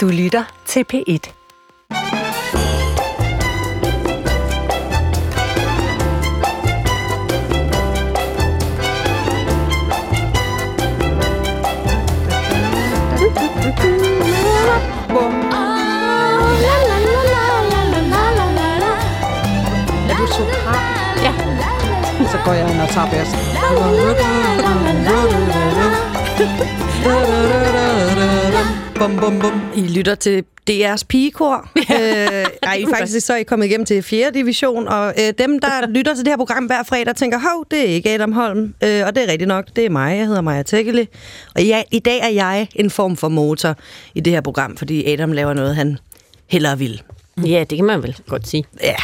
Du lytter til P1. Er du sopran? Ja. Så går jeg ind og tager bassen. Bum, bum, bum. I lytter til DR's pigekor. øh, ej, faktisk så er I kommet igennem til 4. division, og øh, dem, der lytter til det her program hver fredag, tænker, hov, det er ikke Adam Holm, øh, og det er rigtigt nok, det er mig, jeg hedder Maja Tækkeli. Og ja, i dag er jeg en form for motor i det her program, fordi Adam laver noget, han hellere vil. Ja, det kan man vel godt sige. Ja,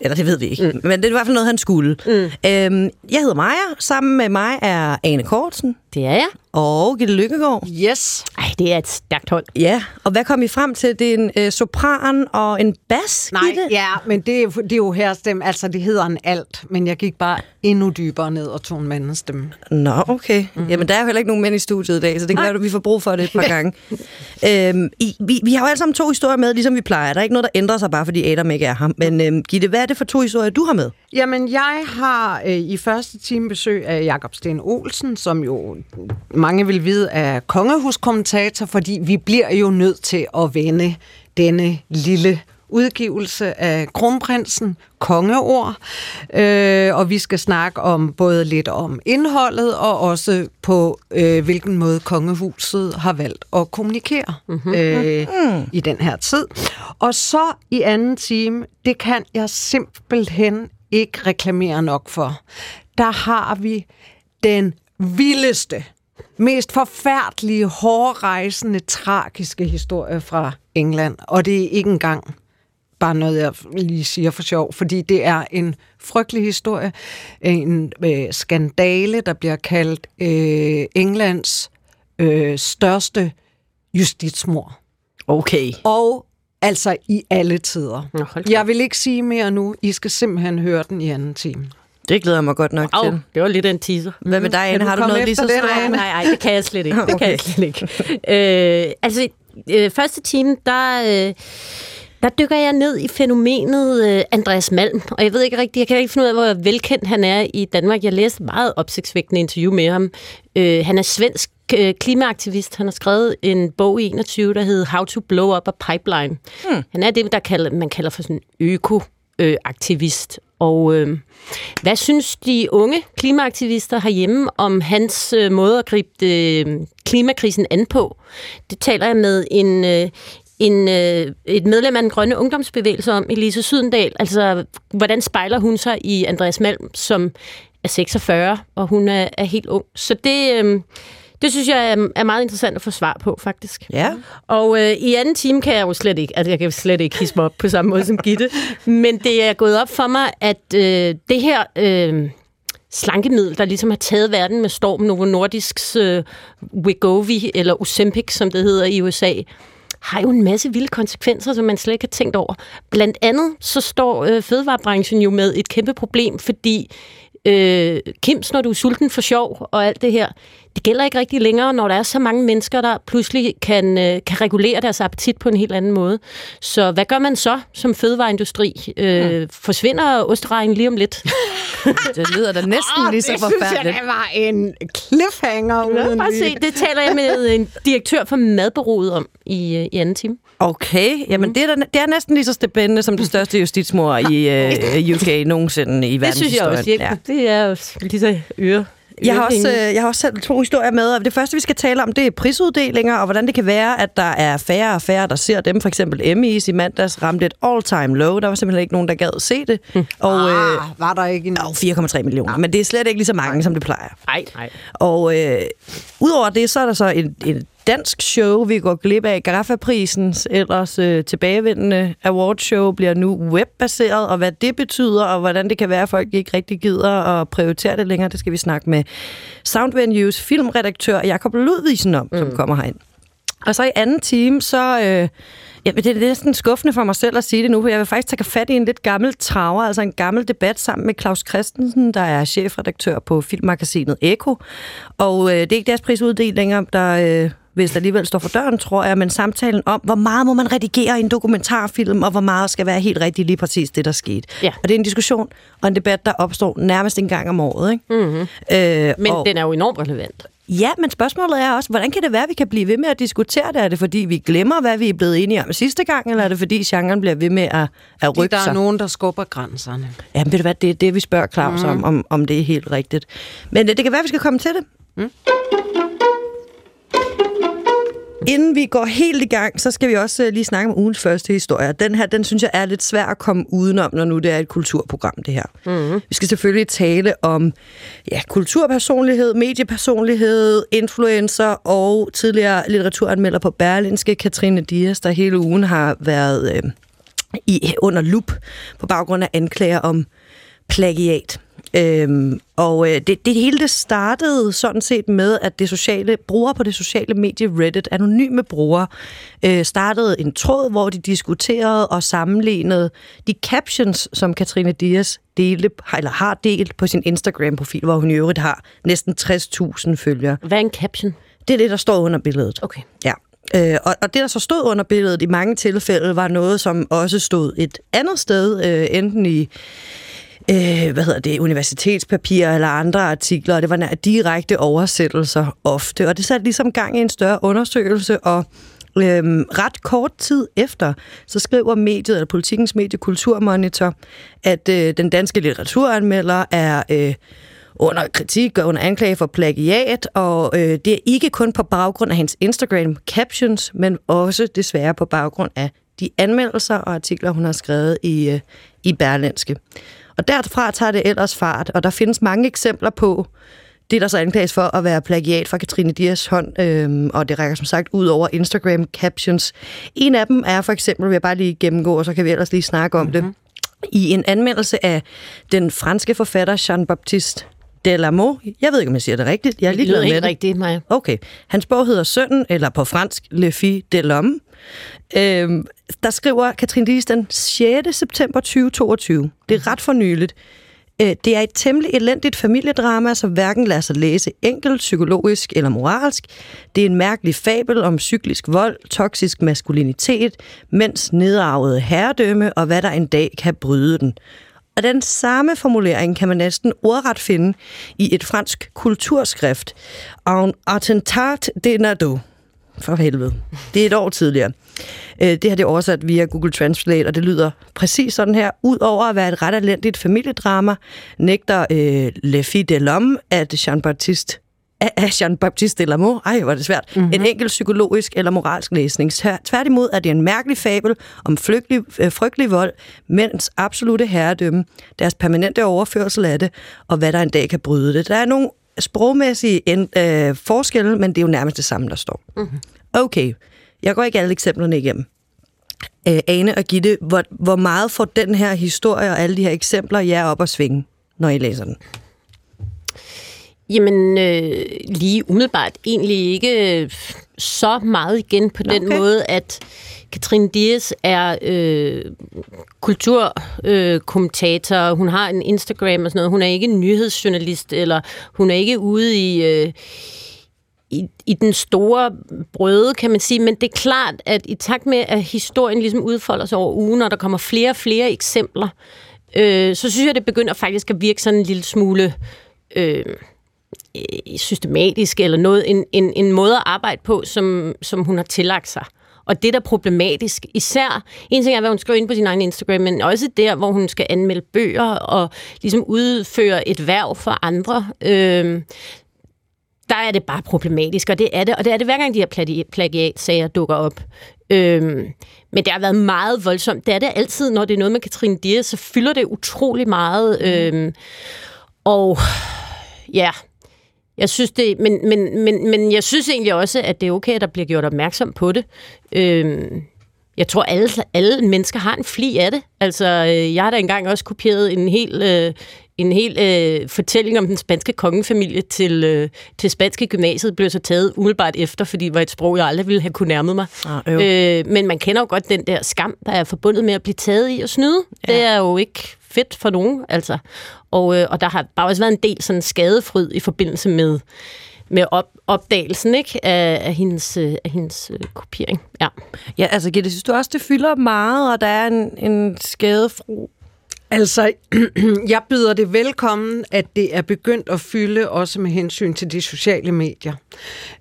eller det ved vi ikke. Mm. Men det er i hvert fald noget, han skulle. Mm. Øhm, jeg hedder Maja. Sammen med mig er Ane Kortsen Det er jeg. og Gitte Lykkegaard. Yes. Ej, det er et stærkt hold. Ja, og hvad kom I frem til? Det er en øh, sopran og en bas, Nej, Gitte? ja, men det er, jo- det er jo her stemme. Altså, det hedder en alt, men jeg gik bare endnu dybere ned og tog en mandestemme. Nå, okay. Mm-hmm. Jamen, der er jo heller ikke nogen mænd i studiet i dag, så det kan være, at vi får brug for det et par gange. øhm, I, vi, vi har jo alle sammen to historier med, ligesom vi plejer. Der er ikke noget, der ændrer sig, bare fordi Adam ikke er her. Men øhm, Gitte, hvad er det for to historier, du har med? Jamen, jeg har øh, i første time besøg af Jakob Sten Olsen, som jo mange vil vide er kongehuskommentator, fordi vi bliver jo nødt til at vende denne lille udgivelse af Kronprinsen, kongeord, øh, og vi skal snakke om både lidt om indholdet og også på øh, hvilken måde kongehuset har valgt at kommunikere mm-hmm. øh, mm. i den her tid. Og så i anden time, det kan jeg simpelthen ikke reklamere nok for. Der har vi den vildeste, mest forfærdelige, hårdrejsende, tragiske historie fra England. Og det er ikke engang bare noget, jeg lige siger for sjov, fordi det er en frygtelig historie. En øh, skandale, der bliver kaldt øh, Englands øh, største justitsmord. Okay. Og altså i alle tider. Nå, Jeg vil ikke sige mere nu. I skal simpelthen høre den i anden time. Det glæder jeg mig godt nok Au, til. det var lidt af en teaser. Hvad med dig, Kan Anne? Har du noget lige så? Anne? Nej, nej, det kan jeg slet ikke. Det kan Okay. jeg slet ikke. Øh, altså, øh, første time, der... Øh, der dykker jeg ned i fænomenet øh, Andreas Malm, og jeg ved ikke rigtigt, jeg kan ikke finde ud af, hvor velkendt han er i Danmark. Jeg læste et meget opsigtsvækkende interview med ham. Øh, han er svensk øh, klimaaktivist. Han har skrevet en bog i 21, der hedder How to Blow Up a Pipeline. Hmm. Han er det, der kalder, man kalder for sådan øko-aktivist. Og øh, hvad synes de unge klimaaktivister herhjemme om hans øh, måde at gribe øh, klimakrisen an på? Det taler jeg med en, øh, en, øh, et medlem af den grønne ungdomsbevægelse om, Elise Sydendal. Altså, hvordan spejler hun sig i Andreas Malm, som er 46, og hun er, er helt ung. Så det, øh, det synes jeg er, meget interessant at få svar på, faktisk. Ja. Og øh, i anden time kan jeg jo slet ikke, altså jeg kan slet ikke hisse mig op på samme måde som Gitte, men det er gået op for mig, at øh, det her øh, slankemiddel, der ligesom har taget verden med storm, Novo Nordisks øh, Wegovy, eller Ozempic, som det hedder i USA, har jo en masse vilde konsekvenser, som man slet ikke har tænkt over. Blandt andet så står øh, fødevarebranchen jo med et kæmpe problem, fordi øh, Kims, når du er sulten for sjov og alt det her, det gælder ikke rigtig længere, når der er så mange mennesker, der pludselig kan, øh, kan regulere deres appetit på en helt anden måde. Så hvad gør man så som fødevareindustri? Øh, forsvinder osteregnen lige om lidt? Det lyder da næsten lige så forfærdeligt. det var en cliffhanger uden Bare se, lige. det taler jeg med en direktør for madbureauet om i, øh, i anden time. Okay, jamen det er, da, det er næsten lige så spændende som det største justitsmord i øh, UK nogensinde i Det synes jeg også. verdenshistorien. Ja. Det er jo lige så øre. Jeg har, også, øh, jeg har også selv to historier med, og det første, vi skal tale om, det er prisuddelinger, og hvordan det kan være, at der er færre og færre, der ser dem. For eksempel Emmys i mandags ramte et all-time low. Der var simpelthen ikke nogen, der gad se det. Hm. Og øh, Ah, var der ikke en... og 4,3 millioner. Men det er slet ikke lige så mange, som det plejer. Nej, nej. Og øh, udover det, så er der så en, en dansk show, vi går glip af. Gaffa-prisens ellers øh, tilbagevendende awardshow bliver nu webbaseret, og hvad det betyder, og hvordan det kan være, at folk ikke rigtig gider at prioritere det længere, det skal vi snakke med Soundvenues filmredaktør Jakob Ludvigsen om, mm. som kommer herind. Og så i anden time, så... Øh, Ja, det er næsten skuffende for mig selv at sige det nu, for jeg vil faktisk tage fat i en lidt gammel traver, altså en gammel debat sammen med Claus Christensen, der er chefredaktør på filmmagasinet Eko. Og øh, det er ikke deres prisuddelinger, der... Øh, hvis der alligevel står for døren, tror jeg, men samtalen om, hvor meget må man redigere i en dokumentarfilm, og hvor meget skal være helt rigtigt lige præcis det, der skete. Ja. Og det er en diskussion og en debat, der opstår nærmest en gang om året. Ikke? Mm-hmm. Øh, Men og, den er jo enormt relevant. Ja, men spørgsmålet er også, hvordan kan det være, at vi kan blive ved med at diskutere det? Er det, fordi vi glemmer, hvad vi er blevet enige om sidste gang, eller er det, fordi genren bliver ved med at, at rykke der er sig? nogen, der skubber grænserne. Ja, men ved du hvad, det er det, vi spørger Claus mm. om, om, om det er helt rigtigt. Men det, det kan være, at vi skal komme til det. Mm. Inden vi går helt i gang, så skal vi også øh, lige snakke om ugens første historie. Den her, den synes jeg er lidt svær at komme udenom, når nu det er et kulturprogram, det her. Mm-hmm. Vi skal selvfølgelig tale om ja, kulturpersonlighed, mediepersonlighed, influencer og tidligere litteraturanmelder på Berlinske, Katrine Dias, der hele ugen har været øh, i, under lup på baggrund af anklager om plagiat. Øhm, og øh, det, det hele det startede sådan set med, at det sociale brugere på det sociale medie Reddit, anonyme brugere, øh, startede en tråd, hvor de diskuterede og sammenlignede de captions, som Katrine Dias delte, eller har delt på sin Instagram-profil, hvor hun i øvrigt har næsten 60.000 følgere. Hvad er en caption? Det er det, der står under billedet. Okay. Ja. Øh, og, og det, der så stod under billedet i mange tilfælde, var noget, som også stod et andet sted, øh, enten i øh, hvad hedder det, universitetspapirer eller andre artikler, og det var nær direkte oversættelser ofte. Og det satte ligesom gang i en større undersøgelse, og Øhm, ret kort tid efter, så skriver mediet, eller politikens mediekulturmonitor, at øh, den danske litteraturanmelder er øh, under kritik og under anklage for plagiat, og øh, det er ikke kun på baggrund af hendes Instagram captions, men også desværre på baggrund af de anmeldelser og artikler, hun har skrevet i, øh, i Berlinske. Og derfra tager det ellers fart, og der findes mange eksempler på det, der så anklages for at være plagiat fra Katrine Dias hånd, øhm, og det rækker som sagt ud over Instagram captions. En af dem er for eksempel, vil jeg bare lige gennemgå, og så kan vi ellers lige snakke om mm-hmm. det, i en anmeldelse af den franske forfatter Jean-Baptiste Delamot. Jeg ved ikke, om jeg siger det rigtigt. Jeg er Det lyder med helt det. rigtigt, Maja. Okay. Hans bog hedder Sønnen, eller på fransk, Le Fille de l'Homme. Øhm, der skriver Katrine Dias den 6. september 2022. Det er ret for nyligt. Øh, Det er et temmelig elendigt familiedrama, som hverken lader sig læse enkelt, psykologisk eller moralsk. Det er en mærkelig fabel om cyklisk vold, toksisk maskulinitet, mens nedarvede herredømme og hvad der en dag kan bryde den. Og den samme formulering kan man næsten ordret finde i et fransk kulturskrift, Un attentat de Nadeau. For helvede. Det er et år tidligere. Øh, det har det oversat via Google Translate, og det lyder præcis sådan her. Udover at være et ret elendigt familiedrama, nægter øh, Le Fille de l'Homme, at Jean-Baptiste af Jean-Baptiste Delamot, ej, hvor er det svært, mm-hmm. en enkelt psykologisk eller moralsk læsning. Tvær- Tværtimod er det en mærkelig fabel om frygtelig, øh, frygtelig vold, mens absolute herredømme, deres permanente overførsel af det, og hvad der en dag kan bryde det. Der er nogle sprogmæssige en, øh, forskelle, men det er jo nærmest det samme, der står. Mm-hmm. Okay, jeg går ikke alle eksemplerne igennem. Øh, Ane og Gitte, hvor, hvor meget får den her historie og alle de her eksempler jer op at svinge, når I læser den? Jamen, øh, lige umiddelbart egentlig ikke øh, så meget igen på Nå, den okay. måde, at Katrine Dias er øh, kulturkommentator. Øh, hun har en Instagram og sådan noget. Hun er ikke en nyhedsjournalist, eller hun er ikke ude i... Øh, i, i den store brøde, kan man sige. Men det er klart, at i takt med, at historien ligesom udfolder sig over ugen, og der kommer flere og flere eksempler, øh, så synes jeg, det begynder faktisk at virke sådan en lille smule øh, systematisk, eller noget, en, en, en måde at arbejde på, som, som hun har tillagt sig. Og det er da problematisk. Især, en ting er, hvad hun skriver ind på sin egen Instagram, men også der, hvor hun skal anmelde bøger og ligesom udføre et værv for andre. Øh, der er det bare problematisk, og det er det, og det er det hver gang de her plagi- plagiatsager dukker op. Øhm, men det har været meget voldsomt. Det er det altid, når det er noget med Katrine Dias, så fylder det utrolig meget. Øhm, og ja, jeg synes det, men, men, men, men jeg synes egentlig også, at det er okay, at der bliver gjort opmærksom på det. Øhm, jeg tror, alle, alle mennesker har en fli af det. Altså, øh, jeg har da engang også kopieret en hel, øh, en hel øh, fortælling om den spanske kongefamilie til, øh, til spanske gymnasiet blev så taget umiddelbart efter, fordi det var et sprog, jeg aldrig ville have kunne nærme mig. Ah, øh, men man kender jo godt den der skam, der er forbundet med at blive taget i og snyde. Ja. Det er jo ikke fedt for nogen, altså. Og, øh, og der har bare også været en del sådan skadefryd i forbindelse med med op, opdagelsen ikke? Af, af hendes, øh, af hendes øh, kopiering. Ja. Ja, altså Gitte, synes du også, det fylder meget, og der er en, en skadefro Altså, jeg byder det velkommen, at det er begyndt at fylde også med hensyn til de sociale medier.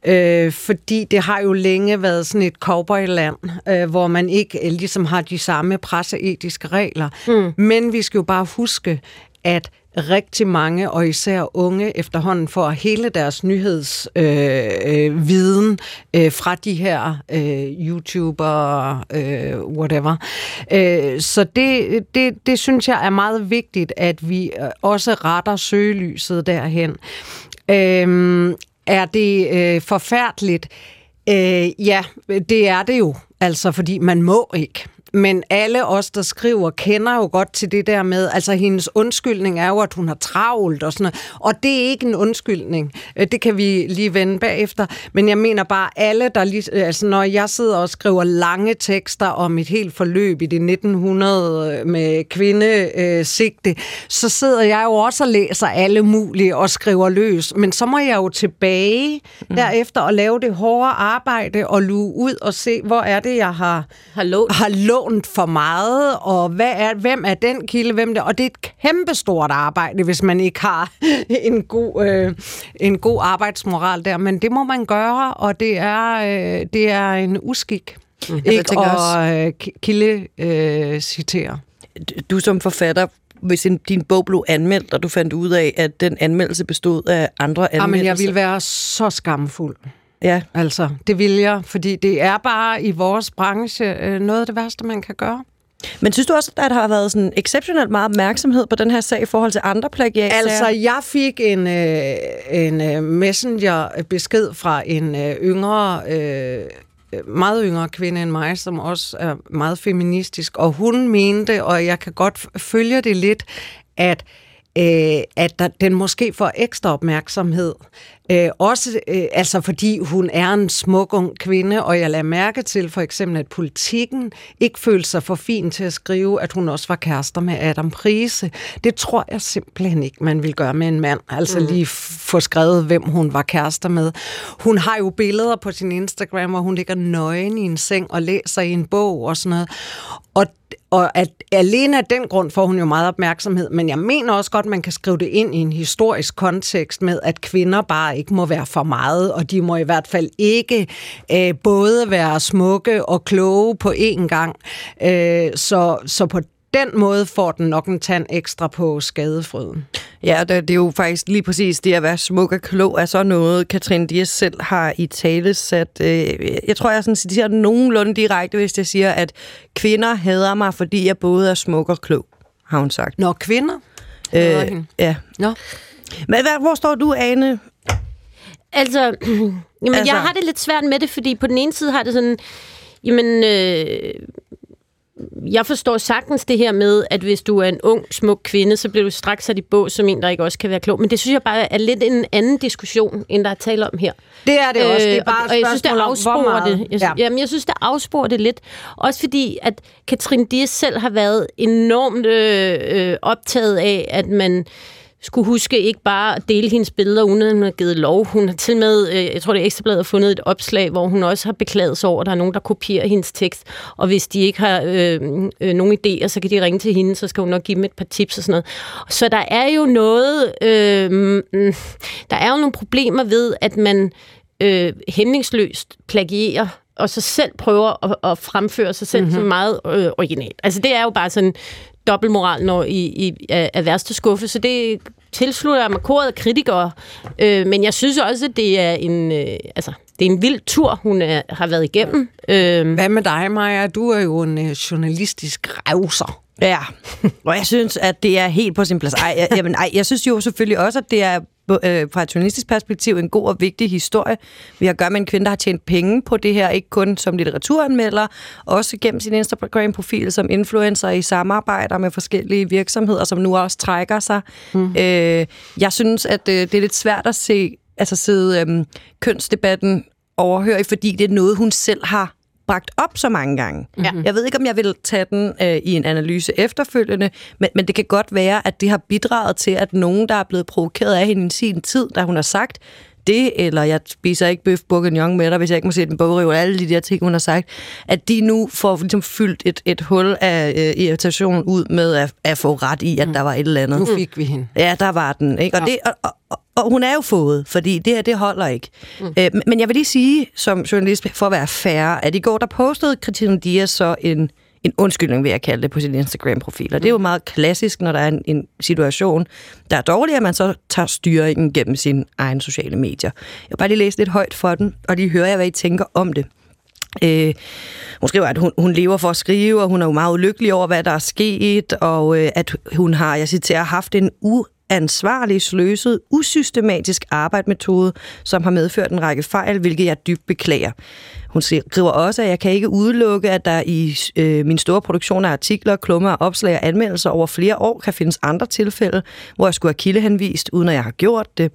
Øh, fordi det har jo længe været sådan et cowboyland, øh, hvor man ikke øh, ligesom har de samme presseetiske regler. Mm. Men vi skal jo bare huske, at rigtig mange, og især unge efterhånden, får hele deres nyhedsviden øh, øh, øh, fra de her øh, YouTuber, øh, whatever. Øh, så det, det, det synes jeg er meget vigtigt, at vi øh, også retter søgelyset derhen. Øh, er det øh, forfærdeligt? Øh, ja, det er det jo. Altså, fordi man må ikke. Men alle os, der skriver, kender jo godt til det der med, altså hendes undskyldning er jo, at hun har travlt og sådan noget. Og det er ikke en undskyldning. Øh, det kan vi lige vende bagefter. Men jeg mener bare, alle, der lige, altså når jeg sidder og skriver lange tekster om et helt forløb i det 1900 med kvindesigte, øh, så sidder jeg jo også og læser alle mulige og skriver løs. Men så må jeg jo tilbage mm. derefter og lave det hårde arbejde og luge ud og se, hvor er det, jeg har, har lånt. Har lånt lånt for meget, og hvad er, hvem er den kilde, hvem det Og det er et kæmpestort arbejde, hvis man ikke har en god, øh, en god arbejdsmoral der, men det må man gøre, og det er, øh, det er en uskik. Mm. Ikke at øh, kilde øh, citere. Du som forfatter, hvis en, din bog blev anmeldt, og du fandt ud af, at den anmeldelse bestod af andre anmeldelser? Jamen, jeg ville være så skamfuld. Ja. Altså, det vil jeg, fordi det er bare i vores branche øh, noget af det værste, man kan gøre. Men synes du også, at der har været sådan exceptionelt meget opmærksomhed på den her sag i forhold til andre plagiat? Altså, jeg fik en, øh, en øh, messenger-besked fra en øh, yngre... Øh, meget yngre kvinde end mig, som også er meget feministisk, og hun mente, og jeg kan godt følge det lidt, at øh, at der, den måske får ekstra opmærksomhed. Øh, også øh, altså fordi hun er en smuk ung kvinde, og jeg lader mærke til for eksempel, at politikken ikke følte sig for fin til at skrive, at hun også var kærester med Adam Prise. Det tror jeg simpelthen ikke, man vil gøre med en mand. Altså mm. lige få skrevet, hvem hun var kærester med. Hun har jo billeder på sin Instagram, hvor hun ligger nøgen i en seng og læser i en bog og sådan noget. Og og at alene af den grund får hun jo meget opmærksomhed, men jeg mener også godt, at man kan skrive det ind i en historisk kontekst med, at kvinder bare ikke må være for meget, og de må i hvert fald ikke øh, både være smukke og kloge på én gang. Øh, så, så på den måde får den nok en tand ekstra på skadefrøden. Ja, det, det er jo faktisk lige præcis det at være smuk og klog er så noget, Katrine Dias selv har i tale sat. Øh, jeg tror, jeg sådan siger nogenlunde direkte, hvis jeg siger, at kvinder hader mig, fordi jeg både er smuk og klog, har hun sagt. Når kvinder? Øh, ja. Nå. Men hvad, hvor står du, Ane? Altså, jamen, altså, jeg har det lidt svært med det, fordi på den ene side har det sådan, jamen, øh, jeg forstår sagtens det her med, at hvis du er en ung, smuk kvinde, så bliver du straks sat i bås som en, der ikke også kan være klog. Men det synes jeg bare er lidt en anden diskussion, end der er tale om her. Det er det også. Det er bare øh, og, og jeg synes, det afsporer det. Jeg, ja. jamen, jeg synes, det afsporer det lidt. Også fordi, at Katrin Dias selv har været enormt øh, øh, optaget af, at man skulle huske ikke bare at dele hendes billeder, uden at hun har givet lov. Hun har til med, øh, jeg tror det er Ekstrabladet, fundet et opslag, hvor hun også har beklaget sig over, at der er nogen, der kopierer hendes tekst. Og hvis de ikke har øh, øh, nogen idéer, så kan de ringe til hende, så skal hun nok give dem et par tips og sådan noget. Så der er jo noget, øh, der er jo nogle problemer ved, at man øh, hæmningsløst plagierer og så selv prøver at, at fremføre sig selv mm-hmm. som meget øh, originalt. Altså det er jo bare sådan dobbeltmoral når i, i, af værste skuffe, så det tilslutter jeg mig koret af kritikere. Øh, men jeg synes også, at det er en, øh, altså, det er en vild tur, hun er, har været igennem. Øh, Hvad med dig, Maja? Du er jo en øh, journalistisk revser. Ja, og jeg synes, at det er helt på sin plads. Ej, jeg, jamen, ej, jeg synes jo selvfølgelig også, at det er øh, fra et journalistisk perspektiv en god og vigtig historie. Vi har at gøre med en kvinde, der har tjent penge på det her, ikke kun som litteraturanmelder, også gennem sin Instagram-profil som influencer i samarbejder med forskellige virksomheder, som nu også trækker sig. Mm. Øh, jeg synes, at øh, det er lidt svært at se, altså sidde øh, kønsdebatten overhøre, fordi det er noget, hun selv har bragt op så mange gange. Ja. Jeg ved ikke, om jeg vil tage den øh, i en analyse efterfølgende, men, men det kan godt være, at det har bidraget til, at nogen, der er blevet provokeret af hende i sin tid, da hun har sagt det, eller jeg spiser ikke bøf bourguignon med dig, hvis jeg ikke må se den bogrev, alle de der ting, hun har sagt, at de nu får ligesom fyldt et, et hul af øh, irritation ud med at, at få ret i, at mm. der var et eller andet. Nu fik vi hende. Ja, der var den. Ikke? Og, ja. det, og, og, og hun er jo fået, fordi det her, det holder ikke. Mm. Øh, men jeg vil lige sige, som journalist, for at være færre, at i går, der postede Christine Dias så en, en undskyldning, vil jeg kalde det, på sin Instagram-profil. Og det er jo mm. meget klassisk, når der er en, en situation, der er dårlig, at man så tager styringen gennem sine egne sociale medier. Jeg vil bare lige læse lidt højt for den, og lige høre jer, hvad I tænker om det. Øh, hun skriver, at hun, hun lever for at skrive, og hun er jo meget ulykkelig over, hvad der er sket, og øh, at hun har, jeg citerer, haft en u uansvarlig, sløset, usystematisk arbejdsmetode, som har medført en række fejl, hvilket jeg dybt beklager. Hun skriver også, at jeg kan ikke udelukke, at der i øh, min store produktion af artikler, klummer, opslag og anmeldelser over flere år kan findes andre tilfælde, hvor jeg skulle have kildehenvist, uden at jeg har gjort det.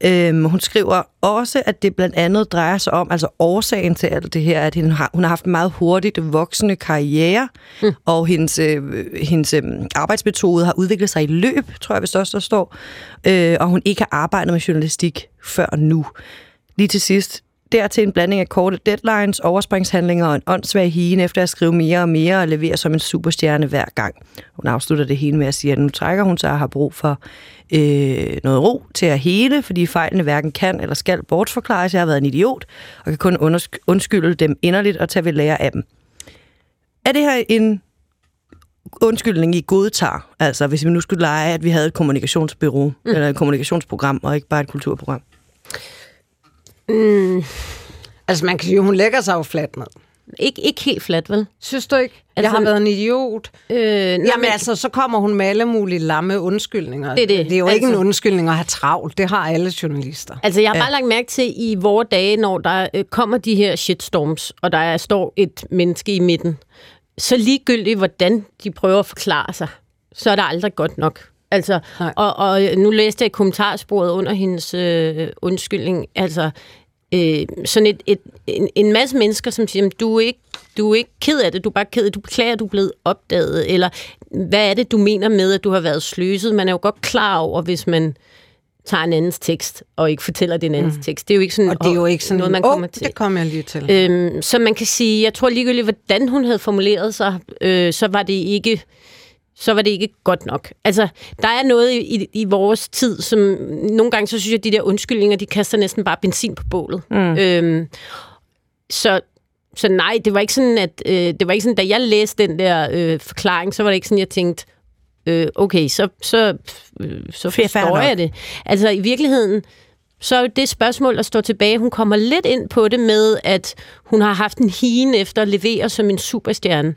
Øhm, hun skriver også, at det blandt andet drejer sig om, altså årsagen til alt det her, at hun har, hun har haft en meget hurtigt voksende karriere, mm. og hendes, øh, hendes øh, arbejdsmetode har udviklet sig i løb, tror jeg, hvis også der står, øh, og hun ikke har arbejdet med journalistik før nu. Lige til sidst, dertil en blanding af korte deadlines, overspringshandlinger og en åndssvag hien efter at skrive mere og mere og levere som en superstjerne hver gang. Hun afslutter det hele med at sige, at nu trækker hun sig og har brug for øh, noget ro til at hele, fordi fejlene hverken kan eller skal bortforklares. Jeg har været en idiot og kan kun undskylde dem inderligt og tage ved lære af dem. Er det her en undskyldning, I godtager? Altså, hvis vi nu skulle lege, at vi havde et kommunikationsbyrå, mm. eller et kommunikationsprogram, og ikke bare et kulturprogram. Mm. Altså, man kan sige, hun lægger sig jo fladt ned. Ikke, ikke helt fladt, vel? Synes du ikke? Altså, jeg har været en idiot. Øh, Jamen men... altså, så kommer hun med alle mulige lamme undskyldninger. Det er, det. det er jo altså... ikke en undskyldning at have travlt. Det har alle journalister. Altså, jeg har ja. bare lagt mærke til i vores dage, når der øh, kommer de her shitstorms, og der er, står et menneske i midten, så ligegyldigt, hvordan de prøver at forklare sig, så er der aldrig godt nok. Altså, og, og nu læste jeg kommentarsporet under hendes øh, undskyldning. Altså, øh, sådan et, et, en, en masse mennesker, som siger, du er, ikke, du er ikke ked af det, du er bare ked af det, du beklager, at du er blevet opdaget, eller hvad er det, du mener med, at du har været sløset? Man er jo godt klar over, hvis man tager en andens tekst, og ikke fortæller det en andens mm. tekst. Det er jo ikke sådan, og det er jo ikke sådan noget, man oh, kommer til. det kommer jeg lige til. Øhm, så man kan sige, jeg tror ligegyldigt, hvordan hun havde formuleret sig, øh, så var det ikke så var det ikke godt nok. Altså, der er noget i, i, i vores tid, som nogle gange, så synes jeg, at de der undskyldninger, de kaster næsten bare benzin på bålet. Mm. Øhm, så, så nej, det var ikke sådan, at øh, det var ikke sådan, da jeg læste den der øh, forklaring, så var det ikke sådan, jeg tænkte, øh, okay, så, så, øh, så forstår jeg det. Altså, i virkeligheden, så er det spørgsmål, der står tilbage, hun kommer lidt ind på det med, at hun har haft en hine efter at levere som en superstjerne.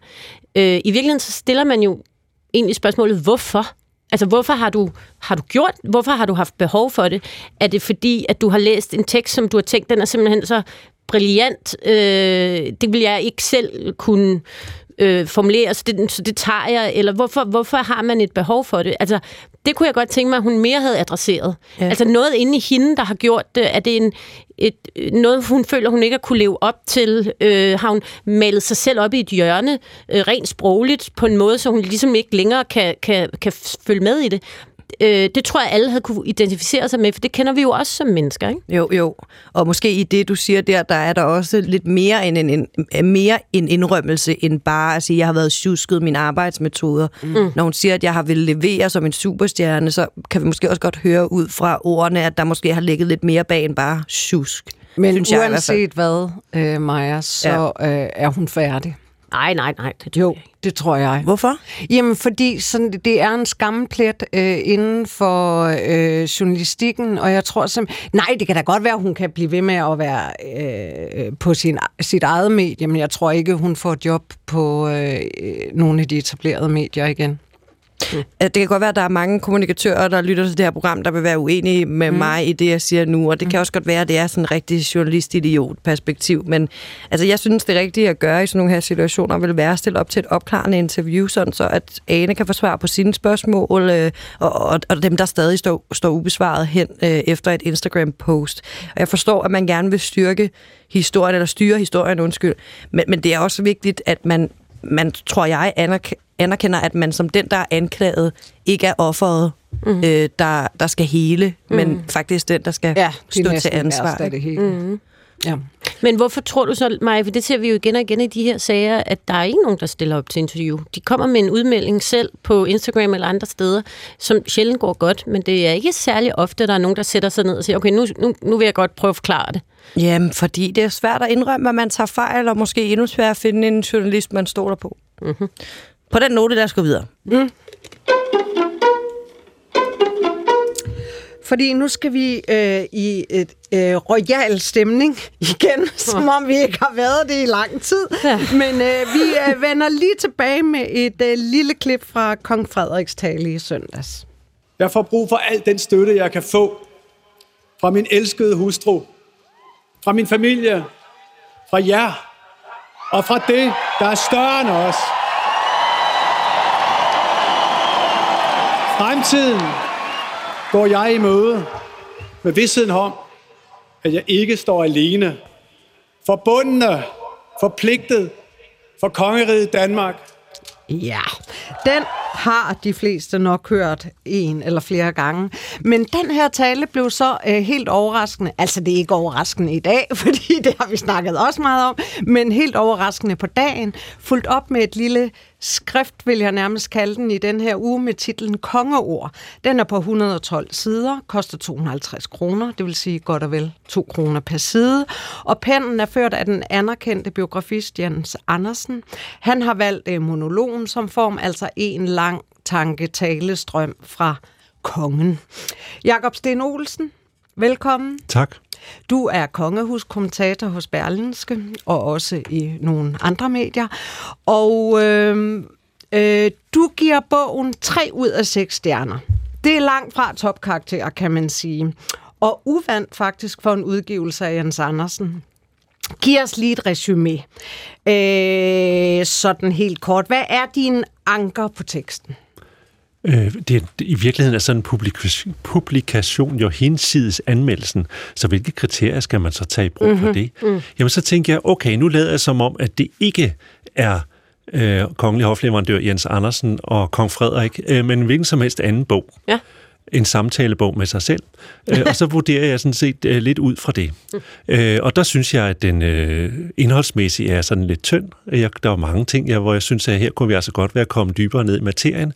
Øh, I virkeligheden, så stiller man jo egentlig spørgsmålet, hvorfor? Altså, hvorfor har du, har du gjort, hvorfor har du haft behov for det? Er det fordi, at du har læst en tekst, som du har tænkt, den er simpelthen så brilliant? Øh, det vil jeg ikke selv kunne øh, formulere, så det, så det tager jeg, eller hvorfor, hvorfor har man et behov for det? Altså, det kunne jeg godt tænke mig, at hun mere havde adresseret. Ja. Altså noget inde i hende, der har gjort det, er det en, et, noget, hun føler, hun ikke har kunne leve op til? Øh, har hun malet sig selv op i et hjørne, øh, rent sprogligt, på en måde, så hun ligesom ikke længere kan, kan, kan følge med i det? Øh, det tror jeg, alle havde kunne identificere sig med, for det kender vi jo også som mennesker, ikke? Jo, jo. Og måske i det, du siger der, der er der også lidt mere en, en, en, mere en indrømmelse, end bare at sige, at jeg har været tjusket mine arbejdsmetoder. Mm. Når hun siger, at jeg har vil levere som en superstjerne, så kan vi måske også godt høre ud fra ordene, at der måske har ligget lidt mere bag end bare tjusk. Men synes uanset jeg, hvad, øh, Maja, så ja. øh, er hun færdig. Nej, nej, nej. Det tror jo, jeg det tror jeg. Hvorfor? Jamen, fordi sådan, det er en skamplet øh, inden for øh, journalistikken, og jeg tror simpelthen... Nej, det kan da godt være, at hun kan blive ved med at være øh, på sin, sit eget medie, men jeg tror ikke, hun får job på øh, nogle af de etablerede medier igen. Mm. Det kan godt være, at der er mange kommunikatører, der lytter til det her program, der vil være uenige med mm. mig i det, jeg siger nu, og det mm. kan også godt være, at det er sådan en rigtig journalist-idiot-perspektiv, men altså, jeg synes, det rigtige at gøre i sådan nogle her situationer vil være at stille op til et opklarende interview, sådan så at Ane kan få svar på sine spørgsmål, øh, og, og, og dem, der stadig står, står ubesvaret hen øh, efter et Instagram-post. Og jeg forstår, at man gerne vil styrke historien, eller styre historien, undskyld, men, men det er også vigtigt, at man man, tror jeg, anerkender, at man som den, der er anklaget, ikke er offeret, mm. øh, der, der skal hele, mm. men faktisk den, der skal ja, stå til ansvar. Ja, det hele. Mm. Ja. Men hvorfor tror du så, Maja, for det ser vi jo igen og igen i de her sager, at der er ikke nogen, der stiller op til interview. De kommer med en udmelding selv på Instagram eller andre steder, som sjældent går godt, men det er ikke særlig ofte, at der er nogen, der sætter sig ned og siger, okay, nu, nu, nu vil jeg godt prøve at forklare det. Jamen, fordi det er svært at indrømme, at man tager fejl, og måske endnu sværere at finde en journalist, man stoler på. Mm-hmm. På den note, der skal videre. Mm. Fordi nu skal vi øh, i et øh, royal stemning igen, som om vi ikke har været det i lang tid. Ja. Men øh, vi øh, vender lige tilbage med et øh, lille klip fra kong Frederiks tale i søndags. Jeg får brug for al den støtte, jeg kan få fra min elskede hustru, fra min familie, fra jer og fra det, der er større end os. Fremtiden går jeg i møde med vidstheden om, at jeg ikke står alene. Forbundne, forpligtet for kongeriget Danmark. Ja, den har de fleste nok hørt en eller flere gange. Men den her tale blev så øh, helt overraskende. Altså, det er ikke overraskende i dag, fordi det har vi snakket også meget om, men helt overraskende på dagen, fuldt op med et lille skrift, vil jeg nærmest kalde den, i den her uge med titlen Kongeord. Den er på 112 sider, koster 250 kroner, det vil sige godt og vel 2 kroner per side. Og pennen er ført af den anerkendte biografist Jens Andersen. Han har valgt øh, monologen som form, altså en lang tanke-talestrøm fra kongen. Jakob Sten Olsen, velkommen. Tak. Du er kongehuskommentator hos Berlinske, og også i nogle andre medier. Og øh, øh, du giver bogen 3 ud af 6 stjerner. Det er langt fra topkarakter, kan man sige. Og uvandt faktisk for en udgivelse af Jens Andersen. Giv os lige et resume. Øh, sådan helt kort. Hvad er din anker på teksten? Øh, det, I virkeligheden er sådan en publikation, publikation jo hinsides anmeldelsen, så hvilke kriterier skal man så tage i brug mm-hmm. for mhm. det? Mm. Jamen så tænker jeg, okay, nu lader jeg som om, at det ikke er øh, kongelig hofleverandør Jens Andersen og kong Frederik, øh, men hvilken som helst anden bog. Ja en samtalebog med sig selv, øh, og så vurderer jeg sådan set øh, lidt ud fra det. Øh, og der synes jeg, at den øh, indholdsmæssige er sådan lidt tynd. Jeg, der er mange ting, jeg, hvor jeg synes, at her kunne vi altså godt være kommet dybere ned i materien.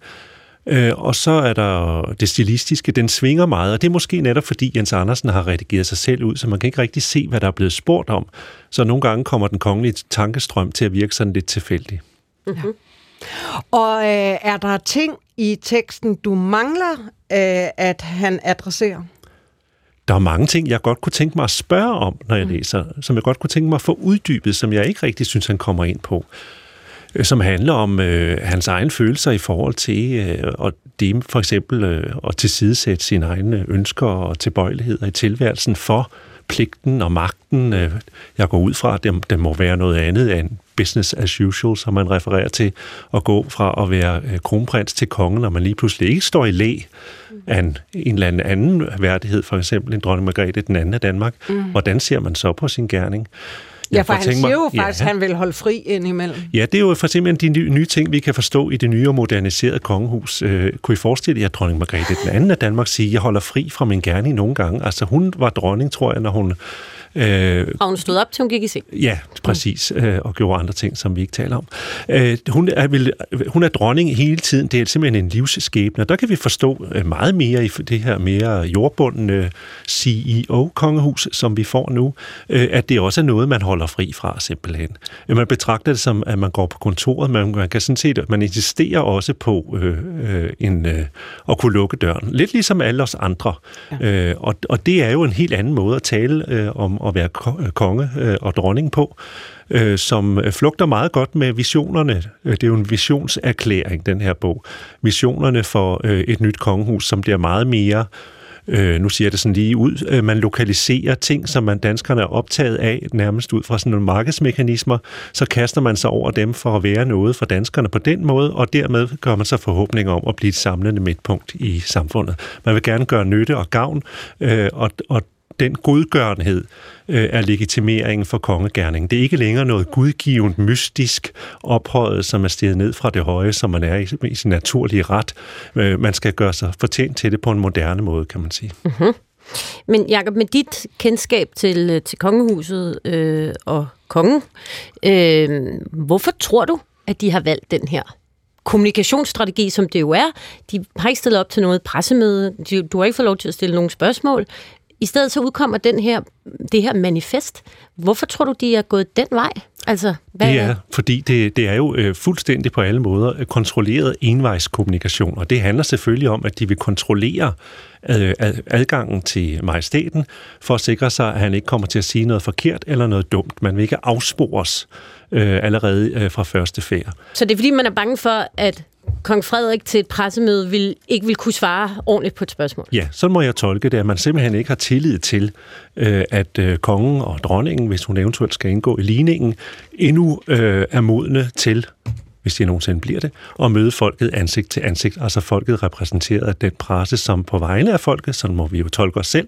Øh, og så er der det stilistiske, den svinger meget, og det er måske netop fordi Jens Andersen har redigeret sig selv ud, så man kan ikke rigtig se, hvad der er blevet spurgt om. Så nogle gange kommer den kongelige tankestrøm til at virke sådan lidt tilfældig. Mm-hmm. Og øh, er der ting i teksten, du mangler, øh, at han adresserer? Der er mange ting, jeg godt kunne tænke mig at spørge om, når jeg mm. læser, som jeg godt kunne tænke mig at få uddybet, som jeg ikke rigtig synes, han kommer ind på. Øh, som handler om øh, hans egen følelser i forhold til øh, og det for eksempel øh, at tilsidesætte sine egne ønsker og tilbøjeligheder i tilværelsen for pligten og magten. Øh, jeg går ud fra, at det, det må være noget andet end business as usual, som man refererer til, at gå fra at være øh, kronprins til kongen, når man lige pludselig ikke står i læ af en, en eller anden anden værdighed, for eksempel en dronning Margrethe den anden af Danmark. Mm. Hvordan ser man så på sin gerning? Ja, for han siger mig, jo faktisk, ja, at han vil holde fri indimellem. Ja, det er jo for simpelthen de nye ting, vi kan forstå i det nye og moderniserede kongehus. Øh, kunne I forestille jer, at dronning Margrethe den anden af Danmark siger, at jeg holder fri fra min gerning nogle gange? Altså hun var dronning, tror jeg, når hun Øh, og hun stod op, til hun gik i seng. Ja, præcis, øh, og gjorde andre ting, som vi ikke taler om. Øh, hun, er vel, hun er dronning hele tiden. Det er simpelthen en livsskæbne. Der kan vi forstå øh, meget mere i det her mere jordbundne CEO-kongehus, som vi får nu, øh, at det også er noget, man holder fri fra simpelthen. Øh, man betragter det som, at man går på kontoret, men man kan sådan set, man insisterer også på øh, øh, en, øh, at kunne lukke døren. Lidt ligesom alle os andre. Ja. Øh, og, og det er jo en helt anden måde at tale øh, om, at være øh, konge øh, og dronning på, øh, som flugter meget godt med visionerne. Det er jo en visionserklæring, den her bog. Visionerne for et nyt kongehus, som bliver meget mere øh, nu siger jeg det sådan lige ud, øh, man lokaliserer ting, som man danskerne er optaget af, nærmest ud fra sådan nogle markedsmekanismer, så kaster man sig over dem for at være noget for danskerne på den måde, og dermed gør man sig forhåbning om at blive et samlende midtpunkt i samfundet. Man vil gerne gøre nytte og gavn, øh, og, og den godgørenhed øh, er legitimeringen for kongegærningen. Det er ikke længere noget gudgivet, mystisk ophøjet, som er steget ned fra det høje, som man er i, i sin naturlige ret. Øh, man skal gøre sig fortjent til det på en moderne måde, kan man sige. Mm-hmm. Men Jacob, med dit kendskab til, til kongehuset øh, og kongen, øh, hvorfor tror du, at de har valgt den her kommunikationsstrategi, som det jo er. De har ikke stillet op til noget pressemøde. Du har ikke fået lov til at stille nogen spørgsmål. I stedet så udkommer den her, det her manifest. Hvorfor tror du, de er gået den vej? Altså, hvad det er, fordi det, det er jo øh, fuldstændig på alle måder kontrolleret envejskommunikation, og det handler selvfølgelig om, at de vil kontrollere øh, adgangen til majestaten, for at sikre sig, at han ikke kommer til at sige noget forkert eller noget dumt. Man vil ikke afspores øh, allerede øh, fra første færd. Så det er fordi, man er bange for, at kong Frederik til et pressemøde vil, ikke vil kunne svare ordentligt på et spørgsmål. Ja, så må jeg tolke det, at man simpelthen ikke har tillid til, øh, at øh, kongen og dronningen, hvis hun eventuelt skal indgå i ligningen, endnu øh, er modne til hvis de nogensinde bliver det, og møde folket ansigt til ansigt, altså folket repræsenteret af den presse, som på vegne af folket, så må vi jo tolke os selv,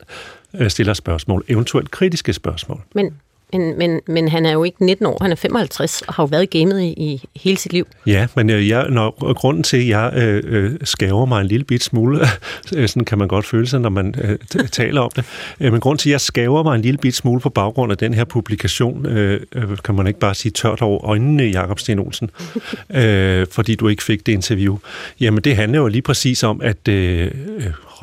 stiller spørgsmål, eventuelt kritiske spørgsmål. Men men, men, men han er jo ikke 19 år, han er 55 og har jo været i gamet i, i hele sit liv. Ja, men øh, jeg, når, grunden til, at jeg øh, øh skæver mig en lille bit smule, øh, sådan kan man godt føle sig, når man øh, taler om det, men grunden til, at jeg skæver mig en lille bit smule på baggrund af den her publikation, øh, kan man ikke bare sige tørt over øjnene, Jakob Sten Olsen, øh, fordi du ikke fik det interview. Jamen, det handler jo lige præcis om, at øh,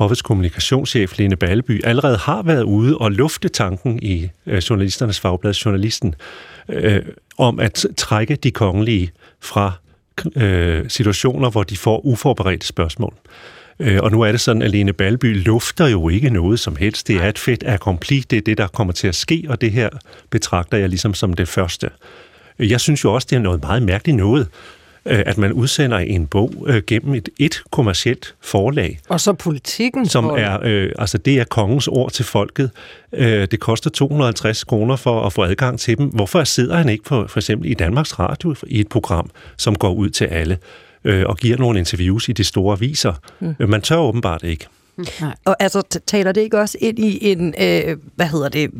Hoffets kommunikationschef Lene Balby allerede har været ude og lufte tanken i øh, journalisternes fagblad Journalisten øh, om at trække de kongelige fra øh, situationer, hvor de får uforberedte spørgsmål. Øh, og nu er det sådan, at Lene Balby lufter jo ikke noget som helst. Det er et fedt accompli, det er det, der kommer til at ske, og det her betragter jeg ligesom som det første. Jeg synes jo også, det er noget meget mærkeligt noget, at man udsender en bog øh, gennem et, et kommercielt forlag. Og så politikken. Som er, øh, altså det er kongens ord til folket. Øh, det koster 250 kroner for at få adgang til dem. Hvorfor sidder han ikke på, for eksempel i Danmarks Radio i et program, som går ud til alle øh, og giver nogle interviews i de store aviser? Mm. Man tør åbenbart ikke. Nej. Og altså, taler det ikke også ind i en, øh, hvad hedder det,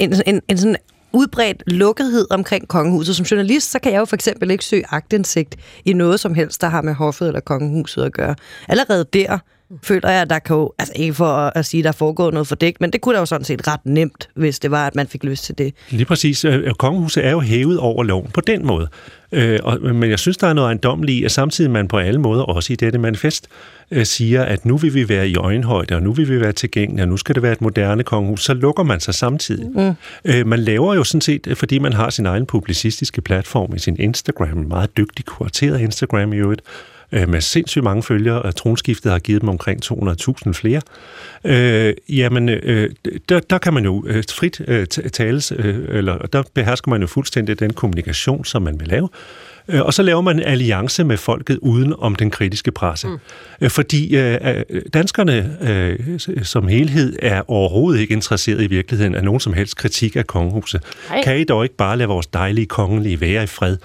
en, en, en sådan udbredt lukkethed omkring kongehuset. Som journalist, så kan jeg jo for eksempel ikke søge agtindsigt i noget som helst, der har med hoffet eller kongehuset at gøre. Allerede der føler jeg, at der kan jo, altså ikke for at sige, at der foregår noget fordækt, men det kunne da jo sådan set ret nemt, hvis det var, at man fik lyst til det. Lige præcis. Øh, kongehuset er jo hævet over loven på den måde. Øh, og, men jeg synes, der er noget ejendommeligt, at samtidig man på alle måder, også i dette manifest, øh, siger, at nu vil vi være i øjenhøjde, og nu vil vi være tilgængelige, og nu skal det være et moderne kongehus, så lukker man sig samtidig. Mm. Øh, man laver jo sådan set, fordi man har sin egen publicistiske platform i sin Instagram, meget dygtig kurateret Instagram i øvrigt, øh, med sindssygt mange følgere, og tronskiftet har givet dem omkring 200.000 flere, øh, jamen, øh, der, der kan man jo øh, frit øh, tales, øh, eller der behersker man jo fuldstændig den kommunikation, som man vil lave, øh, og så laver man en alliance med folket uden om den kritiske presse. Mm. Øh, fordi øh, danskerne øh, som helhed er overhovedet ikke interesseret i virkeligheden af nogen som helst kritik af kongehuset. Hej. Kan I dog ikke bare lade vores dejlige kongelige være i fred?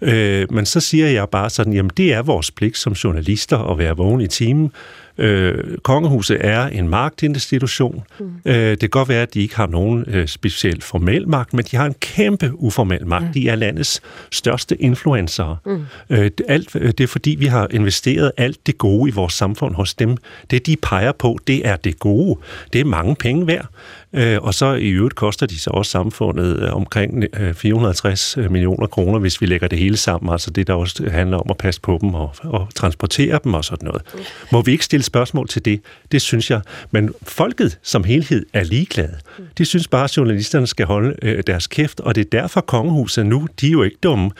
Øh, men så siger jeg bare sådan, jamen det er vores pligt som journalister at være vågne i timen. Øh, kongehuset er en magtinstitution. Mm. Øh, det kan godt være, at de ikke har nogen øh, speciel formel magt, men de har en kæmpe uformel magt. Mm. De er landets største influencer. Mm. Øh, alt, øh, det er fordi, vi har investeret alt det gode i vores samfund hos dem. Det, de peger på, det er det gode. Det er mange penge værd. Øh, og så i øvrigt koster de så også samfundet øh, omkring 450 øh, millioner kroner, hvis vi lægger det hele sammen. Altså det, der også handler om at passe på dem og, og transportere dem og sådan noget. Må vi ikke stille spørgsmål til det. Det synes jeg. Men folket som helhed er ligeglade. De synes bare, at journalisterne skal holde øh, deres kæft, og det er derfor kongehuset nu, de er jo ikke dumme,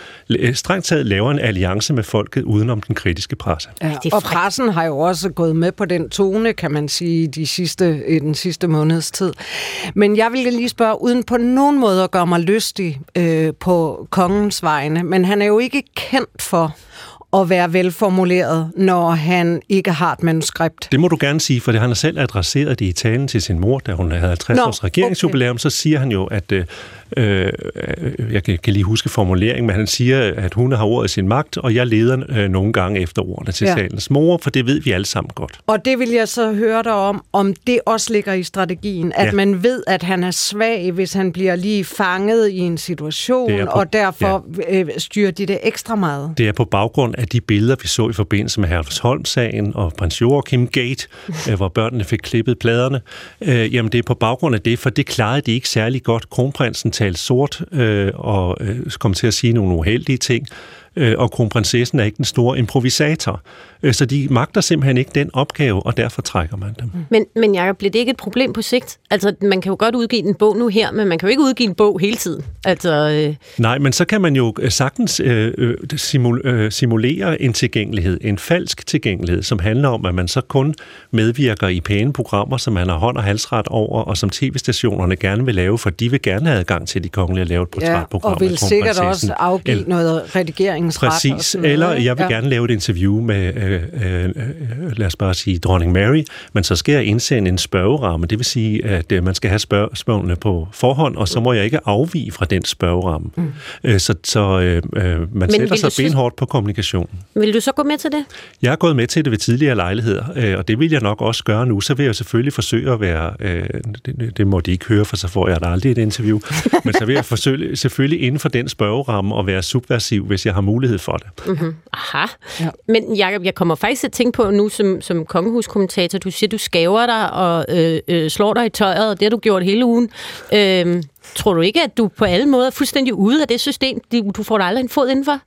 strengt taget laver en alliance med folket udenom den kritiske presse. Ja, og pressen har jo også gået med på den tone, kan man sige, de sidste, i den sidste måneds tid. Men jeg vil lige spørge, uden på nogen måde at gøre mig lystig øh, på kongens vegne, men han er jo ikke kendt for at være velformuleret, når han ikke har et manuskript. Det må du gerne sige, for det han har selv adresseret det i talen til sin mor, da hun havde 50 Nå, års regeringsjubilæum, okay. så siger han jo, at øh, Øh, jeg kan, kan lige huske formuleringen, men han siger, at hun har ordet i sin magt, og jeg leder øh, nogle gange efter ordene til ja. salens mor, for det ved vi alle sammen godt. Og det vil jeg så høre dig om, om det også ligger i strategien, at ja. man ved, at han er svag, hvis han bliver lige fanget i en situation, på, og derfor ja. øh, styrer de det ekstra meget. Det er på baggrund af de billeder, vi så i forbindelse med Herlufsholm-sagen og prins Joachim Gate, øh, hvor børnene fik klippet pladerne. Øh, jamen det er på baggrund af det, for det klarede de ikke særlig godt. Kronprinsen tale sort øh, og øh, komme til at sige nogle uheldige ting øh, og kronprinsessen er ikke den store improvisator. Øh, så de magter simpelthen ikke den opgave, og derfor trækker man dem. Men, men Jacob, bliver det ikke et problem på sigt? Altså, man kan jo godt udgive en bog nu her, men man kan jo ikke udgive en bog hele tiden. Altså, øh... Nej, men så kan man jo øh, sagtens øh, øh, simul- øh, simulere en tilgængelighed, en falsk tilgængelighed, som handler om, at man så kun medvirker i pæne programmer, som man har hånd og halsret over, og som tv-stationerne gerne vil lave, for de vil gerne have adgang til de kongelige at lave et portrætprogram. Ja, og vil sikkert også afgive El- noget redigering forretningsret. Præcis, eller jeg vil ja. gerne lave et interview med, øh, øh, øh, lad os bare sige, dronning Mary, men så skal jeg indsende en spørgeramme. Det vil sige, at øh, man skal have spørg- spørgsmålene på forhånd, og så må jeg ikke afvige fra den spørgeramme. Mm. Øh, så så øh, øh man men sætter sig benhårdt på kommunikation. Vil du så gå med til det? Jeg er gået med til det ved tidligere lejligheder, øh, og det vil jeg nok også gøre nu. Så vil jeg selvfølgelig forsøge at være, øh, det, det må de ikke høre, for så får jeg da aldrig et interview, men så vil jeg forsøge, selvfølgelig inden for den spørgeramme at være subversiv, hvis jeg har mulighed mulighed for det. Mm-hmm. Aha. Ja. Men Jacob, jeg kommer faktisk til at tænke på nu som, som kongehuskommentator, du siger, du skaver dig og øh, øh, slår dig i tøjet, og det har du gjort hele ugen. Øh, tror du ikke, at du på alle måder er fuldstændig ude af det system? Du får dig aldrig en fod indenfor?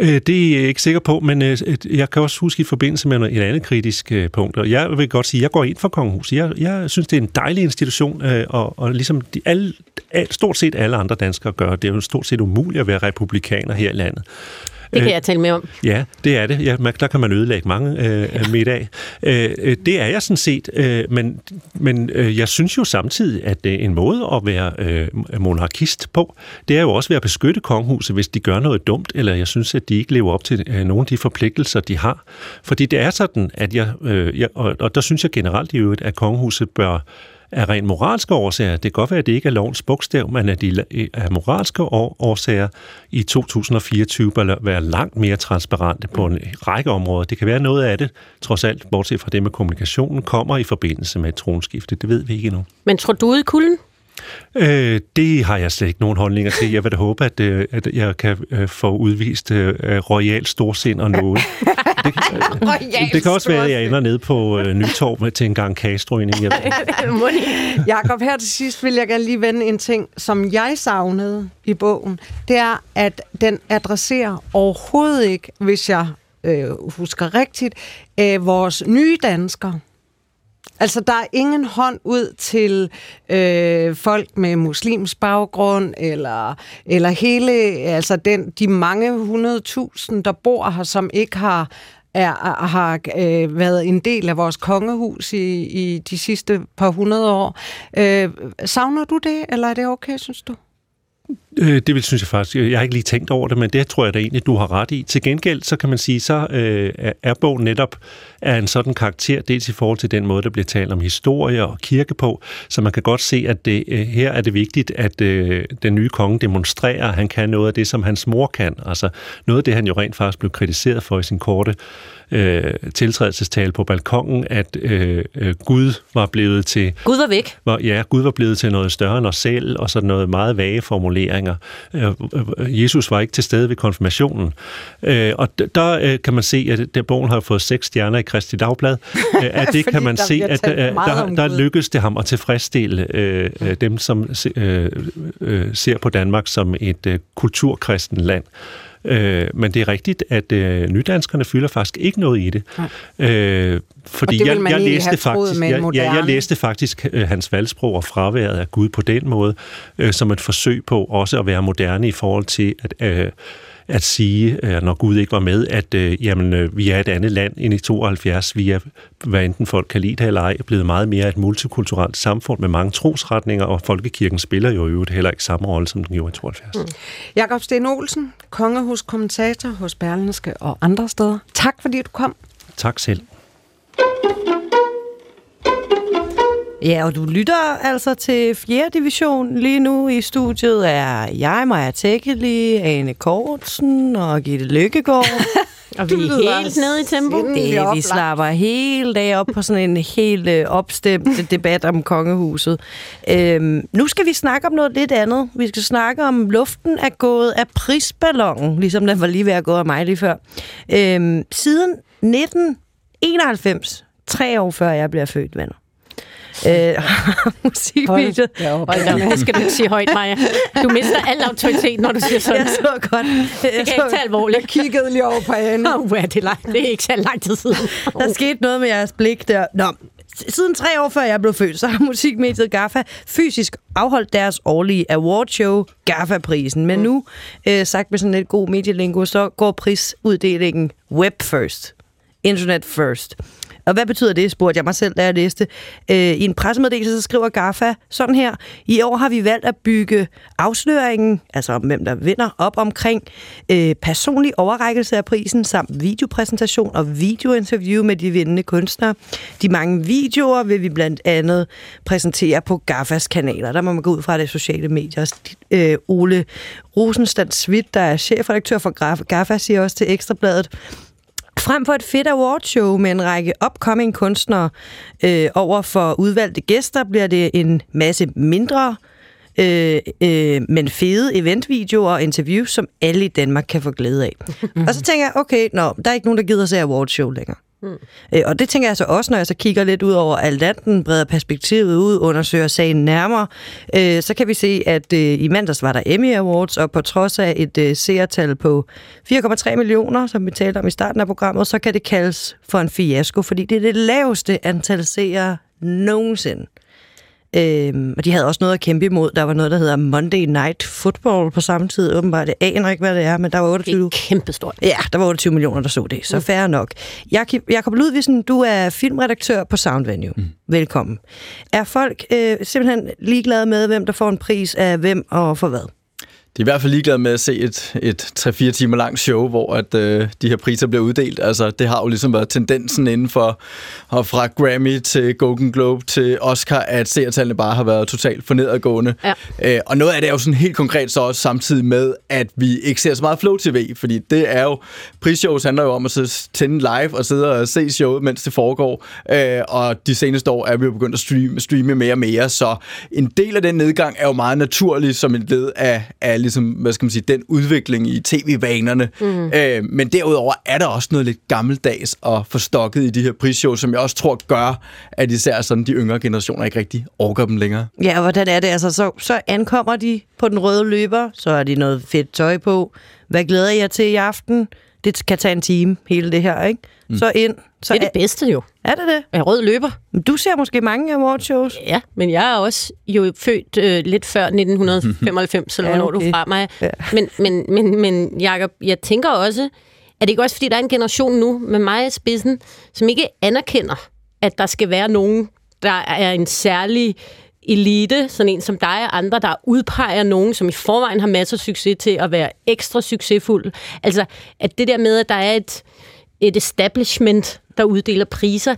Øh, det er jeg ikke sikker på, men øh, jeg kan også huske i forbindelse med et andet kritisk øh, punkt, og jeg vil godt sige, at jeg går ind for kongehuset. Jeg, jeg synes, det er en dejlig institution, øh, og, og ligesom de, alle, stort set alle andre danskere gør, det er jo stort set umuligt at være republikaner her i landet. Det kan øh, jeg tale med om. Ja, det er det. Ja, der kan man ødelægge mange øh, ja. middag. Øh, øh, det er jeg sådan set, øh, men, men øh, jeg synes jo samtidig, at er en måde at være øh, monarkist på, det er jo også ved at beskytte kongehuset, hvis de gør noget dumt, eller jeg synes, at de ikke lever op til øh, nogle af de forpligtelser, de har. Fordi det er sådan, at jeg, øh, jeg og, og der synes jeg generelt i øvrigt, at kongehuset bør af rent moralske årsager, det kan godt være, at det ikke er lovens bogstav, men at de øh, af moralske årsager i 2024 bør være langt mere transparente på en række områder. Det kan være noget af det, trods alt, bortset fra det med kommunikationen, kommer i forbindelse med et tronskifte. Det ved vi ikke endnu. Men tror du ud i kulden? Øh, det har jeg slet ikke nogen holdninger til. Jeg vil da håbe, at, øh, at jeg kan øh, få udvist øh, royal storsind og noget. Det, øh, det kan også være, at jeg ender ned på øh, Nytorv med til en gang kagestrøgning. Jakob, her til sidst vil jeg gerne lige vende en ting, som jeg savnede i bogen. Det er, at den adresserer overhovedet ikke, hvis jeg øh, husker rigtigt, øh, vores nye danskere Altså, der er ingen hånd ud til øh, folk med muslims baggrund, eller, eller hele, altså den, de mange hundredtusind, der bor her, som ikke har er, har øh, været en del af vores kongehus i, i de sidste par hundrede år. Øh, savner du det, eller er det okay, synes du? Øh, det vil synes jeg faktisk. Jeg har ikke lige tænkt over det, men det tror jeg da egentlig, du har ret i. Til gengæld, så kan man sige, så øh, er bogen netop af en sådan karakter, dels i forhold til den måde, der bliver talt om historie og kirke på, så man kan godt se, at det, øh, her er det vigtigt, at øh, den nye konge demonstrerer, at han kan noget af det, som hans mor kan. Altså noget af det, han jo rent faktisk blev kritiseret for i sin korte øh, tiltrædelsestale på balkongen, at øh, øh, Gud var blevet til... Gud var væk. Var, ja, Gud var blevet til noget større end os selv, og så noget meget vage formuleringer. Øh, øh, Jesus var ikke til stede ved konfirmationen. Øh, og der øh, kan man se, at der bogen har fået seks stjerner i Kristi Dagblad. Øh, at det kan man se, at der, der, lykkedes det ham at tilfredsstille øh, dem, som øh, øh, ser på Danmark som et øh, kulturkristen land. Øh, men det er rigtigt, at øh, nydanskerne fylder faktisk ikke noget i det. Øh, fordi jeg, jeg, læste faktisk, jeg, jeg moderne. læste faktisk øh, hans valgsprog og fraværet af Gud på den måde, øh, som et forsøg på også at være moderne i forhold til at... Øh, at sige, øh, når Gud ikke var med, at øh, jamen, øh, vi er et andet land end i 72. Vi er, hvad enten folk kan lide det eller ej, blevet meget mere et multikulturelt samfund med mange trosretninger, og folkekirken spiller jo i øvrigt heller ikke samme rolle, som den gjorde i 72. Mm. Jakob Sten Olsen, kongehuskommentator hos Berlinske og andre steder. Tak fordi du kom. Tak selv. Ja, og du lytter altså til 4. division. Lige nu i studiet er jeg, Maja Tækkeli, Ane Kortsen og Gitte Lykkegaard. Og vi er helt nede i tempo. Det, vi slapper hele dag op på sådan en helt øh, opstemt debat om kongehuset. Øhm, nu skal vi snakke om noget lidt andet. Vi skal snakke om luften er gået af prisballonen, ligesom den var lige ved at gå af mig lige før. Øhm, siden 1991, tre år før jeg bliver født, venner. Øh, musikvideoet. Hold da, det skal du ikke sige højt, Maja. Du mister al autoritet, når du siger sådan. Jeg så godt. Det kan jeg ikke tage alvorligt. Jeg kiggede lige over på Anne. Åh, oh, det, er lang, det er ikke så lang tid siden. Der skete noget med jeres blik der. Nå, siden tre år før jeg blev født, så har musikmediet GAFFA fysisk afholdt deres årlige awardshow, GAFFA-prisen. Men nu, øh, sagt med sådan et god medielingo, så går prisuddelingen web first. Internet first. Og hvad betyder det, spurgte jeg mig selv, da jeg læste. Øh, I en pressemeddelelse, så skriver GAFA sådan her. I år har vi valgt at bygge afsløringen, altså om hvem der vinder, op omkring øh, personlig overrækkelse af prisen, samt videopræsentation og videointerview med de vindende kunstnere. De mange videoer vil vi blandt andet præsentere på GAFAs kanaler. Der må man gå ud fra det sociale medier. Øh, Ole Rosenstand Svit, der er chefredaktør for GAFA, siger også til Ekstrabladet, Frem for et fedt awardshow med en række upcoming kunstnere øh, over for udvalgte gæster, bliver det en masse mindre, øh, øh, men fede eventvideoer og interviews, som alle i Danmark kan få glæde af. og så tænker jeg, okay, nå, der er ikke nogen, der gider se awardshow længere. Mm. Øh, og det tænker jeg så også, når jeg så kigger lidt ud over Atlanten, breder perspektivet ud, undersøger sagen nærmere, øh, så kan vi se, at øh, i mandags var der Emmy Awards, og på trods af et øh, seertal på 4,3 millioner, som vi talte om i starten af programmet, så kan det kaldes for en fiasko, fordi det er det laveste antal seere nogensinde. Øhm, og de havde også noget at kæmpe imod. Der var noget, der hedder Monday Night Football på samme tid. Åbenbart, jeg aner ikke, hvad det er, men der var Det 28... er kæmpestort. Ja, der var 28 millioner, der så det, så fair nok. Jakob, Jakob Ludvigsen, du er filmredaktør på Soundvenue. Mm. Velkommen. Er folk øh, simpelthen ligeglade med, hvem der får en pris af hvem og for hvad? De er i hvert fald ligeglade med at se et, et 3-4 timer langt show, hvor at, øh, de her priser bliver uddelt. Altså, det har jo ligesom været tendensen inden for, og fra Grammy til Golden Globe til Oscar, at seertallene bare har været totalt for nedadgående. Ja. Øh, og noget af det er jo sådan helt konkret så også samtidig med, at vi ikke ser så meget Flow TV, fordi det er jo, prisshows handler jo om at sidde, tænde live og sidde og se showet, mens det foregår. Øh, og de seneste år er vi jo begyndt at streame, streame mere og mere, så en del af den nedgang er jo meget naturlig som et led af, af ligesom, hvad skal man sige, den udvikling i tv-vanerne. Mm. Øh, men derudover er der også noget lidt gammeldags og forstokket i de her prisshows, som jeg også tror gør, at især sådan de yngre generationer ikke rigtig orker dem længere. Ja, og hvordan er det? Altså, så, så ankommer de på den røde løber, så er de noget fedt tøj på. Hvad glæder jeg til i aften? Det kan tage en time, hele det her, ikke? Mm. Så ind. Så Det er det bedste jo. er det det? Er rød løber. Du ser måske mange awardshows. Ja, men jeg er også jo født øh, lidt før 1995, eller Ja, okay. du fra mig. Ja. Men, men, men, men Jacob, jeg tænker også, er det ikke også, fordi der er en generation nu med mig i spidsen, som ikke anerkender, at der skal være nogen, der er en særlig elite, sådan en som dig og andre, der udpeger nogen, som i forvejen har masser af succes til at være ekstra succesfuld. Altså, at det der med, at der er et, et establishment, der uddeler priser,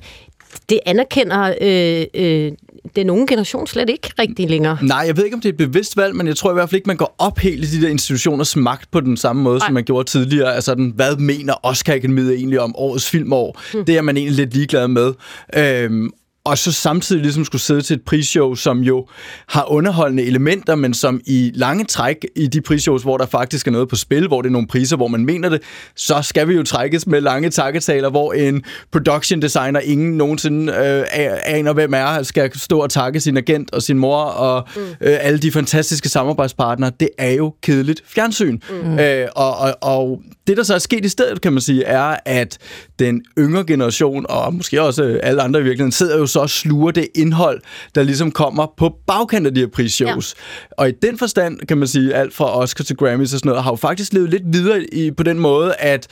det anerkender øh, øh, den unge generation slet ikke rigtig længere. Nej, jeg ved ikke, om det er et bevidst valg, men jeg tror i hvert fald ikke, man går op helt i de der institutioners magt på den samme måde, Ej. som man gjorde tidligere. Altså, den, hvad mener Oscar Akademiet egentlig om årets filmår? Mm. Det er man egentlig lidt ligeglad med. Øhm, og så samtidig ligesom skulle sidde til et prisshow, som jo har underholdende elementer, men som i lange træk i de prisshows, hvor der faktisk er noget på spil, hvor det er nogle priser, hvor man mener det, så skal vi jo trækkes med lange takketaler, hvor en production designer, ingen nogensinde øh, aner, hvem er, skal stå og takke sin agent og sin mor og mm. øh, alle de fantastiske samarbejdspartnere. Det er jo kedeligt fjernsyn. Mm. Øh, og, og, og det, der så er sket i stedet, kan man sige, er, at den yngre generation, og måske også alle andre i virkeligheden, sidder jo så sluger det indhold, der ligesom kommer på bagkant af de her prisshows. Ja. Og i den forstand, kan man sige, alt fra Oscar til Grammys og sådan noget, har jo faktisk levet lidt videre i, på den måde, at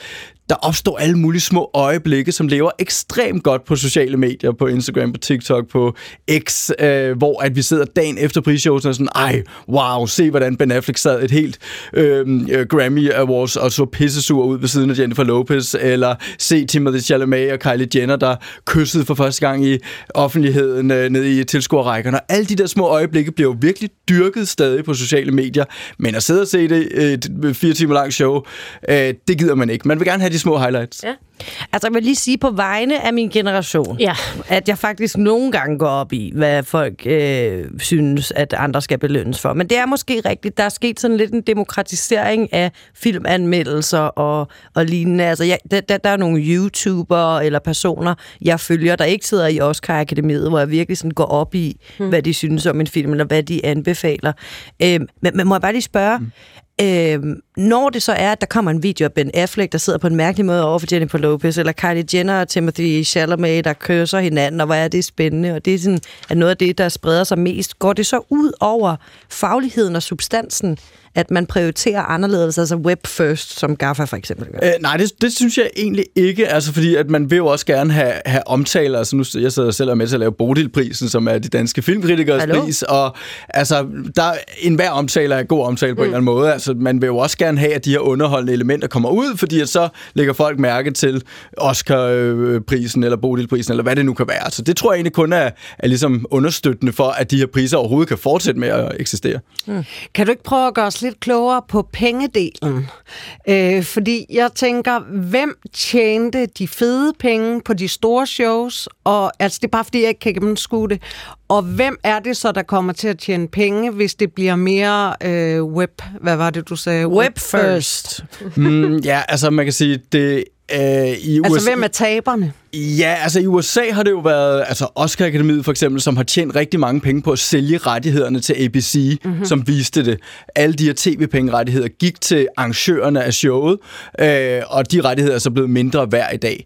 der opstår alle mulige små øjeblikke, som lever ekstremt godt på sociale medier, på Instagram, på TikTok, på X, øh, hvor at vi sidder dagen efter prisshowet og sådan, ej, wow, se hvordan Ben Affleck sad et helt øhm, øh, Grammy Awards og så pissesur ud ved siden af Jennifer Lopez, eller se Timothy Chalamet og Kylie Jenner, der kyssede for første gang i offentligheden øh, nede i tilskuerrækkerne. Og alle de der små øjeblikke bliver jo virkelig dyrket stadig på sociale medier, men at sidde og se det et fire timer langt show, øh, det gider man ikke. Man vil gerne have de små highlights. Ja. Altså, jeg vil lige sige på vegne af min generation, ja. at jeg faktisk nogle gange går op i, hvad folk øh, synes, at andre skal belønnes for. Men det er måske rigtigt. Der er sket sådan lidt en demokratisering af filmanmeldelser og, og lignende. Altså, jeg, der, der, der er nogle YouTubere eller personer, jeg følger, der ikke sidder i Oscar-akademiet, hvor jeg virkelig sådan går op i, hmm. hvad de synes om en film, eller hvad de anbefaler. Øh, men, men må jeg bare lige spørge, hmm. Øh, når det så er, at der kommer en video af Ben Affleck, der sidder på en mærkelig måde over for Jennifer Lopez, eller Kylie Jenner og Timothy Chalamet, der kysser hinanden, og hvor er det spændende, og det er sådan, at noget af det, der spreder sig mest, går det så ud over fagligheden og substansen at man prioriterer anderledes, altså web first, som GAFA for eksempel gør? Øh, nej, det, det synes jeg egentlig ikke, altså fordi at man vil jo også gerne have, have omtaler, altså nu jeg sidder selv og med til at lave Bodilprisen, som er de danske filmkritikers Hallo? pris, og altså, der en hver omtaler er god omtale på mm. en eller anden måde, altså man vil jo også gerne have, at de her underholdende elementer kommer ud, fordi at så lægger folk mærke til Oscar-prisen eller Bodilprisen, eller hvad det nu kan være. Så det tror jeg egentlig kun er, er ligesom understøttende for, at de her priser overhovedet kan fortsætte med at eksistere. Mm. Kan du ikke prøve at gøre os lidt klogere på pengedelen. Øh, fordi jeg tænker, hvem tjente de fede penge på de store shows? Og altså, det er bare fordi, jeg ikke kan gennemskue det. Og hvem er det så, der kommer til at tjene penge, hvis det bliver mere øh, web... Hvad var det, du sagde? Web first. mm, ja, altså man kan sige, det Øh, i USA, altså, hvem er taberne? Ja, altså i USA har det jo været altså Oscar Akademiet for eksempel, som har tjent rigtig mange penge på at sælge rettighederne til ABC, mm-hmm. som viste det. Alle de her tv-pengerettigheder gik til arrangørerne af showet, øh, og de rettigheder er så blevet mindre værd i dag.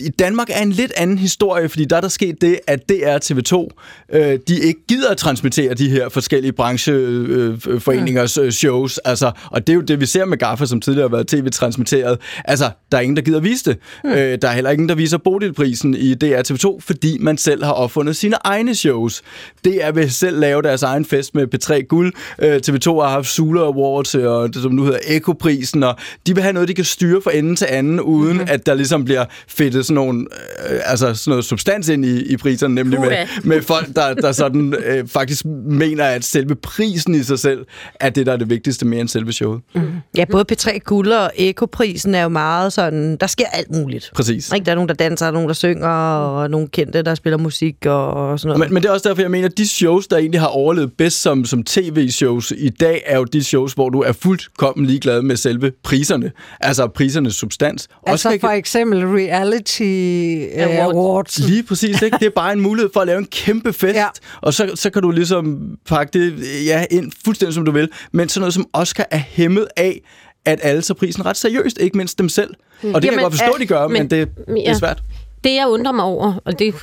I Danmark er en lidt anden historie, fordi der er der sket det, at DR TV2, øh, de ikke gider at transmittere de her forskellige brancheforeningers øh, shows. Altså, og det er jo det, vi ser med GAFA, som tidligere har været tv-transmitteret. Altså, der er ingen, der gider vise det. Mm. Øh, der er heller ingen, der viser Bodilprisen i DR TV2, fordi man selv har opfundet sine egne shows. DR vil selv lave deres egen fest med P3 Guld. Øh, TV2 har haft Sula Awards, og det, som nu hedder Ekoprisen, og de vil have noget, de kan styre fra ende til anden, uden mm. at der ligesom bliver fedtet sådan, nogle, øh, altså sådan noget substans ind i, i priserne, nemlig med, med folk, der, der sådan øh, faktisk mener, at selve prisen i sig selv er det, der er det vigtigste mere end selve showet. Mm. Ja, både P3 Guld og Ekoprisen er jo meget sådan, der sker alt muligt. Præcis. Ikke? Der er nogen, der danser, der er nogen, der synger, og nogle kendte, der spiller musik og sådan noget. Men, men det er også derfor, jeg mener, at de shows, der egentlig har overlevet bedst som, som tv-shows i dag, er jo de shows, hvor du er fuldkommen ligeglad med selve priserne. Altså prisernes substans. Altså også for eksempel reality uh, awards. Lige præcis, ikke? Det er bare en mulighed for at lave en kæmpe fest, ja. og så, så kan du ligesom pakke det ja, ind fuldstændig som du vil. Men sådan noget som Oscar er hæmmet af, at alle tager prisen ret seriøst, ikke mindst dem selv. Mm. Og det Jamen, kan jeg godt forstå, at de gør, men, men det, ja. det er svært. Det, jeg undrer mig over, og det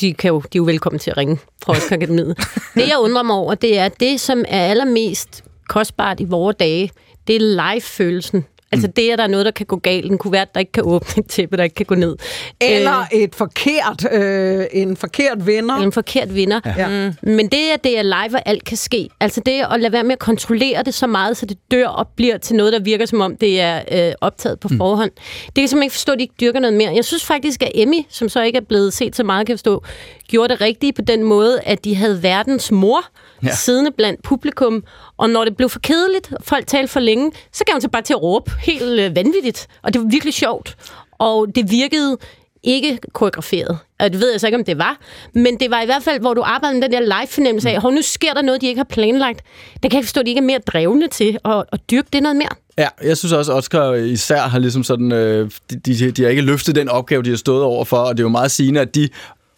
de, kan jo, de er jo velkommen til at ringe fra Oscar Akademiet. det, jeg undrer mig over, det er, det, som er allermest kostbart i vores dage, det er live-følelsen Altså mm. det, at der er noget, der kan gå galt, den kunne være, at der ikke kan åbne et tæppe, der ikke kan gå ned. Eller øh, et forkert, øh, en forkert vinder. Eller en forkert vinder. Ja. Mm. Men det, at det er live, og alt kan ske. Altså det at lade være med at kontrollere det så meget, så det dør og bliver til noget, der virker som om, det er øh, optaget på mm. forhånd. Det kan jeg simpelthen ikke forstå, at de ikke dyrker noget mere. Jeg synes faktisk, at Emmy, som så ikke er blevet set så meget, kan forstå, gjorde det rigtigt på den måde, at de havde verdens mor ja. siddende blandt publikum, og når det blev for kedeligt, og folk talte for længe, så gav hun sig bare til at råbe helt øh, vanvittigt, og det var virkelig sjovt. Og det virkede ikke koreograferet. Og det ved jeg så ikke, om det var. Men det var i hvert fald, hvor du arbejdede med den der live-fornemmelse af, hvor nu sker der noget, de ikke har planlagt. Det kan jeg forstå, at de ikke er mere drevne til at, at dyrke det noget mere. Ja, jeg synes også, at Oscar især har ligesom sådan, øh, de, de, de har ikke løftet den opgave, de har stået over for, og det er jo meget sigende, at de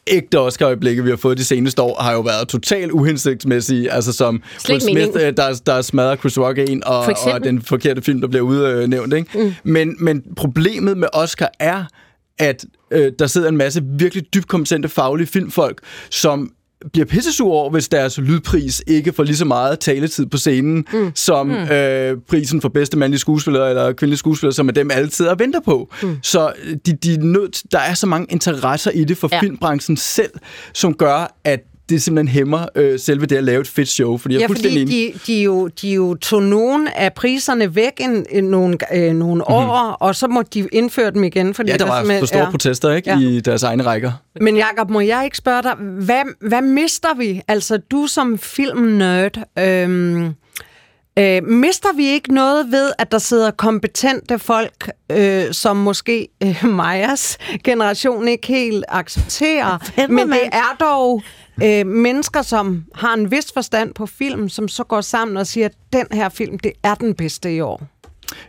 ægte Oscar-øjeblikke, vi har fået de seneste år, har jo været totalt uhensigtsmæssige. Altså som Will Smith, øh, der, der smadrer Chris Rock en, og, og den forkerte film, der bliver udnævnt. Ikke? Mm. Men, men problemet med Oscar er, at øh, der sidder en masse virkelig dybt kompetente faglige filmfolk, som bliver pissesur over, hvis deres lydpris ikke får lige så meget taletid på scenen, mm. som mm. Øh, prisen for bedste mandlige skuespiller eller kvindelige skuespiller, som er dem altid og venter på. Mm. Så de, de nødt, der er så mange interesser i det for ja. filmbranchen selv, som gør, at det simpelthen hæmmer øh, selve det at lave et fedt show. Fordi jeg ja, fordi de, de, jo, de jo tog nogle af priserne væk en, en, nogle, øh, nogle mm-hmm. år, og så må de indføre dem igen. Fordi ja, der, var for store ja. protester ikke, ja. i deres egne rækker. Men Jacob, må jeg ikke spørge dig, hvad, hvad mister vi? Altså, du som filmnørd... Øh, Øh, mister vi ikke noget ved, at der sidder kompetente folk, øh, som måske øh, Majas generation ikke helt accepterer, men det er dog øh, mennesker, som har en vis forstand på film, som så går sammen og siger, at den her film, det er den bedste i år.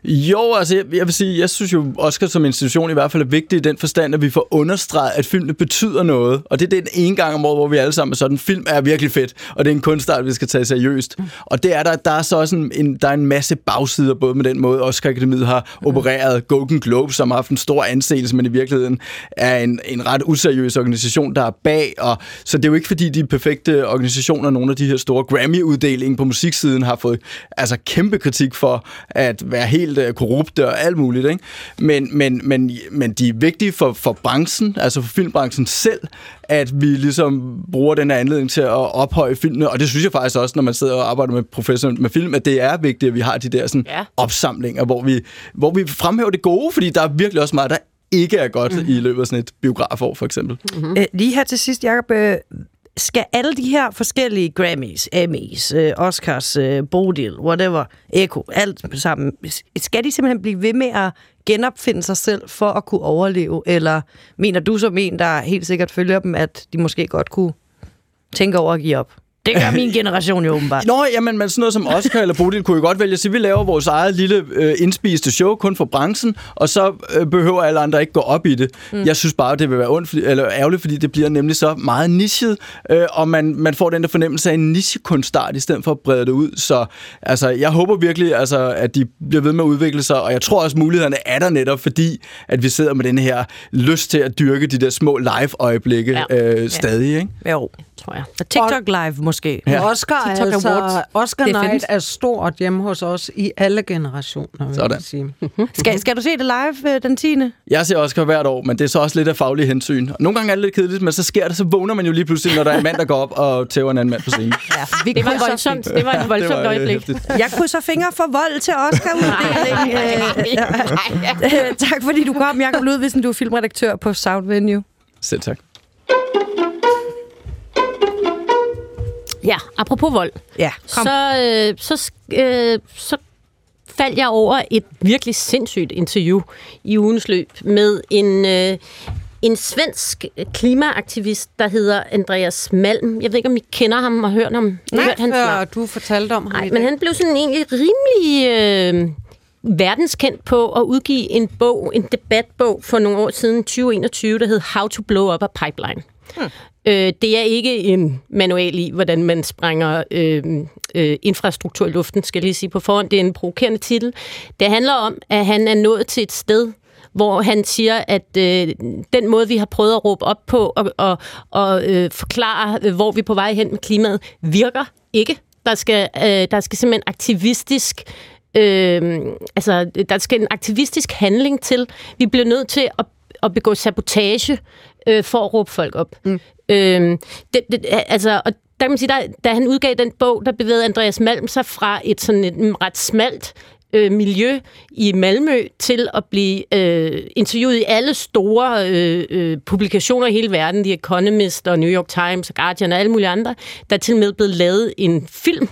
Jo, altså jeg, jeg vil sige, jeg synes jo, Oscar som institution i hvert fald er vigtig i den forstand, at vi får understreget, at filmene betyder noget. Og det er den ene gang om året, hvor vi alle sammen er sådan, film er virkelig fedt, og det er en kunstart, vi skal tage seriøst. Mm. Og det er der, der er så også en, en, der er en masse bagsider, både med den måde, Oscar Akademiet har mm. opereret Golden Globe, som har haft en stor anseelse, men i virkeligheden er en, en ret useriøs organisation, der er bag. Og, så det er jo ikke, fordi de perfekte organisationer, nogle af de her store Grammy-uddelinger på musiksiden, har fået altså, kæmpe kritik for at være helt uh, korrupte og alt muligt. Ikke? Men, men, men, men de er vigtige for, for branchen, altså for filmbranchen selv, at vi ligesom bruger den her anledning til at ophøje filmene, og det synes jeg faktisk også, når man sidder og arbejder med professionelt med film, at det er vigtigt, at vi har de der sådan, ja. opsamlinger, hvor vi, hvor vi fremhæver det gode, fordi der er virkelig også meget, der ikke er godt mm. i løbet af sådan et biografår, for eksempel. Mm-hmm. Æ, lige her til sidst, Jacob, øh, skal alle de her forskellige Grammys, Emmys, øh, Oscars, øh, Bodil, whatever, Echo, alt sammen, skal de simpelthen blive ved med at genopfinde sig selv for at kunne overleve? Eller mener du som en, der helt sikkert følger dem, at de måske godt kunne tænke over at give op? Det gør min generation jo åbenbart. Nå, jamen, men sådan noget som Oscar eller Bodil kunne jo godt vælge at sige, vi laver vores eget lille øh, indspiste show kun for branchen, og så øh, behøver alle andre ikke gå op i det. Mm. Jeg synes bare, det vil være ondt, eller ærgerligt, fordi det bliver nemlig så meget nichet, øh, og man, man får den der fornemmelse af en nichekunstart, i stedet for at brede det ud. Så altså, jeg håber virkelig, altså, at de bliver ved med at udvikle sig, og jeg tror også, mulighederne er der netop, fordi at vi sidder med den her lyst til at dyrke de der små live-øjeblikke ja. øh, stadig. Ikke? Jo tror jeg. Og TikTok Live måske. Ja. Oscar, TikTok altså, Awards. Oscar det Night er stort hjemme hos os i alle generationer, vil Sådan. jeg sige. skal, skal du se det live øh, den 10. Jeg ser Oscar hvert år, men det er så også lidt af faglige hensyn. Nogle gange er det lidt kedeligt, men så sker det, så vågner man jo lige pludselig, når der er en mand, der går op og tæver en anden mand på scenen. Ja, vi det var voldsomt. Det var et voldsomt var, øjeblik. Hæftigt. Jeg krydser fingre for vold til Oscar uddeling. Øh, tak fordi du kom, Jacob Ludvigsen. Du er filmredaktør på Sound Venue. Selv tak. Ja, apropos vold. Ja, kom. Så, øh, så, øh, så faldt jeg over et virkelig sindssygt interview i ugens løb med en, øh, en svensk klimaaktivist, der hedder Andreas Malm. Jeg ved ikke, om I kender ham og hørt ham. Nej, hørt hans før du fortalte om ham. Nej, men han blev sådan egentlig rimelig... Øh, verdenskendt på at udgive en bog, en debatbog for nogle år siden, 2021, der hed How to Blow Up a Pipeline. Hmm. Øh, det er ikke en manual i, hvordan man sprænger øh, øh, infrastruktur i luften, skal jeg lige sige på forhånd. Det er en provokerende titel. Det handler om, at han er nået til et sted, hvor han siger, at øh, den måde, vi har prøvet at råbe op på og, og, og øh, forklare, øh, hvor vi er på vej hen med klimaet, virker ikke. Der skal, øh, der skal simpelthen aktivistisk Øh, altså, der skal en aktivistisk handling til. Vi bliver nødt til at, at begå sabotage øh, for at råbe folk op. Mm. Øh, det, det, altså, og der kan man sige, der, da han udgav den bog, der bevægede Andreas Malm sig fra et sådan et ret smalt øh, miljø i Malmø til at blive øh, interviewet i alle store øh, øh, publikationer i hele verden, The Economist og New York Times og Guardian og alle mulige andre. Der er til og med blevet lavet en film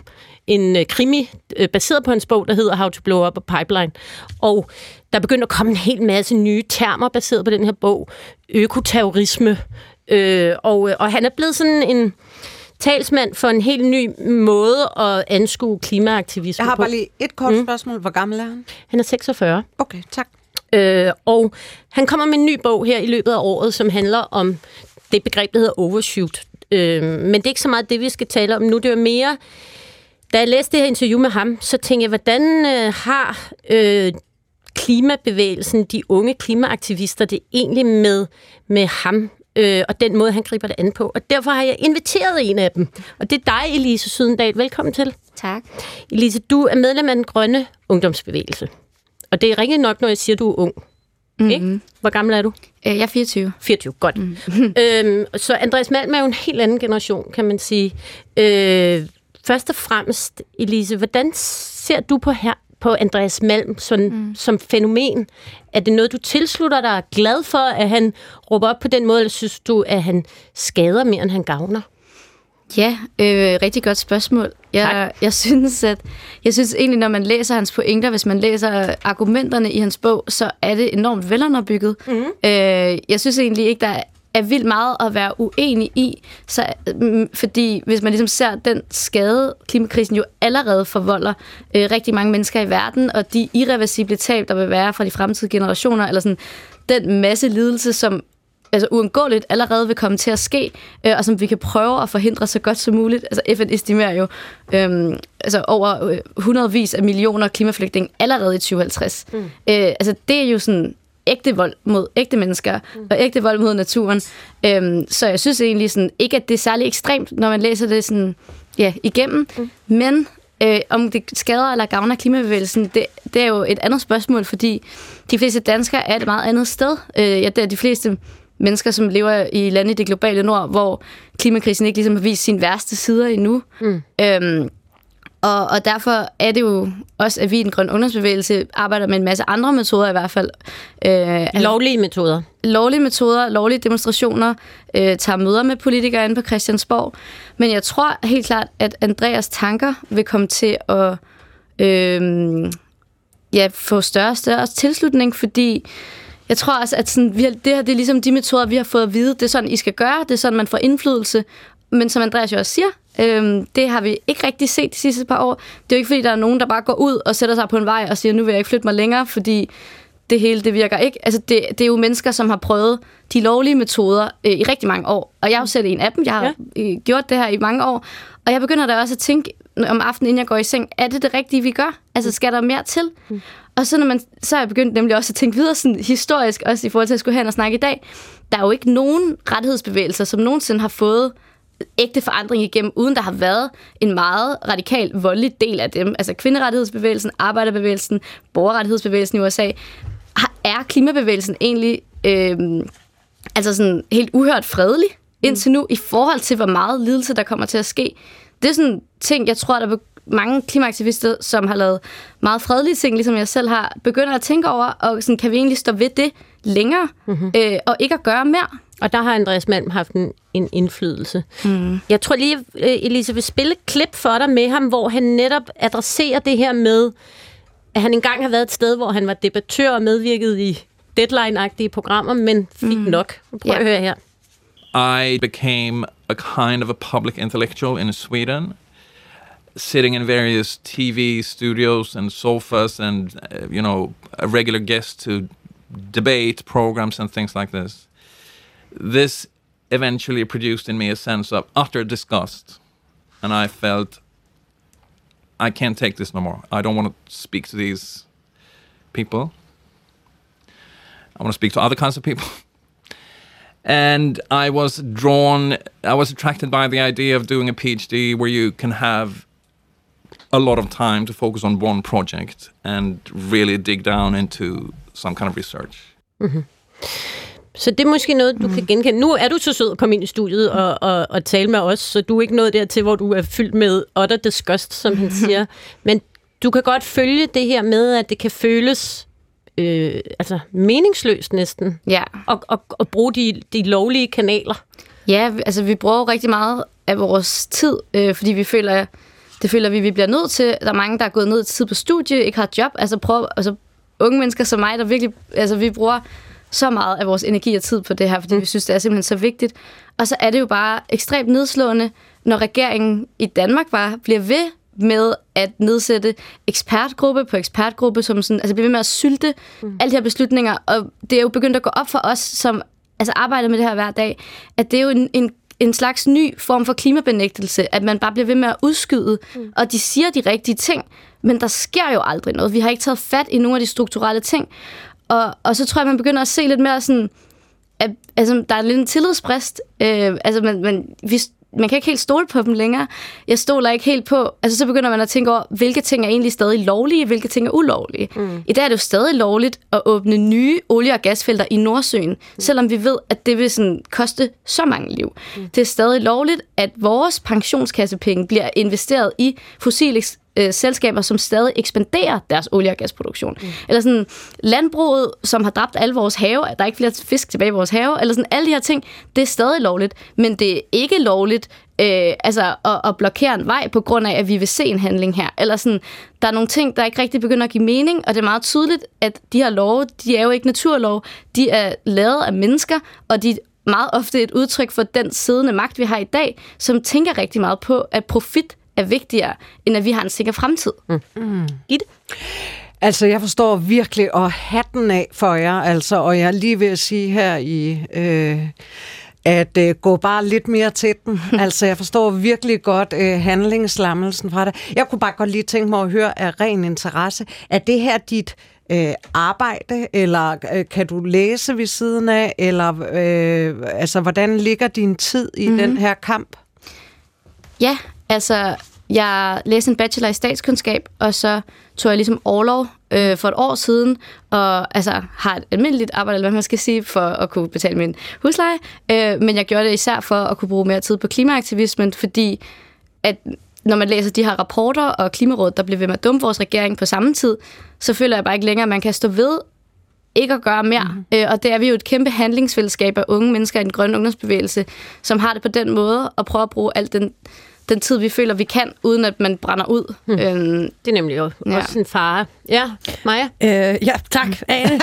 en øh, krimi øh, baseret på hans bog, der hedder How to Blow Up a Pipeline. Og der begynder at komme en hel masse nye termer baseret på den her bog. Økoterrorisme. Øh, og, og han er blevet sådan en talsmand for en helt ny måde at anskue klimaaktivisme Jeg har på. bare lige et kort mm. spørgsmål. Hvor gammel er han? Han er 46. Okay, tak. Øh, og han kommer med en ny bog her i løbet af året, som handler om det begreb, der hedder overshoot. Øh, men det er ikke så meget det, vi skal tale om nu. Det er mere... Da jeg læste det her interview med ham, så tænkte jeg, hvordan øh, har øh, klimabevægelsen, de unge klimaaktivister, det egentlig med, med ham øh, og den måde, han griber det an på. Og derfor har jeg inviteret en af dem. Og det er dig, Elise Sydendal. Velkommen til. Tak. Elise, du er medlem af den grønne ungdomsbevægelse. Og det er rigtigt nok, når jeg siger, at du er ung. Mm-hmm. Ikke? Hvor gammel er du? Øh, Jeg er 24. 24, godt. Mm. øhm, så Andreas Malm er jo en helt anden generation, kan man sige. Øh, først og fremmest, Elise, hvordan ser du på her på Andreas Malm sådan, mm. som fænomen? Er det noget, du tilslutter dig og er glad for, at han råber op på den måde, eller synes du, at han skader mere, end han gavner? Ja, øh, rigtig godt spørgsmål. Jeg, jeg, synes, at, jeg synes egentlig, når man læser hans pointer, hvis man læser argumenterne i hans bog, så er det enormt velunderbygget. Mm. Øh, jeg synes egentlig ikke, der er vildt meget at være uenig i, så, mm, fordi hvis man ligesom ser den skade, klimakrisen jo allerede forvolder øh, rigtig mange mennesker i verden, og de irreversible tab, der vil være fra de fremtidige generationer, eller sådan den masse lidelse, som altså uundgåeligt allerede vil komme til at ske, øh, og som vi kan prøve at forhindre så godt som muligt. Altså FN estimerer jo øhm, altså over øh, hundredvis af millioner klimaflygtninge allerede i 2050. Mm. Øh, altså det er jo sådan ægte vold mod ægte mennesker, mm. og ægte vold mod naturen. Øhm, så jeg synes egentlig sådan, ikke, at det er særlig ekstremt, når man læser det sådan, ja, igennem, mm. men øh, om det skader eller gavner klimabevægelsen, det, det er jo et andet spørgsmål, fordi de fleste danskere er et meget andet sted. Øh, ja, det er de fleste mennesker, som lever i lande i det globale nord, hvor klimakrisen ikke ligesom har vist sine værste sider endnu. Mm. Øhm, og, og derfor er det jo også, at vi i den grønne ungdomsbevægelse arbejder med en masse andre metoder i hvert fald. Øh, Lovlige metoder. lovlige metoder, lovlige demonstrationer, øh, tager møder med politikere inde på Christiansborg. Men jeg tror helt klart, at Andreas tanker vil komme til at øh, ja, få større og større tilslutning, fordi jeg tror også, at sådan, vi har, det her det er ligesom de metoder, vi har fået at vide. Det er sådan, I skal gøre. Det er sådan, man får indflydelse. Men som Andreas jo også siger, øhm, det har vi ikke rigtig set de sidste par år. Det er jo ikke, fordi der er nogen, der bare går ud og sætter sig på en vej og siger, nu vil jeg ikke flytte mig længere, fordi det hele, det virker ikke. Altså, det, det er jo mennesker, som har prøvet de lovlige metoder øh, i rigtig mange år. Og jeg er jo selv en af dem. Jeg har ja. øh, gjort det her i mange år. Og jeg begynder da også at tænke om aftenen, inden jeg går i seng, er det det rigtige, vi gør? Altså, skal der mere til? Mm. Og så, når man, så er jeg begyndt nemlig også at tænke videre sådan, historisk, også i forhold til at skulle hen og snakke i dag. Der er jo ikke nogen rettighedsbevægelser, som nogensinde har fået ægte forandring igennem, uden der har været en meget radikal, voldelig del af dem. Altså kvinderettighedsbevægelsen, arbejderbevægelsen, borgerrettighedsbevægelsen i USA. Er klimabevægelsen egentlig øh, altså sådan helt uhørt fredelig indtil nu, i forhold til, hvor meget lidelse, der kommer til at ske? Det er sådan ting, jeg tror, der er mange klimaaktivister, som har lavet meget fredelige ting, ligesom jeg selv har, begynder at tænke over, og sådan, kan vi egentlig stå ved det længere, mm-hmm. øh, og ikke at gøre mere? Og der har Andreas Malm haft en, en indflydelse. Mm. Jeg tror lige, øh, Elise vil spille et klip for dig med ham, hvor han netop adresserer det her med, at han engang har været et sted, hvor han var debattør og medvirket i deadline-agtige programmer, men fik mm. nok. Prøv Ja. at høre her. I became a kind of a public intellectual in Sweden, sitting in various TV studios and sofas, and uh, you know, a regular guest to debate programs and things like this. This eventually produced in me a sense of utter disgust, and I felt I can't take this no more. I don't want to speak to these people. I want to speak to other kinds of people. and I was drawn, I was attracted by the idea of doing a PhD where you can have a lot of time to focus on one project and really dig down into some kind of research. Mm-hmm. Så det er måske noget, du mm. kan genkende. Nu er du så sød at komme ind i studiet og, og, og tale med os, så du er ikke nået dertil, hvor du er fyldt med utter disgust, som han siger. Men du kan godt følge det her med, at det kan føles øh, altså meningsløst næsten, Ja. og, og, og bruge de, de lovlige kanaler. Ja, altså vi bruger rigtig meget af vores tid, øh, fordi vi føler, Det føler vi, vi bliver nødt til. Der er mange, der er gået ned i tid på studie, ikke har job. Altså, prøv, altså unge mennesker som mig, der virkelig... Altså, vi bruger så meget af vores energi og tid på det her, fordi mm. vi synes, det er simpelthen så vigtigt. Og så er det jo bare ekstremt nedslående, når regeringen i Danmark bare bliver ved med at nedsætte ekspertgruppe på ekspertgruppe, som sådan, altså bliver ved med at sylte mm. alle de her beslutninger. Og det er jo begyndt at gå op for os, som altså arbejder med det her hver dag, at det er jo en, en en slags ny form for klimabenægtelse, at man bare bliver ved med at udskyde, mm. og de siger de rigtige ting, men der sker jo aldrig noget. Vi har ikke taget fat i nogle af de strukturelle ting, og, og så tror jeg, man begynder at se lidt mere sådan, at, altså, der er lidt en tillidsbrist. Øh, altså, man, man, vi, man kan ikke helt stole på dem længere. Jeg stoler ikke helt på... Altså, så begynder man at tænke over, hvilke ting er egentlig stadig lovlige, hvilke ting er ulovlige. Mm. I dag er det jo stadig lovligt at åbne nye olie- og gasfelter i Nordsøen, mm. selvom vi ved, at det vil sådan koste så mange liv. Mm. Det er stadig lovligt, at vores pensionskassepenge bliver investeret i fossile øh, selskaber, som stadig ekspanderer deres olie- og gasproduktion. Mm. Eller sådan landbruget, som har dræbt alle vores have, der er ikke flere fisk tilbage i vores have, eller sådan alle de her ting, det er stadig lovligt, men det er ikke lovligt øh, altså at, at blokere en vej på grund af, at vi vil se en handling her. Eller sådan, der er nogle ting, der ikke rigtig begynder at give mening, og det er meget tydeligt, at de her love, de er jo ikke naturlov, de er lavet af mennesker, og de meget ofte et udtryk for den siddende magt, vi har i dag, som tænker rigtig meget på, at profit er vigtigere, end at vi har en sikker fremtid. Mm. Mm. det? Altså, jeg forstår virkelig at hatten af for jer, altså, og jeg er lige ved at sige her i... Øh, at øh, gå bare lidt mere til den. altså, jeg forstår virkelig godt øh, handlingslammelsen fra det. Jeg kunne bare godt lige tænke mig at høre af ren interesse. Er det her dit øh, arbejde, eller øh, kan du læse ved siden af, eller øh, altså, hvordan ligger din tid i mm-hmm. den her kamp? Ja, altså, jeg læste en bachelor i statskundskab, og så tog jeg ligesom overlov øh, for et år siden, og altså har et almindeligt arbejde, eller hvad man skal sige, for at kunne betale min husleje. Øh, men jeg gjorde det især for at kunne bruge mere tid på klimaaktivismen, fordi at når man læser de her rapporter og Klimarådet, der bliver ved med at dumme vores regering på samme tid, så føler jeg bare ikke længere, at man kan stå ved ikke at gøre mere. Mm. Øh, og det er vi jo et kæmpe handlingsfællesskab af unge mennesker i den grønne ungdomsbevægelse, som har det på den måde at prøve at bruge al den den tid, vi føler, vi kan, uden at man brænder ud. Hmm. Øhm, det er nemlig jo ja. også en fare. Ja, Maja? Øh, ja, tak, Ane.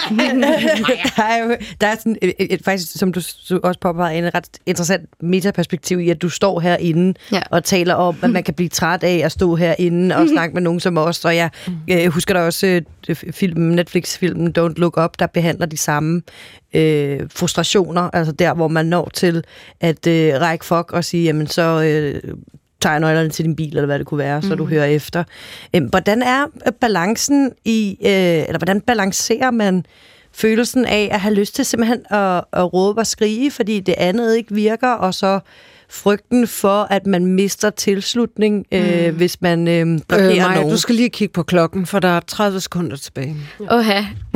der er jo der er sådan, et, et, faktisk, som du også påpeger, en ret interessant metaperspektiv i, at du står herinde ja. og taler om, at man kan blive træt af at stå herinde og snakke med nogen som os. Og jeg, jeg husker da også øh, filmen, Netflix-filmen Don't Look Up, der behandler de samme øh, frustrationer, altså der, hvor man når til at øh, række fuck og sige, jamen så øh, tager nøglerne til din bil, eller hvad det kunne være, så mm. du hører efter. Øhm, hvordan er balancen i, øh, eller hvordan balancerer man følelsen af at have lyst til simpelthen at, at råbe og skrige, fordi det andet ikke virker, og så frygten for, at man mister tilslutning, øh, mm. hvis man øh, blokerer øh, Maja, nogen. du skal lige kigge på klokken, for der er 30 sekunder tilbage. Åh,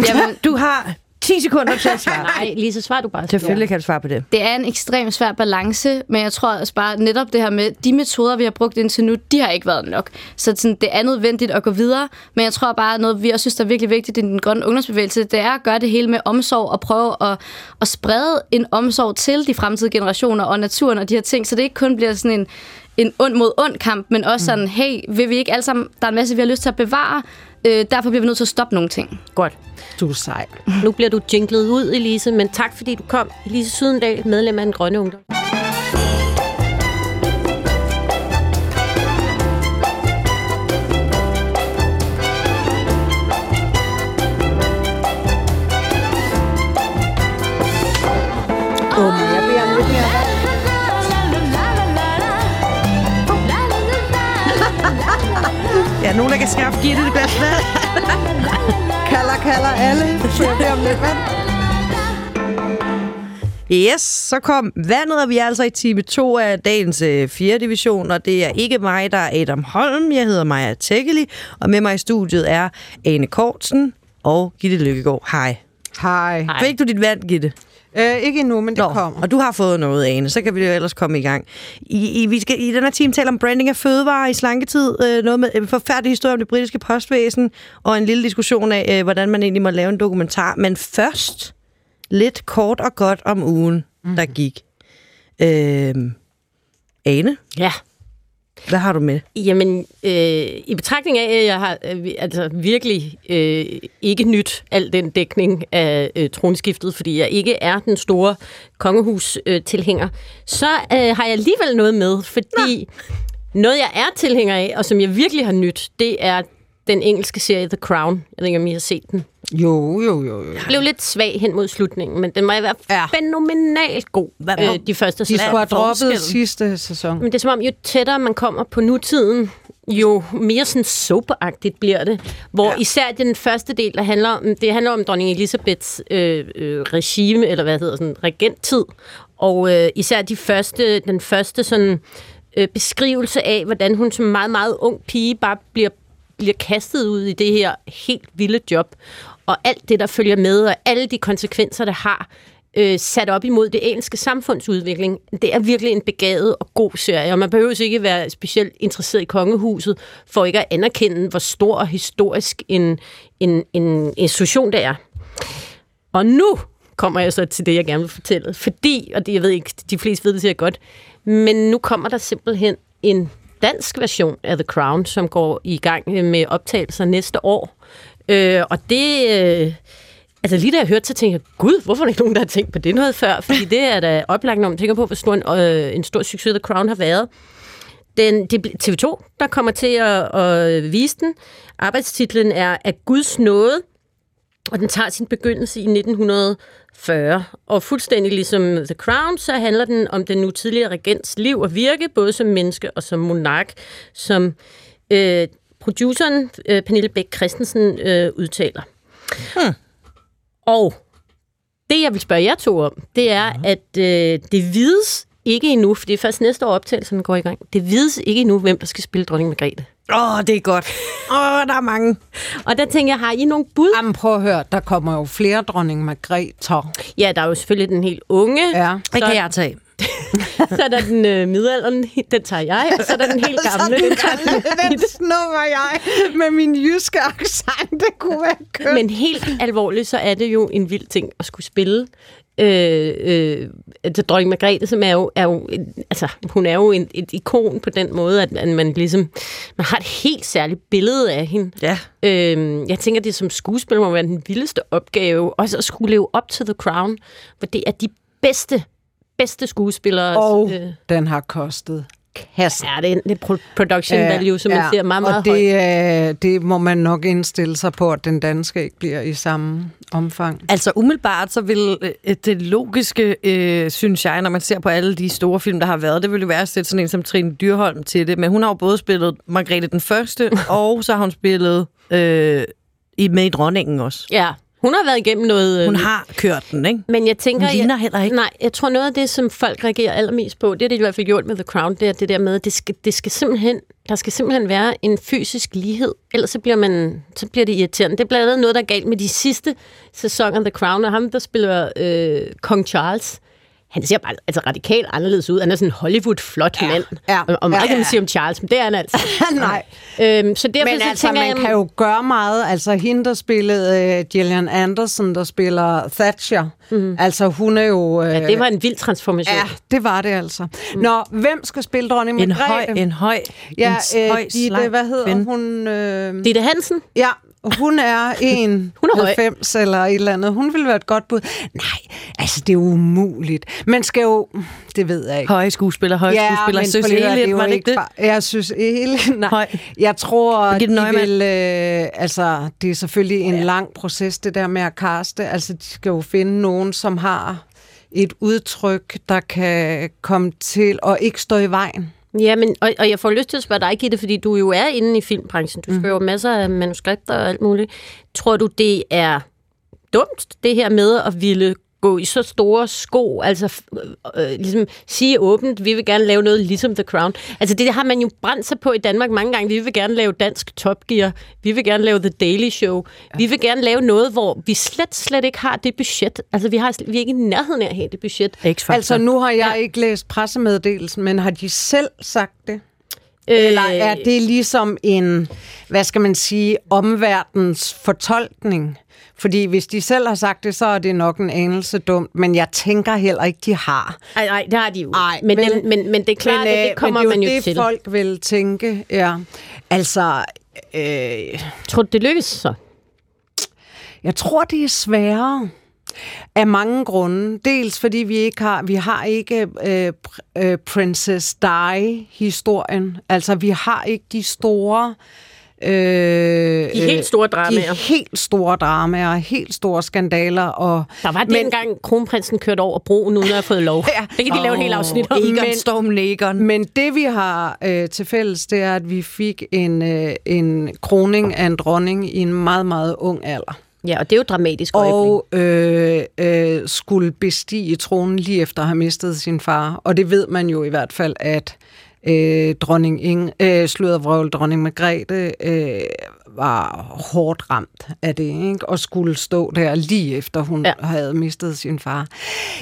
Jamen, du har 10 sekunder til at svare. Nej, lige så svar du bare. Selvfølgelig kan du svare på det. Det er en ekstremt svær balance, men jeg tror også bare netop det her med, de metoder, vi har brugt indtil nu, de har ikke været nok. Så sådan, det er nødvendigt at gå videre, men jeg tror bare, noget vi også synes, der er virkelig vigtigt i den grønne ungdomsbevægelse, det er at gøre det hele med omsorg og prøve at, at sprede en omsorg til de fremtidige generationer og naturen og de her ting, så det ikke kun bliver sådan en, en ond mod ond kamp, men også sådan, hey, vil vi ikke alle sammen, der er en masse, vi har lyst til at bevare, Øh, derfor bliver vi nødt til at stoppe nogle ting. Godt. Du er sej. Nu bliver du jinglet ud, Elise, men tak fordi du kom. Elise Sydendal, medlem af den grønne ungdom. Kan skaffe Gitte det glas vand. kalder, kalder alle. Så det om lidt vand. Yes, så kom vandet, og vi er altså i time 2 af dagens øh, 4. division, og det er ikke mig, der er Adam Holm. Jeg hedder Maja Tækkeli, og med mig i studiet er Ane Kortsen og Gitte Lykkegaard. Hej. Hej. Fik du dit vand, Gitte? Øh, ikke endnu, men det Nå, kommer. Og du har fået noget, Ane, så kan vi jo ellers komme i gang. I, i, vi skal i den her time tale om branding af fødevarer i slanketid, øh, noget med en forfærdelig historie om det britiske postvæsen, og en lille diskussion af, øh, hvordan man egentlig må lave en dokumentar. Men først lidt kort og godt om ugen, mm. der gik. Øh, Ane? Ja. Hvad har du med? Jamen, øh, i betragtning af, at jeg har øh, altså virkelig øh, ikke nyt al den dækning af øh, tronskiftet, fordi jeg ikke er den store kongehus-tilhænger, så øh, har jeg alligevel noget med, fordi Nå. noget, jeg er tilhænger af, og som jeg virkelig har nyt, det er den engelske serie The Crown. Jeg ved ikke, om I har set den. Jo, jo, jo, jo. Jeg blev lidt svag hen mod slutningen, men den må være Ja. ja. fænomenalt god, Hvad- øh, de første De sæsoner. skulle have droppet sidste sæson. Men det er som om, jo tættere man kommer på nutiden, jo mere sådan soapagtigt bliver det. Hvor ja. især den første del, der handler om, det handler om dronning Elisabeths øh, øh, regime, eller hvad hedder sådan, regenttid. Og øh, især de første, den første sådan, øh, beskrivelse af, hvordan hun som meget, meget ung pige bare bliver, bliver kastet ud i det her helt vilde job. Og alt det, der følger med, og alle de konsekvenser, det har, øh, sat op imod det engelske samfundsudvikling. Det er virkelig en begavet og god serie, og man behøver ikke være specielt interesseret i kongehuset, for ikke at anerkende, hvor stor og historisk en, en, en institution det er. Og nu kommer jeg så til det, jeg gerne vil fortælle. Fordi, og det, jeg ved ikke, de fleste ved det sikkert godt, men nu kommer der simpelthen en dansk version af The Crown, som går i gang med optagelser næste år. Øh, og det... Øh, Altså lige da jeg hørte, så tænkte jeg, gud, hvorfor er der ikke nogen, der har tænkt på det noget før? Fordi det er da oplagt, når man tænker på, hvor stor en, øh, en stor succes The Crown har været. Den, det er TV2, der kommer til at, at vise den. Arbejdstitlen er Af Guds nåde, og den tager sin begyndelse i 1940. Og fuldstændig ligesom The Crown, så handler den om den nu tidligere regents liv og virke, både som menneske og som monark, som øh, produceren øh, Pernille Bæk Christensen øh, udtaler. Hmm. Og det, jeg vil spørge jer to om, det er, at øh, det vides ikke endnu, for det er først næste år optagelsen går i gang. Det vides ikke endnu, hvem der skal spille dronning Margrethe. Åh, oh, det er godt. Åh, oh, der er mange. Og der tænker jeg, har I nogle bud? Jamen, prøv at høre, der kommer jo flere dronning Margrethe. Ja, der er jo selvfølgelig den helt unge. Ja. Det kan jeg tage. Så er der den øh, middelalderen, den tager jeg, og så er der den helt gamle. den tager Den snupper jeg med min jyske accent. Det kunne være kønt. Men helt alvorligt, så er det jo en vild ting at skulle spille. Øh, øh, altså, dronning Margrethe, som er jo, er jo altså, hun er jo en, et ikon på den måde, at man, man ligesom, man har et helt særligt billede af hende. Ja. Øh, jeg tænker, det som skuespiller må være den vildeste opgave, også at skulle leve op til The Crown, hvor det er de bedste, bedste skuespillere. Og øh, den har kostet kassen. Ja, det er, det pro- production value, som man ser meget, meget og højt. det, det må man nok indstille sig på, at den danske ikke bliver i samme omfang. Altså umiddelbart, så vil øh, det logiske, øh, synes jeg, når man ser på alle de store film, der har været, det ville jo være at sætte sådan en som Trine Dyrholm til det. Men hun har jo både spillet Margrethe den Første, og så har hun spillet øh, i med i Dronningen også. Ja, hun har været igennem noget... Hun øh, har kørt den, ikke? Men jeg tænker... Hun ligner jeg, heller ikke. Nej, jeg tror noget af det, som folk reagerer allermest på, det er det, de i hvert fald gjort med The Crown, det er det der med, at det skal, det skal simpelthen, der skal simpelthen være en fysisk lighed, ellers så bliver, man, så bliver det irriterende. Det er blandt andet noget, der er galt med de sidste sæsoner af The Crown, og ham, der spiller øh, Kong Charles, han ser bare altså, radikalt anderledes ud. Han er sådan en Hollywood-flot ja, mand. ja, og, meget ja, kan man sige om Charles, men det er han altså. Nej. øhm, så derfor Men så altså, man jeg, kan jo gøre meget. Altså, hende, der spillede uh, Gillian Anderson, der spiller Thatcher. Mm. Altså, hun er jo... Uh, ja, det var en vild transformation. Ja, det var det altså. Nå, hvem skal spille dronning En Margrethe? høj, en høj, Ja, en øh, høj, Ditte, hvad hedder hun? Øh, Ditte Hansen? ja, hun er en Hun er høj. 90 eller et eller andet. Hun ville være et godt bud. Nej, altså det er umuligt. Man skal jo... Det ved jeg ikke. Høje skuespiller, høje Ja, skuespiller. høre, Elin, var det ikke det? bare- Jeg synes hele... Nej, Høj. jeg tror, de vil... Øh, altså, det er selvfølgelig en lang proces, det der med at kaste. Altså, de skal jo finde nogen, som har et udtryk, der kan komme til og ikke stå i vejen. Ja, men, og, og jeg får lyst til at spørge dig, Gitte, fordi du jo er inde i filmbranchen. Du skriver mm. masser af manuskripter og alt muligt. Tror du, det er dumt, det her med at ville gå i så store sko, altså f- øh, ligesom sige åbent, vi vil gerne lave noget ligesom The Crown. Altså det har man jo brændt sig på i Danmark mange gange. Vi vil gerne lave dansk Top Gear. Vi vil gerne lave The Daily Show. Vi vil gerne lave noget, hvor vi slet, slet ikke har det budget. Altså vi, har, vi er ikke i nærheden af at have det budget. X-Factor. Altså, nu har jeg ikke læst pressemeddelelsen, men har de selv sagt det? Øh, Eller er det ligesom en, hvad skal man sige, omverdens fortolkning? Fordi hvis de selv har sagt det, så er det nok en anelse dumt, men jeg tænker heller ikke, de har. Nej, nej, det har de jo. Ej, men, men- men, men, det er klart, men, at det kommer men man det jo er jo det, til. folk vil tænke, ja. Altså, øh, Tror du, det lykkes så? Jeg tror, det er sværere af mange grunde. Dels fordi vi ikke har, vi har ikke øh, pr- øh, Princess Di-historien. Altså, vi har ikke de store... Øh, De helt store dramaer. De helt store dramaer, helt store skandaler. Og, Der var men, dengang, kronprinsen kørte over broen, uden at have fået lov. Ja. Det kan vi lave et helt afsnit om. Egon Men- Storm Negon. Men det vi har øh, til fælles, det er, at vi fik en, øh, en kroning af en dronning i en meget, meget ung alder. Ja, og det er jo dramatisk øjeblik. og øh, øh, skulle bestige tronen lige efter at have mistet sin far. Og det ved man jo i hvert fald, at øh, dronning Ing, øh, sluddervrøvl, dronning Margrethe øh, var hårdt ramt af det, ikke? og skulle stå der lige efter hun. Ja. havde mistet sin far.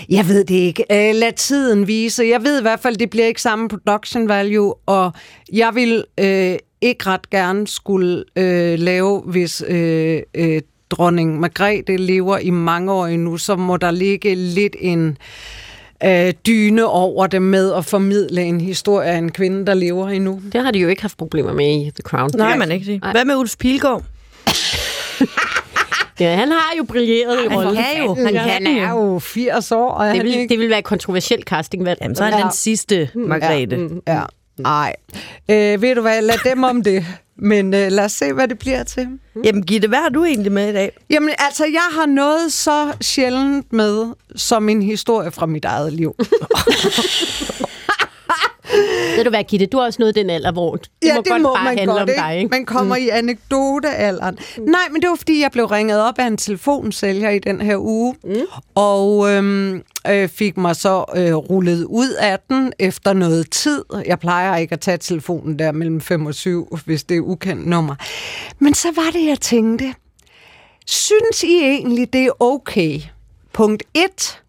Jeg ved det ikke. Øh, lad tiden vise. Jeg ved i hvert fald, det bliver ikke samme production value, og jeg vil øh, ikke ret gerne skulle øh, lave, hvis øh, øh, dronning Margrethe lever i mange år endnu, så må der ligge lidt en øh, dyne over det med at formidle en historie af en kvinde, der lever endnu. Det har de jo ikke haft problemer med i The Crown. Nej, man ikke sige. Hvad med Ulf Pilgaard? Ja, han har jo brilleret i rollen. kan jo. Han Han er jo 80 år, og Det han vil, ikke... det vil være et kontroversielt castingvalg. Jamen, så er han Ja. den sidste Margrethe. Ja, ja. Nej. Øh, ved du hvad, lad dem om det. Men øh, lad os se, hvad det bliver til. Jamen, Gitte, hvad har du egentlig med i dag? Jamen, altså, jeg har noget så sjældent med, som en historie fra mit eget liv. Ved du hvad, Gitte, du har også nået den alder, hvor det ja, må det godt må bare man handle godt, om ikke? dig. Ikke? Man kommer mm. i anekdotealderen. Nej, men det var, fordi jeg blev ringet op af en telefonsælger i den her uge, mm. og øhm, øh, fik mig så øh, rullet ud af den efter noget tid. Jeg plejer ikke at tage telefonen der mellem 5 og 7, hvis det er ukendt nummer. Men så var det, jeg tænkte, synes I egentlig, det er okay? Punkt 1,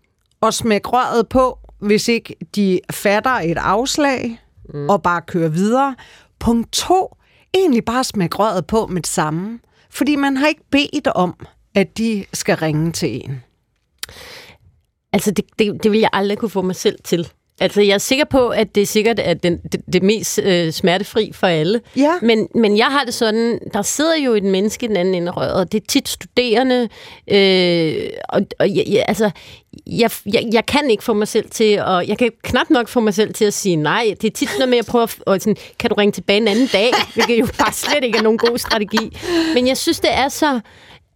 at smække røret på, hvis ikke de fatter et afslag, mm. og bare kører videre. Punkt 2, egentlig bare smække røret på med det samme. Fordi man har ikke bedt om, at de skal ringe til en. Altså, det, det, det vil jeg aldrig kunne få mig selv til. Altså, jeg er sikker på, at det er sikkert er den, det, det mest øh, smertefri for alle. Ja. Men, men jeg har det sådan, der sidder jo et menneske i den anden ende af røret. Det er tit studerende, øh, og, og jeg, jeg, altså, jeg, jeg, jeg kan ikke få mig selv til, og jeg kan knap nok få mig selv til at sige nej. Det er tit noget med at prøve at, og sådan, kan du ringe tilbage en anden dag? Hvilket jo bare slet ikke er nogen god strategi. Men jeg synes, det er så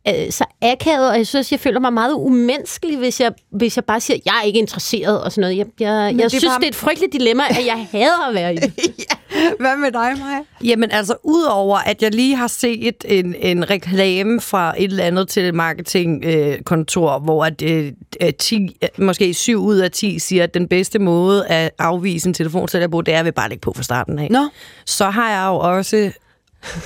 øh, så akavet, og jeg synes, jeg føler mig meget umenneskelig, hvis jeg, hvis jeg bare siger, jeg er ikke interesseret og sådan noget. Jeg, jeg, jeg det synes, bare- det er et frygteligt dilemma, at jeg hader at være i det. Hvad med dig, Maja? Jamen altså, udover at jeg lige har set en, en reklame fra et eller andet telemarketingkontor, øh, kontor, hvor at, øh, øh, 10, øh, måske 7 ud af 10 siger, at den bedste måde at afvise en telefonsælger på, det er at bare lægge på fra starten af. Nå. Så har jeg jo også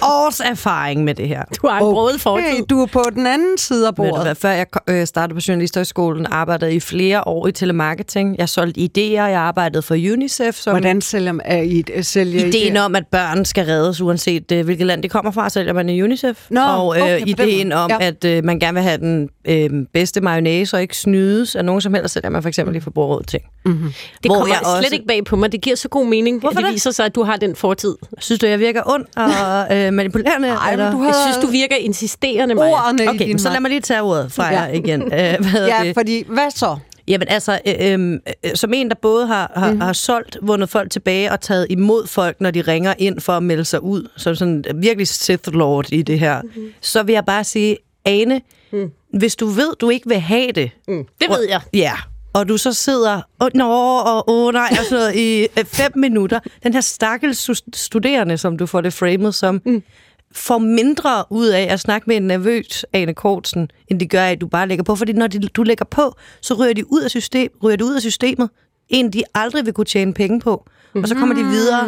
års erfaring med det her. Du har en okay. fortid. Du er på den anden side af Ved du bordet. hvad, før jeg øh, startede på Journalisthøjskolen, arbejdede i flere år i telemarketing. Jeg solgte idéer, jeg arbejdede for UNICEF. Som Hvordan sælger, er I, sælger I Ideen det? om, at børn skal reddes, uanset øh, hvilket land de kommer fra, sælger man i UNICEF. Nå, og øh, okay, ideen om, Ja. at øh, man gerne vil have den øh, bedste mayonnaise og ikke snydes af nogen som helst, sælger man for eksempel i forbrugerrådet ting. Mm-hmm. Det Hvor kommer jeg slet også- ikke bag på mig. Det giver så god mening, Hvorfor at det det? viser sig, at du har den fortid. Synes du, jeg virker ond og øh, manipulerende? Ej, eller? du Jeg har synes, du virker insisterende, Maja. ordene Okay, så lad mig lige tage ordet fra jer igen. Øh, hvad Ja, det? fordi hvad så? Jamen altså, øh, øh, øh, som en, der både har, har, mm. har solgt, vundet folk tilbage og taget imod folk, når de ringer ind for at melde sig ud, som sådan virkelig Sith Lord i det her, mm. så vil jeg bare sige, Ane, mm. hvis du ved, du ikke vil have det, Mm, det ved jeg. ja, og du så sidder, og nå, og åh nej, og sådan noget, i øh, fem minutter, den her stakkels stu- studerende, som du får det framet som, mm. får mindre ud af at snakke med en nervøs Ane Kortsen, end det gør at du bare lægger på. Fordi når de, du lægger på, så ryger de ud af, system, ryger de ud af systemet. En, de aldrig vil kunne tjene penge på. Og så kommer de videre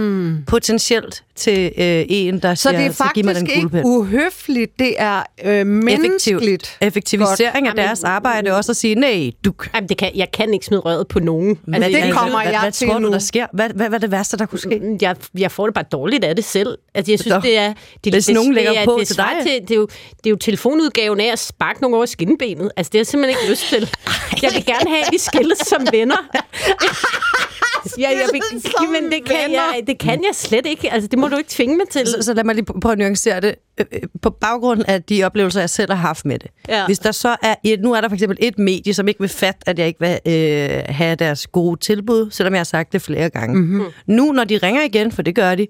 potentielt til øh, en, der Så siger, det er så giv mig faktisk den ikke uhøfligt, det er øh, menneskeligt. Effektivisering af Godt. deres arbejde er også at sige, nej, du... Jamen, det kan, jeg kan ikke smide røret på nogen. Hvad, det jeg, kommer hvad, jeg hvad til tror nu. du, der sker? Hvad, hvad, hvad er det værste, der kunne ske? jeg, jeg får det bare dårligt af det selv. Altså, jeg synes, Nå. det er... Det, Hvis nogen lægger det er, på det er til dig. Til, det, er jo, det er jo telefonudgaven af at sparke nogen over skinbenet. Altså, det har jeg simpelthen ikke lyst til. Jeg vil gerne have, at vi skilles som venner. Ja, jeg vil, men det kan, jeg, det kan jeg slet ikke. Altså, det må du ikke tvinge mig til. Så, så lad mig lige prøve at nuancere det. Øh, øh, På baggrund af de oplevelser, jeg selv har haft med det. Ja. Hvis der så er et, nu er der for eksempel et medie, som ikke vil fatte, at jeg ikke vil øh, have deres gode tilbud, selvom jeg har sagt det flere gange. Mm-hmm. Nu, når de ringer igen, for det gør de,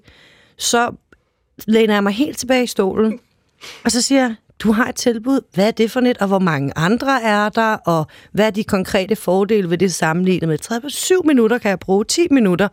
så læner jeg mig helt tilbage i stolen, og så siger jeg, du har et tilbud, hvad er det for net, og hvor mange andre er der, og hvad er de konkrete fordele ved det sammenlignet med 30 7 minutter, kan jeg bruge 10 minutter,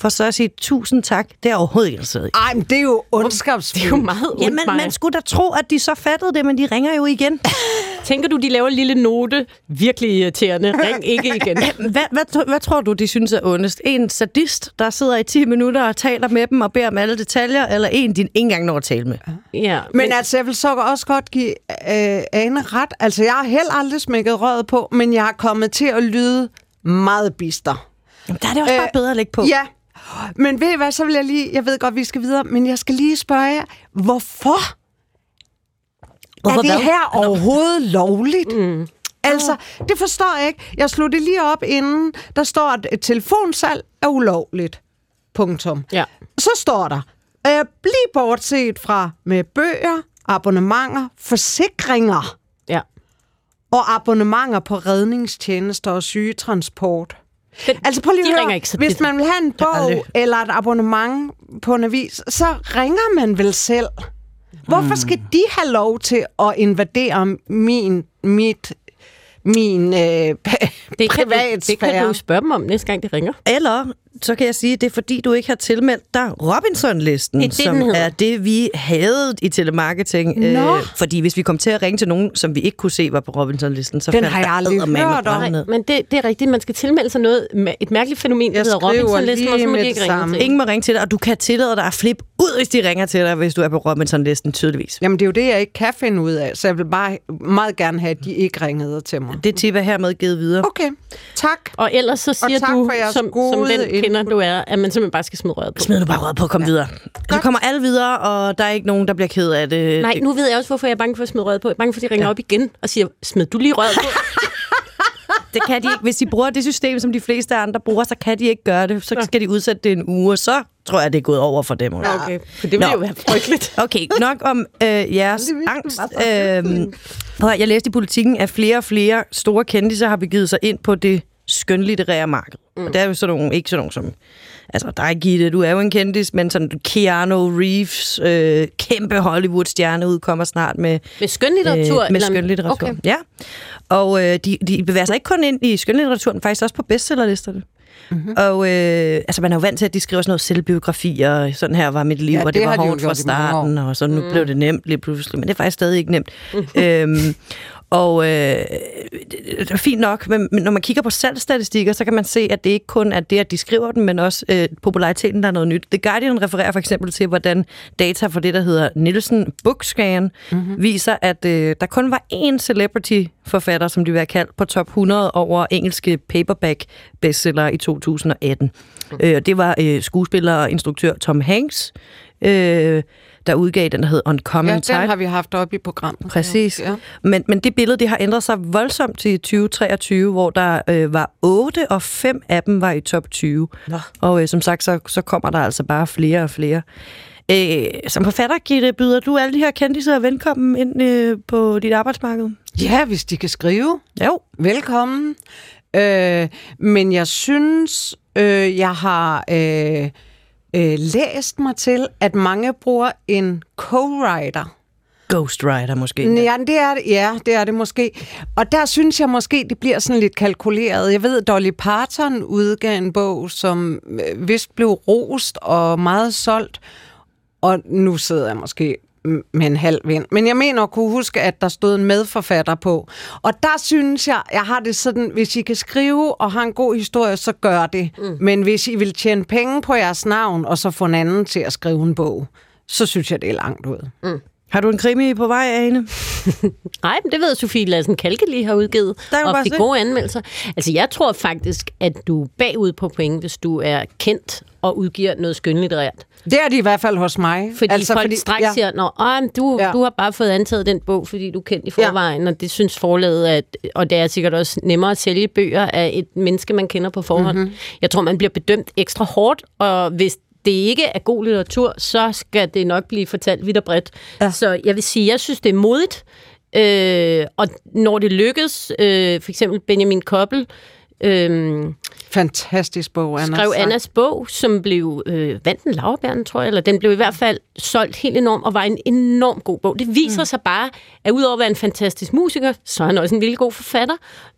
for så at sige tusind tak, det er overhovedet ikke interesseret. Ej, men det er jo ondskabsfuldt. Det er jo meget Jamen, Maja. man skulle da tro, at de så fattede det, men de ringer jo igen. Tænker du, de laver en lille note? Virkelig irriterende. Ring ikke igen. Hvad, hvad, hvad tror du, de synes er ondest? En sadist, der sidder i 10 minutter og taler med dem og beder om alle detaljer, eller en, de ikke engang når at tale med? Ja, Men altså, jeg vil så også godt give øh, Ane ret. Altså, jeg har heller aldrig smækket røret på, men jeg er kommet til at lyde meget bister. Jamen, der er det også bare Øh, bedre at lægge på. Ja, men ved I hvad, så vil jeg lige, jeg ved godt, vi skal videre, men jeg skal lige spørge jer, hvorfor, Hvorfor er det hvad? her overhovedet lovligt? Mm. Altså, det forstår jeg ikke. Jeg slog det lige op inden. Der står, at et telefonsalg er ulovligt. Punktum. Ja. Så står der, øh, bliv bortset fra med bøger, abonnementer, forsikringer ja. og abonnementer på redningstjenester og sygetransport. Den, Altså prøv lige de at høre, ikke så hvis tit. man vil have en bog eller et abonnement på en avis, så ringer man vel selv. Hvorfor skal de have lov til at invadere min, mit, min øh, det kan, du, det kan du jo spørge dem om næste gang, de ringer. Eller så kan jeg sige, at det er fordi, du ikke har tilmeldt dig Robinson-listen, Det som er det, vi havde i telemarketing. Nå. fordi hvis vi kom til at ringe til nogen, som vi ikke kunne se var på Robinson-listen, så Den har jeg aldrig hørt om. ned. Men det, det er rigtigt, man skal tilmelde sig noget, med et mærkeligt fænomen, der hedder Robinson-listen, og så lige må de med ikke ringe til. Ingen må ringe til dig, og du kan tillade dig at flippe ud, hvis de ringer til dig, hvis du er på Robinson-listen, tydeligvis. Jamen, det er jo det, jeg ikke kan finde ud af, så jeg vil bare meget gerne have, at de ikke ringede til mig. Det tip er hermed givet videre. Okay, tak. Og ellers så siger tak du, for jeres som, som gode den input. kender du er, at man simpelthen bare skal smide røret på. Smid nu bare rød på at komme ja. videre. Så kommer alle videre, og der er ikke nogen, der bliver ked af det. Nej, nu ved jeg også, hvorfor jeg er bange for at smide røret på. Jeg er bange for, at de ringer ja. op igen og siger, smid du lige røret på? Det kan de ikke. Hvis de bruger det system, som de fleste andre bruger, så kan de ikke gøre det. Så skal de udsætte det en uge, og så tror jeg, det er gået over for dem. Ja, okay. For det vil Nå. jo være frygteligt. Okay, nok om øh, jeres Det angst. du høre, jeg læste i politikken, at flere og flere store kendiser har begivet sig ind på det skønlitterære marked. Mm. Og der er jo sådan nogle, ikke sådan nogle som... Altså, dig, Gitte, du er jo en kendis, men sådan Keanu Reeves, øh, kæmpe Hollywood-stjerne, udkommer snart med Med skønlitteratur? Øh, med skønlitteratur, Okay. ja. Og øh, de, de bevæger sig ikke kun ind i skønlitteraturen, men faktisk også på bestsellerlisterne. Mm-hmm. Og øh, altså, man er jo vant til, at de skriver sådan noget selvbiografi, og sådan her var mit liv, Ja, og det, det var de hårdt fra starten, og så nu mm. blev det nemt lige pludselig, men det er faktisk stadig ikke nemt. øhm, og øh, det, er fint nok, men, når man kigger på salgsstatistikker, så kan man se, at det ikke kun er det, at de skriver den, men også øh, populariteten, der er noget nyt. The Guardian refererer for eksempel til, hvordan data for det, der hedder Nielsen Bookscan, mm-hmm. viser, at øh, der kun var én celebrity-forfatter, som de vil have kaldt, på top 100 over engelske paperback bestseller i 2018. Øh, og det var øh, skuespiller og instruktør Tom Hanks, øh, der udgav den, der hed Uncommon Ja, den Tide. har vi haft oppe i programmet. Præcis. Ja. Men, men det billede det har ændret sig voldsomt til 2023, hvor der øh, var 8, og 5 af dem var i top 20. Nå. Og øh, som sagt, så, så kommer der altså bare flere og flere. Øh, som forfatter, Gitte, byder du alle de her kendiser velkommen ind øh, på dit arbejdsmarked? ja, hvis de kan skrive. Jo. Velkommen. Øh, men jeg synes, øh, jeg har øh, øh, læst mig til, at mange bruger en co-writer. Ghostwriter måske. Ja, det er det, ja, det er det måske. Og der synes jeg måske, det bliver sådan lidt kalkuleret. Jeg ved, Dolly Parton udgav en bog, som øh, vist blev rost og meget solgt. Og nu sidder jeg måske med en halv vind. Men jeg mener at kunne huske, at der stod en medforfatter på. Og der synes jeg, jeg har det sådan, hvis I kan skrive og har en god historie, så gør det. Mm. Men hvis I vil tjene penge på jeres navn, og så få en anden til at skrive en bog, så synes jeg, det er langt ud. Mm. Har du en krimi på vej, Ane? Nej, men det ved Sofie Lassen Kalke lige har udgivet. Der er jo og fik gode anmeldelser. Altså, jeg tror faktisk, at du er bagud på point, hvis du er kendt og udgiver noget skønlitterært. Det er de i hvert fald hos mig. Fordi altså, folk fordi, straks ja. siger, Nå, åh, du, ja. Du har bare fået antaget den bog, fordi du er kendt i forvejen, ja. og det synes forlaget, at, og det er sikkert også nemmere at sælge bøger af et menneske, man kender på forhånd. Mhm. Mm-hmm. Jeg tror, man bliver bedømt ekstra hårdt, og hvis det ikke er god litteratur, så skal det nok blive fortalt vidt og bredt. Ja. Så jeg vil sige, jeg synes, det er modigt, øh, og når det lykkes, øh, for eksempel Benjamin Koppel, øh, Fantastisk bog, Anna. skrev Annas bog, som blev øh, vandt en lavbæren, tror jeg, eller den blev i hvert fald solgt helt enormt, og var en enorm god bog. Det viser mm. sig bare, at udover at være en fantastisk musiker, så er han også en virkelig god forfatter.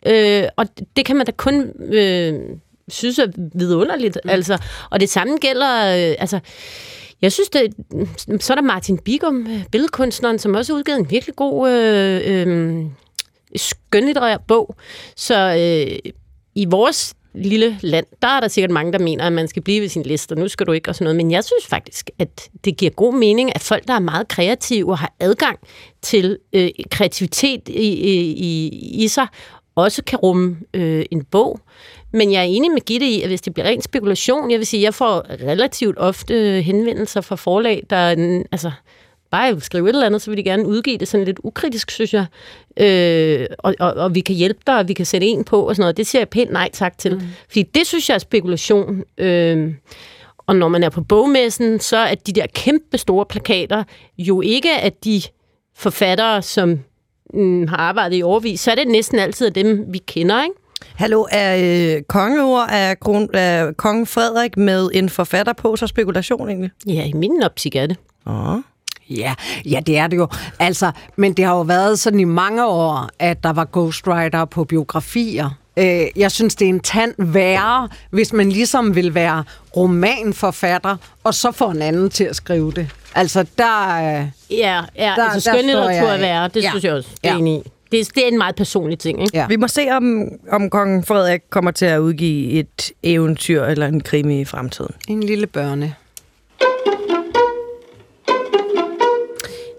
Øh, og det kan man da kun øh, synes er vidunderligt. Mm. Altså, og det samme gælder... Øh, altså, jeg synes, det, så er der Martin Bigum, øh, billedkunstneren, som også har udgivet en virkelig god øh, øh, skønlitterær bog. Så øh, i vores lille land, der er der sikkert mange, der mener, at man skal blive ved sin liste, og nu skal du ikke og sådan noget. Men jeg synes faktisk, at det giver god mening, at folk, der er meget kreative og har adgang til øh, kreativitet i, i, i sig, også kan rumme øh, en bog. Men jeg er enig med Gitte i, at hvis det bliver ren spekulation, jeg vil sige, at jeg får relativt ofte henvendelser fra forlag, der er altså, bare skrive et eller andet, så vil de gerne udgive det sådan lidt ukritisk, synes jeg. Øh, og, og, og vi kan hjælpe dig, og vi kan sætte en på og sådan noget. Det siger jeg pænt nej tak til. Mm. Fordi det synes jeg er spekulation. Øh, og når man er på bogmessen, så er de der kæmpe store plakater jo ikke af de forfattere, som mm, har arbejdet i overvis, så er det næsten altid af dem, vi kender, ikke? Hallo, er øh, kongeord af, kron, af kong Frederik med en forfatter på, så spekulation egentlig? Ja, i min optik er det. Åh. Ja, ja, det er det jo. Altså, men det har jo været sådan i mange år, at der var ghostwriter på biografier. Øh, jeg synes, det er en tand værre, hvis man ligesom vil være romanforfatter, og så får en anden til at skrive det. Altså, der... Øh, Ja, ja Der- altså der skønlitteratur er værre, det ja. Synes jeg også. Det er ja. enig i. Det, er- det er en meget personlig ting, ikke? ja. Vi må se, om, om kong Frederik kommer til at udgive et eventyr eller en krimi i fremtiden. En lille børne.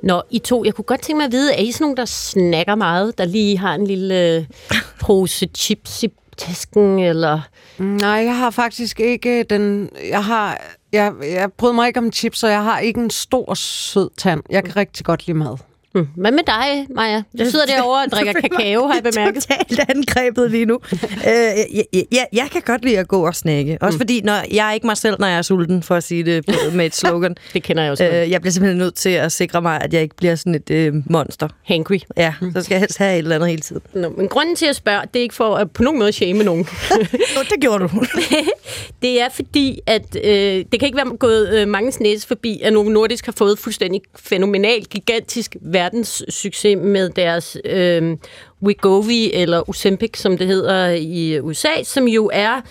Nå, I to, jeg kunne godt tænke mig at vide, er I sådan nogle, der snakker meget, der lige har en lille øh, pose chips i tasken, eller... Nej, jeg har faktisk ikke den... Jeg har... Jeg, jeg bryder mig ikke om chips, og jeg har ikke en stor, sød tand. Jeg kan rigtig godt lide mad. Hmm. Hvad med dig, Maja? Du sidder derovre og drikker kakao, har jeg bemærket. Totalt angrebet lige nu. øh, jeg, jeg, jeg kan godt lide at gå og snakke. Også fordi, når jeg er ikke mig selv, når jeg er sulten, for at sige det med et slogan. Det kender jeg også. Øh, jeg bliver simpelthen nødt til at sikre mig, at jeg ikke bliver sådan et øh, monster. Hangry. Ja, så skal jeg helst have et eller andet hele tiden. Nå, men grunden til at spørge, det er ikke for at på nogen måde shame nogen. Nå, det gjorde du. det er fordi, at øh, det kan ikke være gået øh, mange næse forbi, at Novo Nordisk har fået fuldstændig fænomenal, gigantisk verdenssucces med deres øh, Wegovy, eller Ozempic, som det hedder i USA, som jo er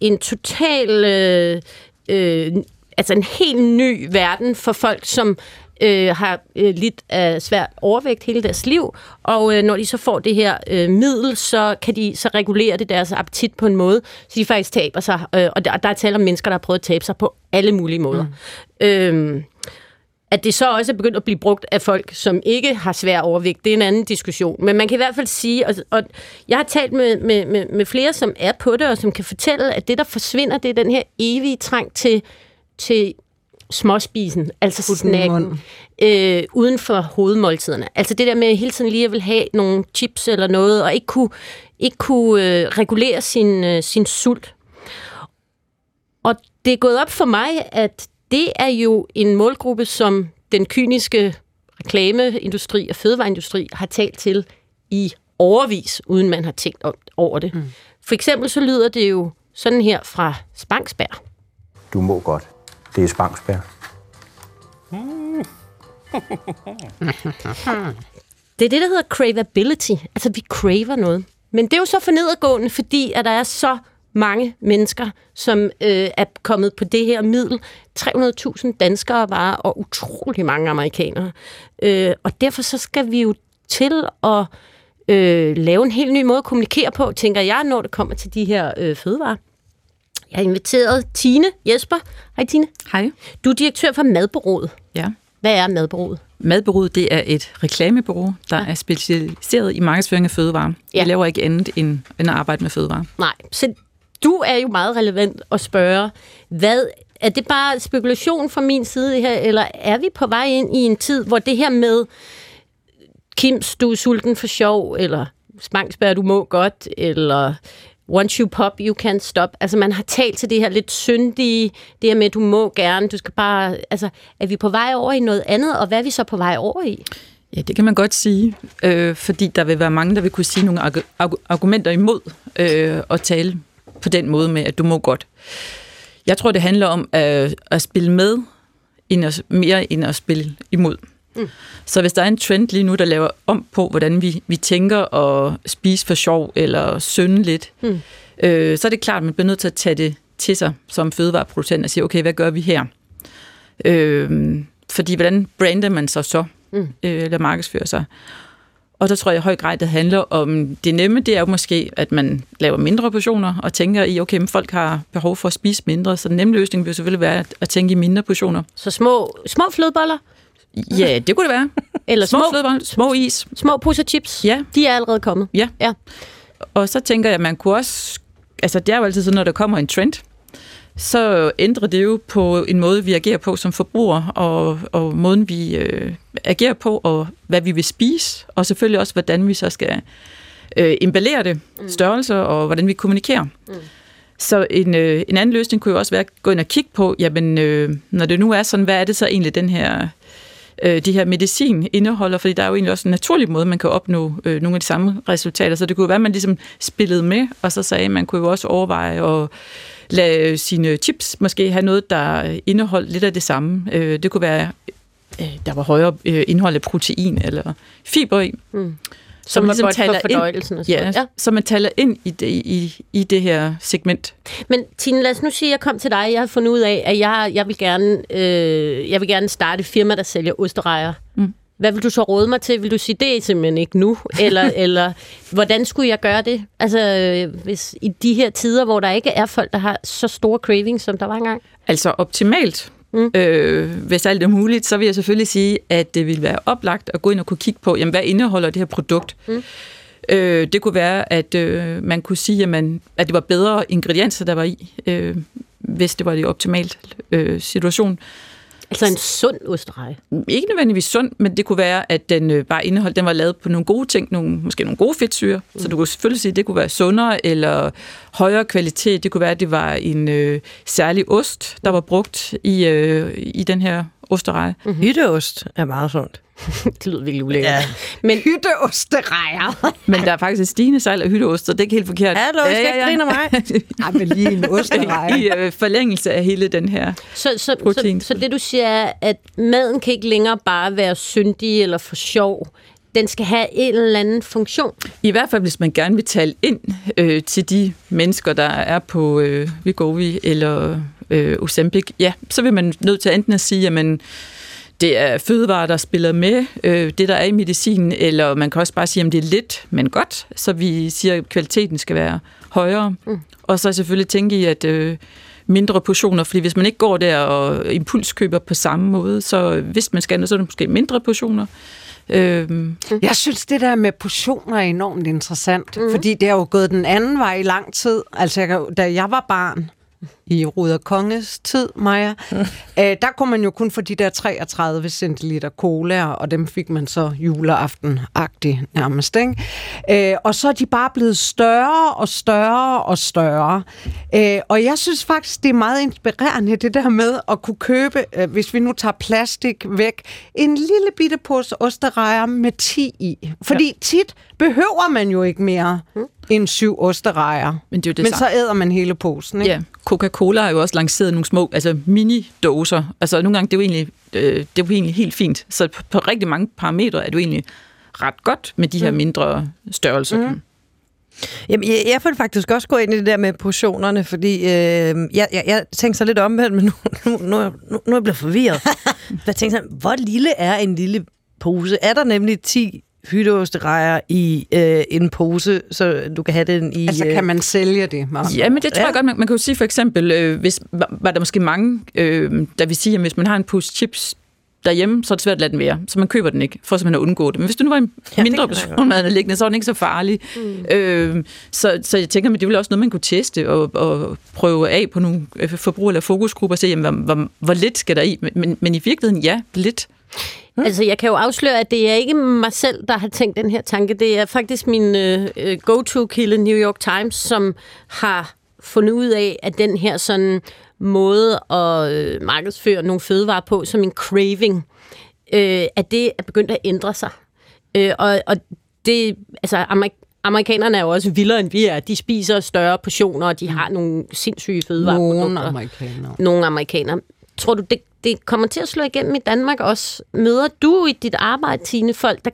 en total... Øh, øh, altså en helt ny verden for folk, som øh, har øh, lidt af svært overvægt hele deres liv, og øh, når de så får det her øh, middel, så kan de så regulere det deres appetit på en måde, så de faktisk taber sig. Øh, og der, der er tale om mennesker, der har prøvet at tabe sig på alle mulige måder. Mm. Øh, at det så også er begyndt at blive brugt af folk, som ikke har svær overvægt, det er en anden diskussion. Men man kan i hvert fald sige, og, og jeg har talt med, med, med, med flere, som er på det, og som kan fortælle, at det, der forsvinder, det er den her evige trang til, til småspisen, altså i snacken, øh, uden for hovedmåltiderne. Altså det der med hele tiden lige at vil have nogle chips eller noget, og ikke kunne, ikke kunne øh, regulere sin, øh, sin sult. Og det er gået op for mig, at det er jo en målgruppe, som den kyniske reklameindustri og fødevareindustri har talt til i overvis, uden man har tænkt over det. Mm. For eksempel så lyder det jo sådan her fra Spangsberg. Du må godt. Det er Spangsberg. Det er det, der hedder cravability. Altså, vi craver noget. Men det er jo så for nedadgående, fordi at der er så mange mennesker, som øh, er kommet på det her middel. 300.000 danskere var, og utrolig mange amerikanere. Øh, og derfor så skal vi jo til at øh, lave en helt ny måde at kommunikere på, tænker jeg, når det kommer til de her øh, fødevarer. Jeg har inviteret Tine Jesper. Hej Tine. Hej. Du er direktør for Madbureauet. Ja. Hvad er Madbureauet? Madbureauet, det er et reklamebureau, der ja. er specialiseret i markedsføring af fødevarer. Ja. Jeg laver ikke andet end, end at arbejde med fødevarer. Nej, så du er jo meget relevant at spørge, hvad er det bare spekulation fra min side her, eller er vi på vej ind i en tid, hvor det her med Kims, du er sulten for sjov, eller Spangsberg, du må godt, eller once you pop, you can't stop. Altså, man har talt til det her lidt syndige, det her med, du må gerne, du skal bare... Altså, er vi på vej over i noget andet, og hvad er vi så på vej over i? Ja, det kan man godt sige, øh, fordi der vil være mange, der vil kunne sige nogle arg- arg- argumenter imod øh, at tale på den måde med, at du må godt. Jeg tror, det handler om at, at spille med, end at, mere end at spille imod. Mm. Så hvis der er en trend lige nu, der laver om på, hvordan vi, vi tænker at spise for sjov eller synde lidt, mm. øh, så er det klart, at man bliver nødt til at tage det til sig som fødevareproducent og sige, okay, hvad gør vi her? Øh, fordi hvordan brander man sig så, mm. øh, eller markedsfører sig? Og der tror jeg i høj grad, det handler om det nemme, det er jo måske, at man laver mindre portioner og tænker i, okay, men folk har behov for at spise mindre, så den nemme løsning vil selvfølgelig være at tænke i mindre portioner. Så små, små flødeboller? Ja, det kunne det være. Eller små, små, flødeboller, små is. små poser chips? Ja. De er allerede kommet? Ja. ja. Og så tænker jeg, at man kunne også... Altså, det er jo altid sådan, når der kommer en trend, så ændrer det jo på en måde, vi agerer på som forbrugere, og, og måden, vi øh, agerer på, og hvad vi vil spise, og selvfølgelig også, hvordan vi så skal øh, emballere det, mm. størrelser, og hvordan vi kommunikerer. Mm. Så en, øh, en anden løsning kunne jo også være at gå ind og kigge på, jamen, øh, når det nu er sådan, hvad er det så egentlig, den her øh, de her medicin indeholder, fordi der er jo egentlig også en naturlig måde, man kan opnå øh, nogle af de samme resultater. Så det kunne være, at man ligesom spillede med, og så sagde, at man kunne jo også overveje at lade sine chips måske have noget, der indeholdt lidt af det samme. Øh, det kunne være, øh, der var højere øh, indhold af protein eller fiber i. Mm. Som man ligesom taler ind, og ja, ja. så man taler ind i det, i, i det her segment. Men Tine, lad os nu sige, at jeg kom til dig. Jeg har fundet ud af, at jeg, jeg, vil, gerne, øh, jeg vil gerne starte et firma, der sælger osterejer. Mm. Hvad vil du så råde mig til? Vil du sige, det er simpelthen ikke nu? Eller, eller hvordan skulle jeg gøre det? Altså, hvis i de her tider, hvor der ikke er folk, der har så store cravings, som der var engang? Altså optimalt, Mm. Øh, hvis alt er muligt, så vil jeg selvfølgelig sige, at det vil være oplagt at gå ind og kunne kigge på, jamen, hvad indeholder det her produkt? Mm. Øh, det kunne være, at øh, man kunne sige, jamen, at det var bedre ingredienser, der var i, øh, hvis det var det optimalt øh, situation. Altså en sund osterej? Ikke nødvendigvis sund, men det kunne være, at den øh, bare indeholdt, den var lavet på nogle gode ting, nogle, måske nogle gode fedtsyre. Mm. Så du kunne selvfølgelig sige, at det kunne være sundere eller højere kvalitet. Det kunne være, at det var en øh, særlig ost, der var brugt i, øh, i den her osterej. Mm-hmm. Hytteost er meget sundt. det lyder virkelig ulækkert. Ja. Men hytteosterejer. men der er faktisk et stigende salg af hytteost, så det er ikke helt forkert. Hallo, skal ja, ja, ja. mig? Ej, men lige en osterejer. I øh, forlængelse af hele den her så, så, protein. Så, så det du siger er, at maden kan ikke længere bare være syndig eller for sjov den skal have en eller anden funktion. I hvert fald, hvis man gerne vil tale ind øh, til de mennesker, der er på øh, Vigovi eller øh, Ozempic, ja, så vil man nødt til enten at sige, at man det er fødevarer, der spiller med, øh, det der er i medicinen, eller man kan også bare sige, at det er lidt, men godt, så vi siger, at kvaliteten skal være højere. Mm. Og så selvfølgelig tænke i, at øh, mindre portioner, fordi hvis man ikke går der og impulskøber på samme måde, så hvis man skal, så er det måske mindre portioner. Øhm. Jeg synes, det der med portioner er enormt interessant, mm. fordi det har jo gået den anden vej i lang tid. Altså, da jeg var barn, i Ruder Konges tid, Maja, øh, der kunne man jo kun få de der 33 centiliter cola, og dem fik man så juleaften-agtigt nærmest. Ikke? Øh, og så er de bare blevet større og større og større. Øh, og jeg synes faktisk, det er meget inspirerende, det der med at kunne købe, øh, hvis vi nu tager plastik væk, en lille bitte pose osterejer med 10 i. Fordi ja. tit behøver man jo ikke mere mm. end syv osterejer. Men, det er jo det Men så æder man hele posen, ikke? Ja, Coca-Cola har jo også lanceret nogle små, altså mini-doser. Altså nogle gange, det er jo egentlig, øh, det er jo egentlig helt fint. Så på, på rigtig mange parametre er det jo egentlig ret godt med de her mm. mindre størrelser. Mm. Jamen, jeg, jeg vil faktisk også gå ind i det der med portionerne, fordi øh, jeg, jeg, jeg tænkte så lidt omvendt, men nu, nu, nu, nu, nu er jeg blevet forvirret. jeg tænkte sådan, hvor lille er en lille pose? Er der nemlig 10 hytteosterejer i øh, en pose, så du kan have den i... Altså, øh, kan man sælge det? Ja, men det tror Ja. jeg godt, man, man kan jo sige for eksempel, øh, hvis var, var der måske mange, øh, der vil sige, at hvis man har en pose chips derhjemme, så er det svært at lade den være. Så man køber den ikke, for simpelthen at undgå det. Men hvis du nu var en Ja, mindre portion, man havde liggende, så er den ikke så farlig. Mm. Øh, så, så jeg tænker, at det er vel også noget, man kunne teste og, og prøve af på nogle øh, forbrug- eller fokusgrupper og se, jamen, hvor, hvor, hvor lidt skal der i. Men, men, men i virkeligheden, ja, lidt. Altså, jeg kan jo afsløre, at det er ikke mig selv, der har tænkt den her tanke. Det er faktisk min øh, øh, go-to-kilde, New York Times, som har fundet ud af, at den her sådan måde at øh, markedsføre nogle fødevarer på, som en craving, øh, at det er begyndt at ændre sig. Øh, og, og det, altså, amerik- amerikanerne er jo også vildere, end vi er. De spiser større portioner, og de har nogle sindssyge fødevareprodukter. Nogle amerikanere. Nogle amerikanere. Tror du, det, det kommer til at slå igennem i Danmark også? Møder du i dit arbejde, Tine, folk, der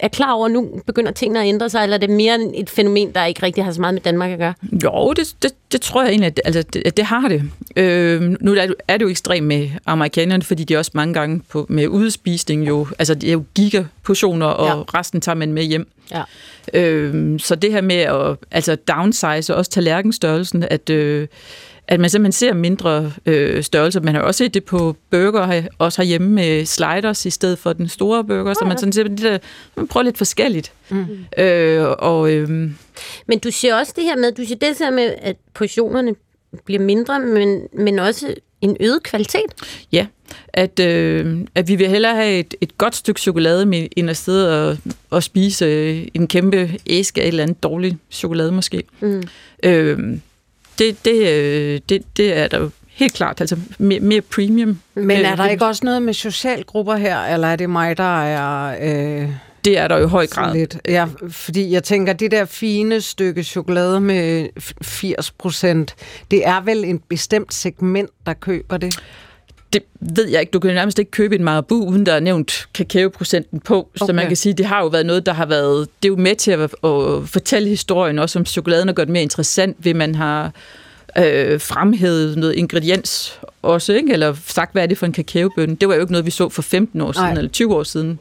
er klar over, at nu begynder tingene at ændre sig, eller er det mere et fænomen, der ikke rigtig har så meget med Danmark at gøre? Jo, det, det, det tror jeg egentlig, at, altså, det, at det har det. Øh, nu er det, er det jo ekstremt med amerikanerne, fordi de også mange gange på, med udspisning jo, altså det er jo gigaportioner, og Ja. resten tager man med hjem. Ja. Øh, så det her med at altså downsize, også tallerkenstørrelsen, at, øh, at man simpelthen ser mindre øh, størrelser. Man har også set det på burger, også herhjemme med sliders i stedet for den store burger, så man sådan ser, det der, man prøver lidt forskelligt. Mm. Øh, og, øh, Men du siger også det her med, du siger det her med, at portionerne bliver mindre, men, men også en øget kvalitet. Ja, at, øh, at vi vil hellere have et, et godt stykke chokolade, med, end at sidde og, og spise øh, en kæmpe æske af et eller andet dårligt chokolade måske. Mm. Øh, det, det, øh, det, det er der jo helt klart, altså mere, mere premium. Men er Øh, der ikke også noget med socialgrupper her, eller er det mig, der er... Øh, Det er der jo i høj grad. lidt? Ja, fordi jeg tænker, det der fine stykke chokolade med f- 80 procent, det er vel en bestemt segment, der køber det? Det ved jeg ikke. Du kan nærmest ikke købe en marabu, uden der er nævnt kakaoprocenten på. Okay. Så man kan sige, det har jo været noget, der har været... Det er jo med til at, at fortælle historien også om chokoladen og gøre det mere interessant, ved man har øh, fremhævet noget ingrediens også, ikke? eller sagt, hvad er det for en kakaobønne. Det var jo ikke noget, vi så for 15 år siden, Nej. eller 20 år siden.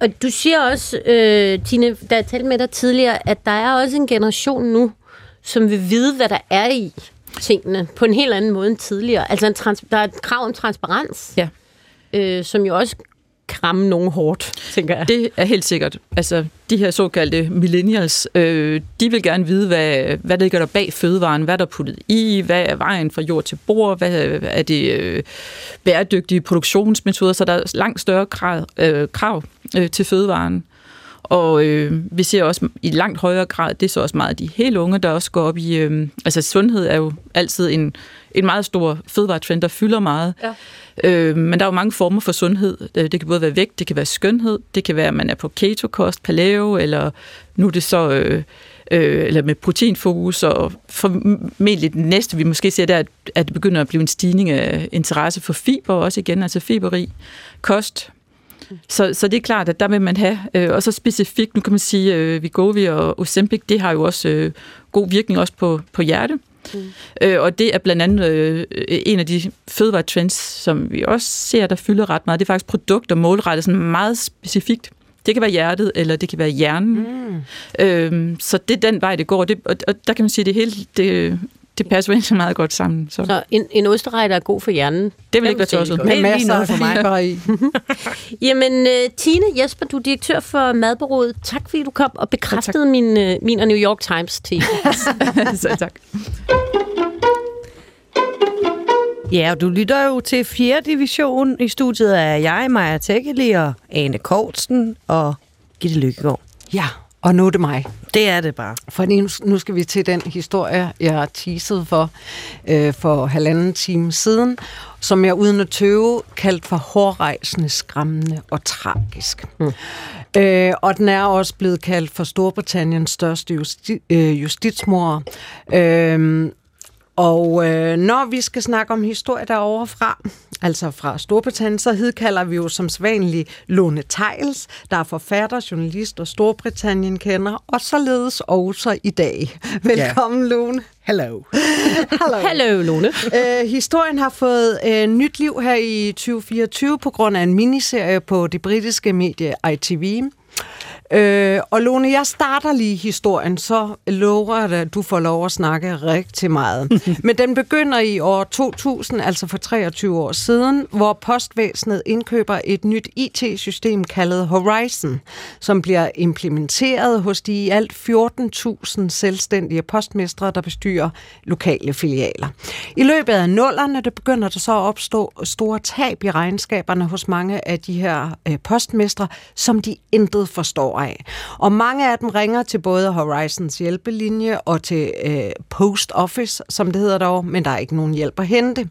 Og du siger også, øh, Tine, da jeg talte med dig tidligere, at der er også en generation nu, som vil vide, hvad der er i tingene, på en helt anden måde end tidligere. Altså en trans- der er et krav om transparens, Ja. øh, som jo også kan ramme nogen hårdt, tænker jeg. Det er helt sikkert. Altså, de her såkaldte millennials, øh, de vil gerne vide, hvad, hvad der ligger der bag fødevaren, hvad der er puttet i, hvad er vejen fra jord til bord, hvad er det øh, bæredygtige produktionsmetoder, så der er langt større krav, øh, krav øh, til fødevaren. Og øh, vi ser også i langt højere grad, det er så også meget af de helt unge, der også går op i, øh, altså sundhed er jo altid en, en meget stor fødevaretrend, der fylder meget. Ja. Øh, men der er jo mange former for sundhed. Øh, Det kan både være vægt, det kan være skønhed, det kan være, at man er på keto-kost, paleo, eller nu er det så... Øh, øh, eller med proteinfokus, og formentlig det næste, vi måske ser, det er, at- at det begynder at blive en stigning af interesse for fiber også igen, altså fiberrig kost. Så, så det er klart, at der vil man have, øh, og så specifikt, nu kan man sige, øh, Vigovi og Ozempic, det har jo også øh, god virkning også på, på hjerte. Mm. Øh, og det er blandt andet øh, en af de fødevaretrends, som vi også ser, der fylder ret meget. Det er faktisk produkter målrettet sådan meget specifikt. Det kan være hjertet, eller det kan være hjernen. Mm. Øh, så det er den vej, det går. Det, og, og der kan man sige, at det hele, det, det passer jo egentlig meget godt sammen. Så, Så en, en osterej, der er god for hjernen. det vil ikke være tosset. Lige masser noget af for mig. fiber i. Jamen, øh, Tine Jesper, du er direktør for Madbureauet. Tak fordi du kom og bekræftede min, øh, min og New York Times til. så tak. Ja, og du lytter jo til 4. division. I studiet er jeg, Maja Tækkeli og Ane Kortsen og Gitte Lykkegaard. Ja, og nu er det mig. Det er det bare. For nu, skal vi til den historie, jeg har teaset for øh, for halvanden time siden, som jeg uden at tøve kaldt for hårrejsende, skræmmende og tragisk. Mm. Øh, og den er også blevet kaldt for Storbritanniens største justi- øh, justitsmor. Øh, Og øh, når vi skal snakke om historie derovre fra, altså fra Storbritannien, så hedkalder vi jo som sædvanligt Lone Tejls, der er forfatter, journalist og Storbritannien kender, og således også i dag. Velkommen, ja. Lone. Hello. Hello. Hallo, Lone. Øh, historien har fået øh, nyt liv her i 2024 på grund af en miniserie på det britiske medie ITV. Øh, og Lone, jeg starter lige historien, så lover jeg dig, at du får lov at snakke rigtig meget. Men den begynder i år 2000, altså for 23 år siden, hvor postvæsenet indkøber et nyt IT-system kaldet Horizon, som bliver implementeret hos de i alt 14.000 selvstændige postmestre, der bestyrer lokale filialer. I løbet af nullerne, der begynder der så at opstå store tab i regnskaberne hos mange af de her øh, postmestre, som de intet forstår af. Og mange af dem ringer til både Horizons hjælpelinje og til øh, Post Office, som det hedder dog, men der er ikke nogen hjælp at hente.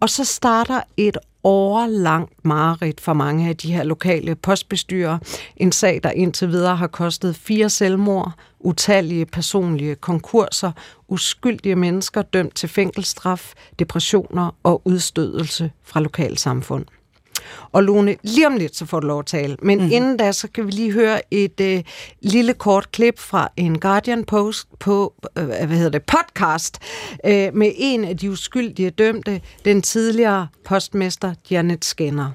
Og så starter et årlangt mareridt for mange af de her lokale postbestyrer. En sag, der indtil videre har kostet fire selvmord, utallige personlige konkurser, uskyldige mennesker dømt til fængselsstraf, depressioner og udstødelse fra lokalsamfund. Og Lone, lige om lidt, så får du lov at tale. Men mm-hmm. inden da, så kan vi lige høre et øh, lille kort klip fra en Guardian Post på, øh, hvad hedder det, podcast øh, med en af de uskyldige dømte, den tidligere postmester Janet Skinner.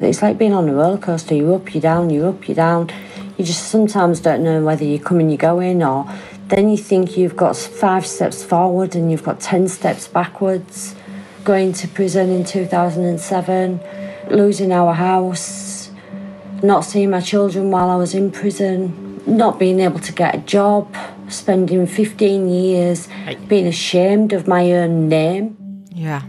It's like being on a roller coaster. You're up, you're down, you're up, you're down. You just sometimes don't know whether you're coming, you're going, or then you think you've got five steps forward and you've got ten steps backwards. Going to prison in 2007, losing our house, not seeing my children while I was in prison, not being able to get a job, spending 15 years being ashamed of my own name. Ja,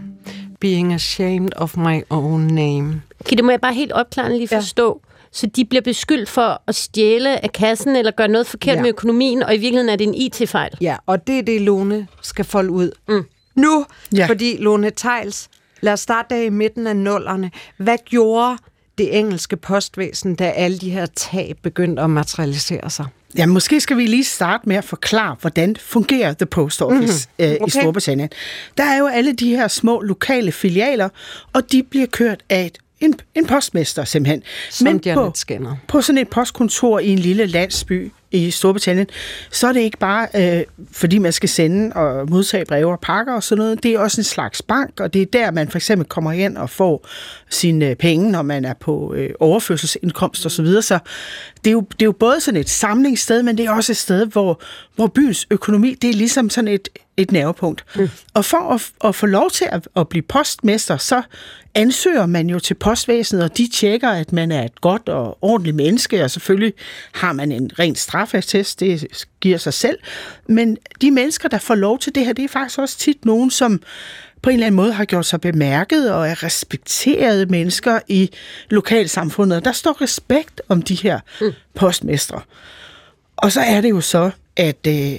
being ashamed of my own name. Gitte, må jeg bare helt opklarende lige forstå, ja. så de bliver beskyldt for at stjæle af kassen eller gøre noget forkert ja. med økonomien, og i virkeligheden er det en IT-fejl? Ja, og det er det, Lone skal folde ud. Mm. Nu, Ja. fordi Lone Tejls, lad os starte der i midten af nullerne. Hvad gjorde det engelske postvæsen, da alle de her tab begyndte at materialisere sig? Ja, måske skal vi lige starte med at forklare, hvordan fungerer The Post Office mm-hmm. øh, i Okay. Storbritannien. Der er jo alle de her små lokale filialer, og de bliver kørt af et, en, en postmester simpelthen. Som på, Janet Skinner. på sådan et postkontor i en lille landsby i Storbritannien, så er det ikke bare, øh, fordi man skal sende og modtage breve og pakker og sådan noget. Det er også en slags bank, og det er der, man for eksempel kommer hen og får sine penge, når man er på øh, overførselsindkomst og så videre. Så det er, jo, det er jo både sådan et samlingssted, men det er også et sted, hvor, hvor byens økonomi, det er ligesom sådan et, et nervepunkt. Mm. Og for at, at få lov til at, at blive postmester, så ansøger man jo til postvæsenet, og de tjekker, at man er et godt og ordentligt menneske, og selvfølgelig har man en ren straffetest, det giver sig selv. Men de mennesker, der får lov til det her, det er faktisk også tit nogen, som på en eller anden måde har gjort sig bemærket og er respekterede mennesker i lokalsamfundet. Der står respekt om de her mm. postmestre. Og så er det jo så, at øh,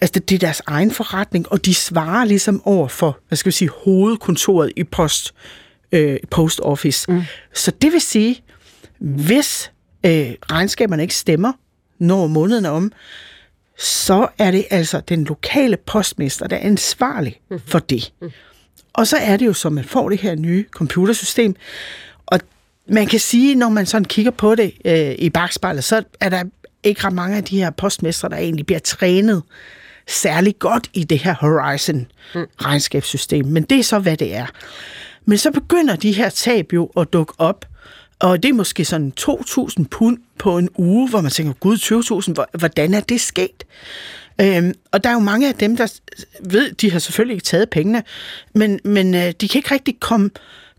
altså det er deres egen forretning, og de svarer ligesom over for, hvad skal vi sige, hovedkontoret i post, øh, post office. Mm. Så det vil sige, hvis øh, regnskaberne ikke stemmer, når måneden er om, så er det altså den lokale postmester, der er ansvarlig for det. Og så er det jo så, man får det her nye computersystem, og man kan sige, når man sådan kigger på det øh, i bagspejlet, så er der ikke ret mange af de her postmestre, der egentlig bliver trænet særlig godt i det her Horizon-regnskabssystem. Men det er så, hvad det er. Men så begynder de her tab jo at dukke op, og det er måske sådan 2.000 pund på en uge, hvor man tænker, gud, 20.000, hvor- hvordan er det sket? Øhm, og der er jo mange af dem, der ved, de har selvfølgelig ikke taget pengene, men, men øh, de kan ikke rigtig komme,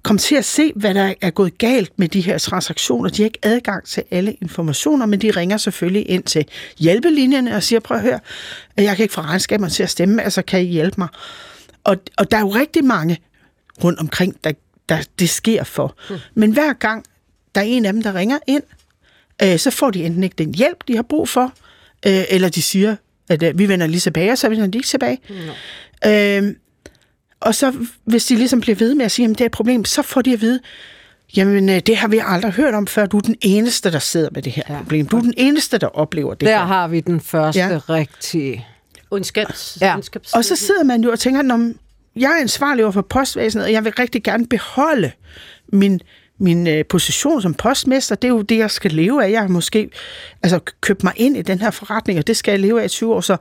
komme til at se, hvad der er gået galt med de her transaktioner. De har ikke adgang til alle informationer, men de ringer selvfølgelig ind til hjælpelinjerne og siger, prøv at høre, jeg kan ikke få regnskaberne til at stemme, altså kan I hjælpe mig? Og, og der er jo rigtig mange rundt omkring, der, der det sker for. Hmm. Men hver gang der er en af dem, der ringer ind, øh, så får de enten ikke den hjælp, de har brug for, øh, eller de siger, at øh, vi vender lige tilbage, og så vender de ikke tilbage. Mm. Øh, og så, hvis de ligesom bliver ved med at sige, at det er et problem, så får de at vide, jamen øh, det har vi aldrig hørt om før. Du er den eneste, der sidder med det her ja. problem. Du er den eneste, der oplever det Der her. har vi den første Ja. ja. rigtige. ondskabs, Ja. ondskabs Og så sidder man jo og tænker, Nå, jeg er ansvarlig over for postvæsenet, og jeg vil rigtig gerne beholde min, min øh, position som postmester. Det er jo det, jeg skal leve af. Jeg har måske altså, købt mig ind i den her forretning, og det skal jeg leve af i 20 år, så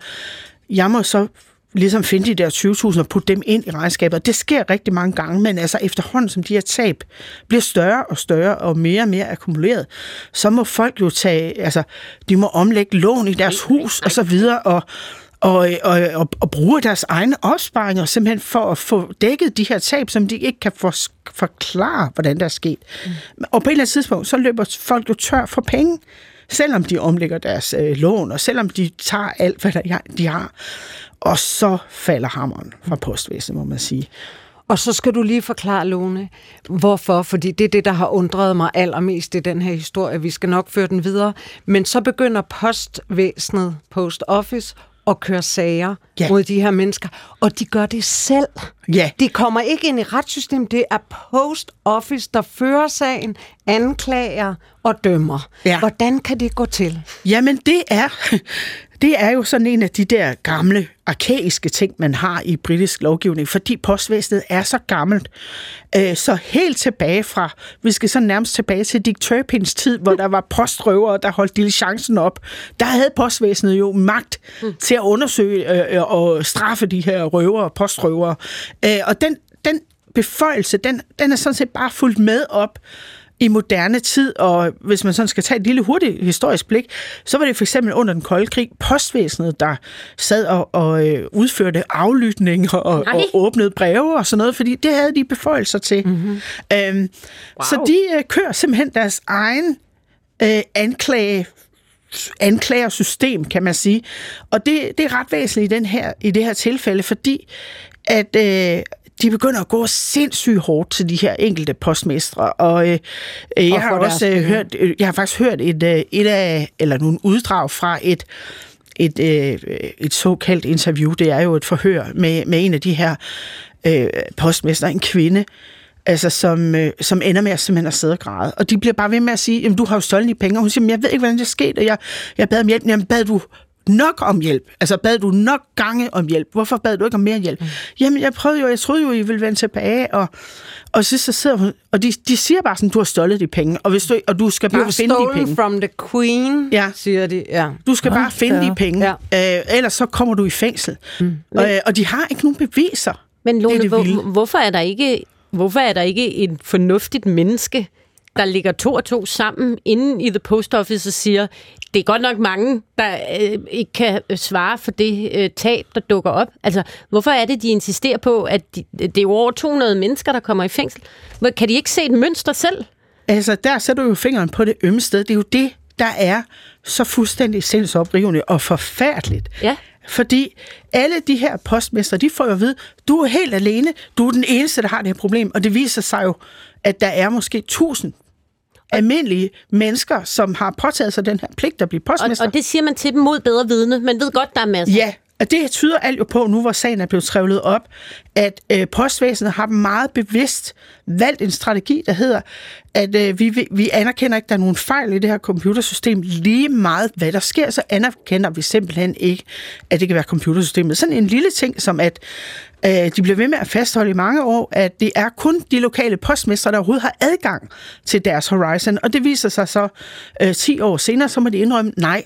jeg må så ligesom finde de der 20.000 og putte dem ind i regnskabet. Og Det sker rigtig mange gange, men altså efterhånden, som de her tab bliver større og større og mere og mere akkumuleret, så må folk jo tage, altså de må omlægge lån i deres hus og så videre, og og, og, og, og bruge deres egne opsparinger simpelthen for at få dækket de her tab, som de ikke kan for, forklare, hvordan der er sket. Mm. Og på et eller andet tidspunkt, så løber folk jo tør for penge, selvom de omlægger deres øh, lån, og selvom de tager alt, hvad der, de har. Og så falder hammeren fra postvæsenet, må man sige. Og så skal du lige forklare, Lone, hvorfor, fordi det er det, der har undret mig allermest i den her historie. Vi skal nok føre den videre. Men så begynder postvæsenet, post office, at køre sager Ja. mod de her mennesker, og de gør det selv. Ja. De kommer ikke ind i retssystemet. Det er post office, der fører sagen, anklager og dømmer. Ja. Hvordan kan det gå til? Jamen, det er, det er jo sådan en af de der gamle, arkaiske ting, man har i britisk lovgivning, fordi postvæsenet er så gammelt. Øh, Så helt tilbage fra, vi skal så nærmest tilbage til Dick Turpins tid, hvor der var postrøvere, der holdt diligencen op. Der havde postvæsenet jo magt til at undersøge øh, øh, og straffe de her røvere, postrøvere. Øh, Og den, den beføjelse, den, den er sådan set bare fulgt med op i moderne tid, og hvis man sådan skal tage et lille hurtigt historisk blik, så var det for eksempel under den kolde krig postvæsenet, der sad og, og øh, udførte aflytning og, og, og åbnede breve og sådan noget, fordi det havde de beføjelser til. Mm-hmm. Øhm, wow. Så de øh, kører simpelthen deres egen øh, anklage anklagersystem, kan man sige. Og det, det er ret væsentligt i, den her, i det her tilfælde, fordi at øh, de begynder at gå sindssygt hårdt til de her enkelte postmestre. Og øh, øh, jeg Og har også øh, hørt, øh, jeg har faktisk hørt et, øh, et af, eller nogle uddrag fra et et, øh, et såkaldt interview. Det er jo et forhør med, med en af de her øh, postmestre, en kvinde, altså, som, øh, som ender med at simpelthen at sidde og græde. Og de bliver bare ved med at sige, jamen, du har jo stjålet de penge. Og hun siger, "Men jeg ved ikke, hvordan det skete, og jeg, jeg bad om hjælp. Jamen, bad du nok om hjælp? Altså, bad du nok gange om hjælp? Hvorfor bad du ikke om mere hjælp? Mm. Jamen, jeg prøvede jo, jeg troede jo, I ville vende tilbage, og, og så, så sidder hun, og de, de siger bare sådan, du har stjålet de penge, og, hvis du, og du skal bare You've finde de penge. from the queen, Ja. siger de. Ja. Du skal bare finde de penge, ja. øh, ellers så kommer du i fængsel. Mm. Og, øh, og de har ikke nogen beviser. Men Det er Lone, det hvor, vilde. hvorfor, er der ikke, hvorfor er der ikke et fornuftigt menneske, der ligger to og to sammen inde i The Post Office og siger, det er godt nok mange, der øh, ikke kan øh, svare for det øh, tab, der dukker op. Altså, hvorfor er det, de insisterer på, at de, det er jo over 200 mennesker, der kommer i fængsel? Hvor- Kan de ikke se et mønster selv? Altså, der sætter du jo fingeren på det ømme sted. Det er jo det, der er så fuldstændig sindsoprivende og forfærdeligt. Ja. Fordi alle de her postmester, de får jo at vide, du er helt alene, du er den eneste, der har det her problem. Og det viser sig jo, at der er måske tusind almindelige mennesker, som har påtaget sig den her pligt at blive Og, postmester. og det siger man til dem mod bedre vidne. Man ved godt, der er masser. Ja, og det tyder alt jo på, nu hvor sagen er blevet trævlet op, at øh, postvæsenet har meget bevidst valgt en strategi, der hedder, at øh, vi, vi- anerkender ikke, at der er nogen fejl i det her computersystem. Lige meget, hvad der sker, så anerkender vi simpelthen ikke, at det kan være computersystemet. Sådan en lille ting, som at de bliver ved med at fastholde i mange år, at det er kun de lokale postmestre, der overhovedet har adgang til deres Horizon. Og det viser sig så øh, 10 år senere, så må de indrømme, nej,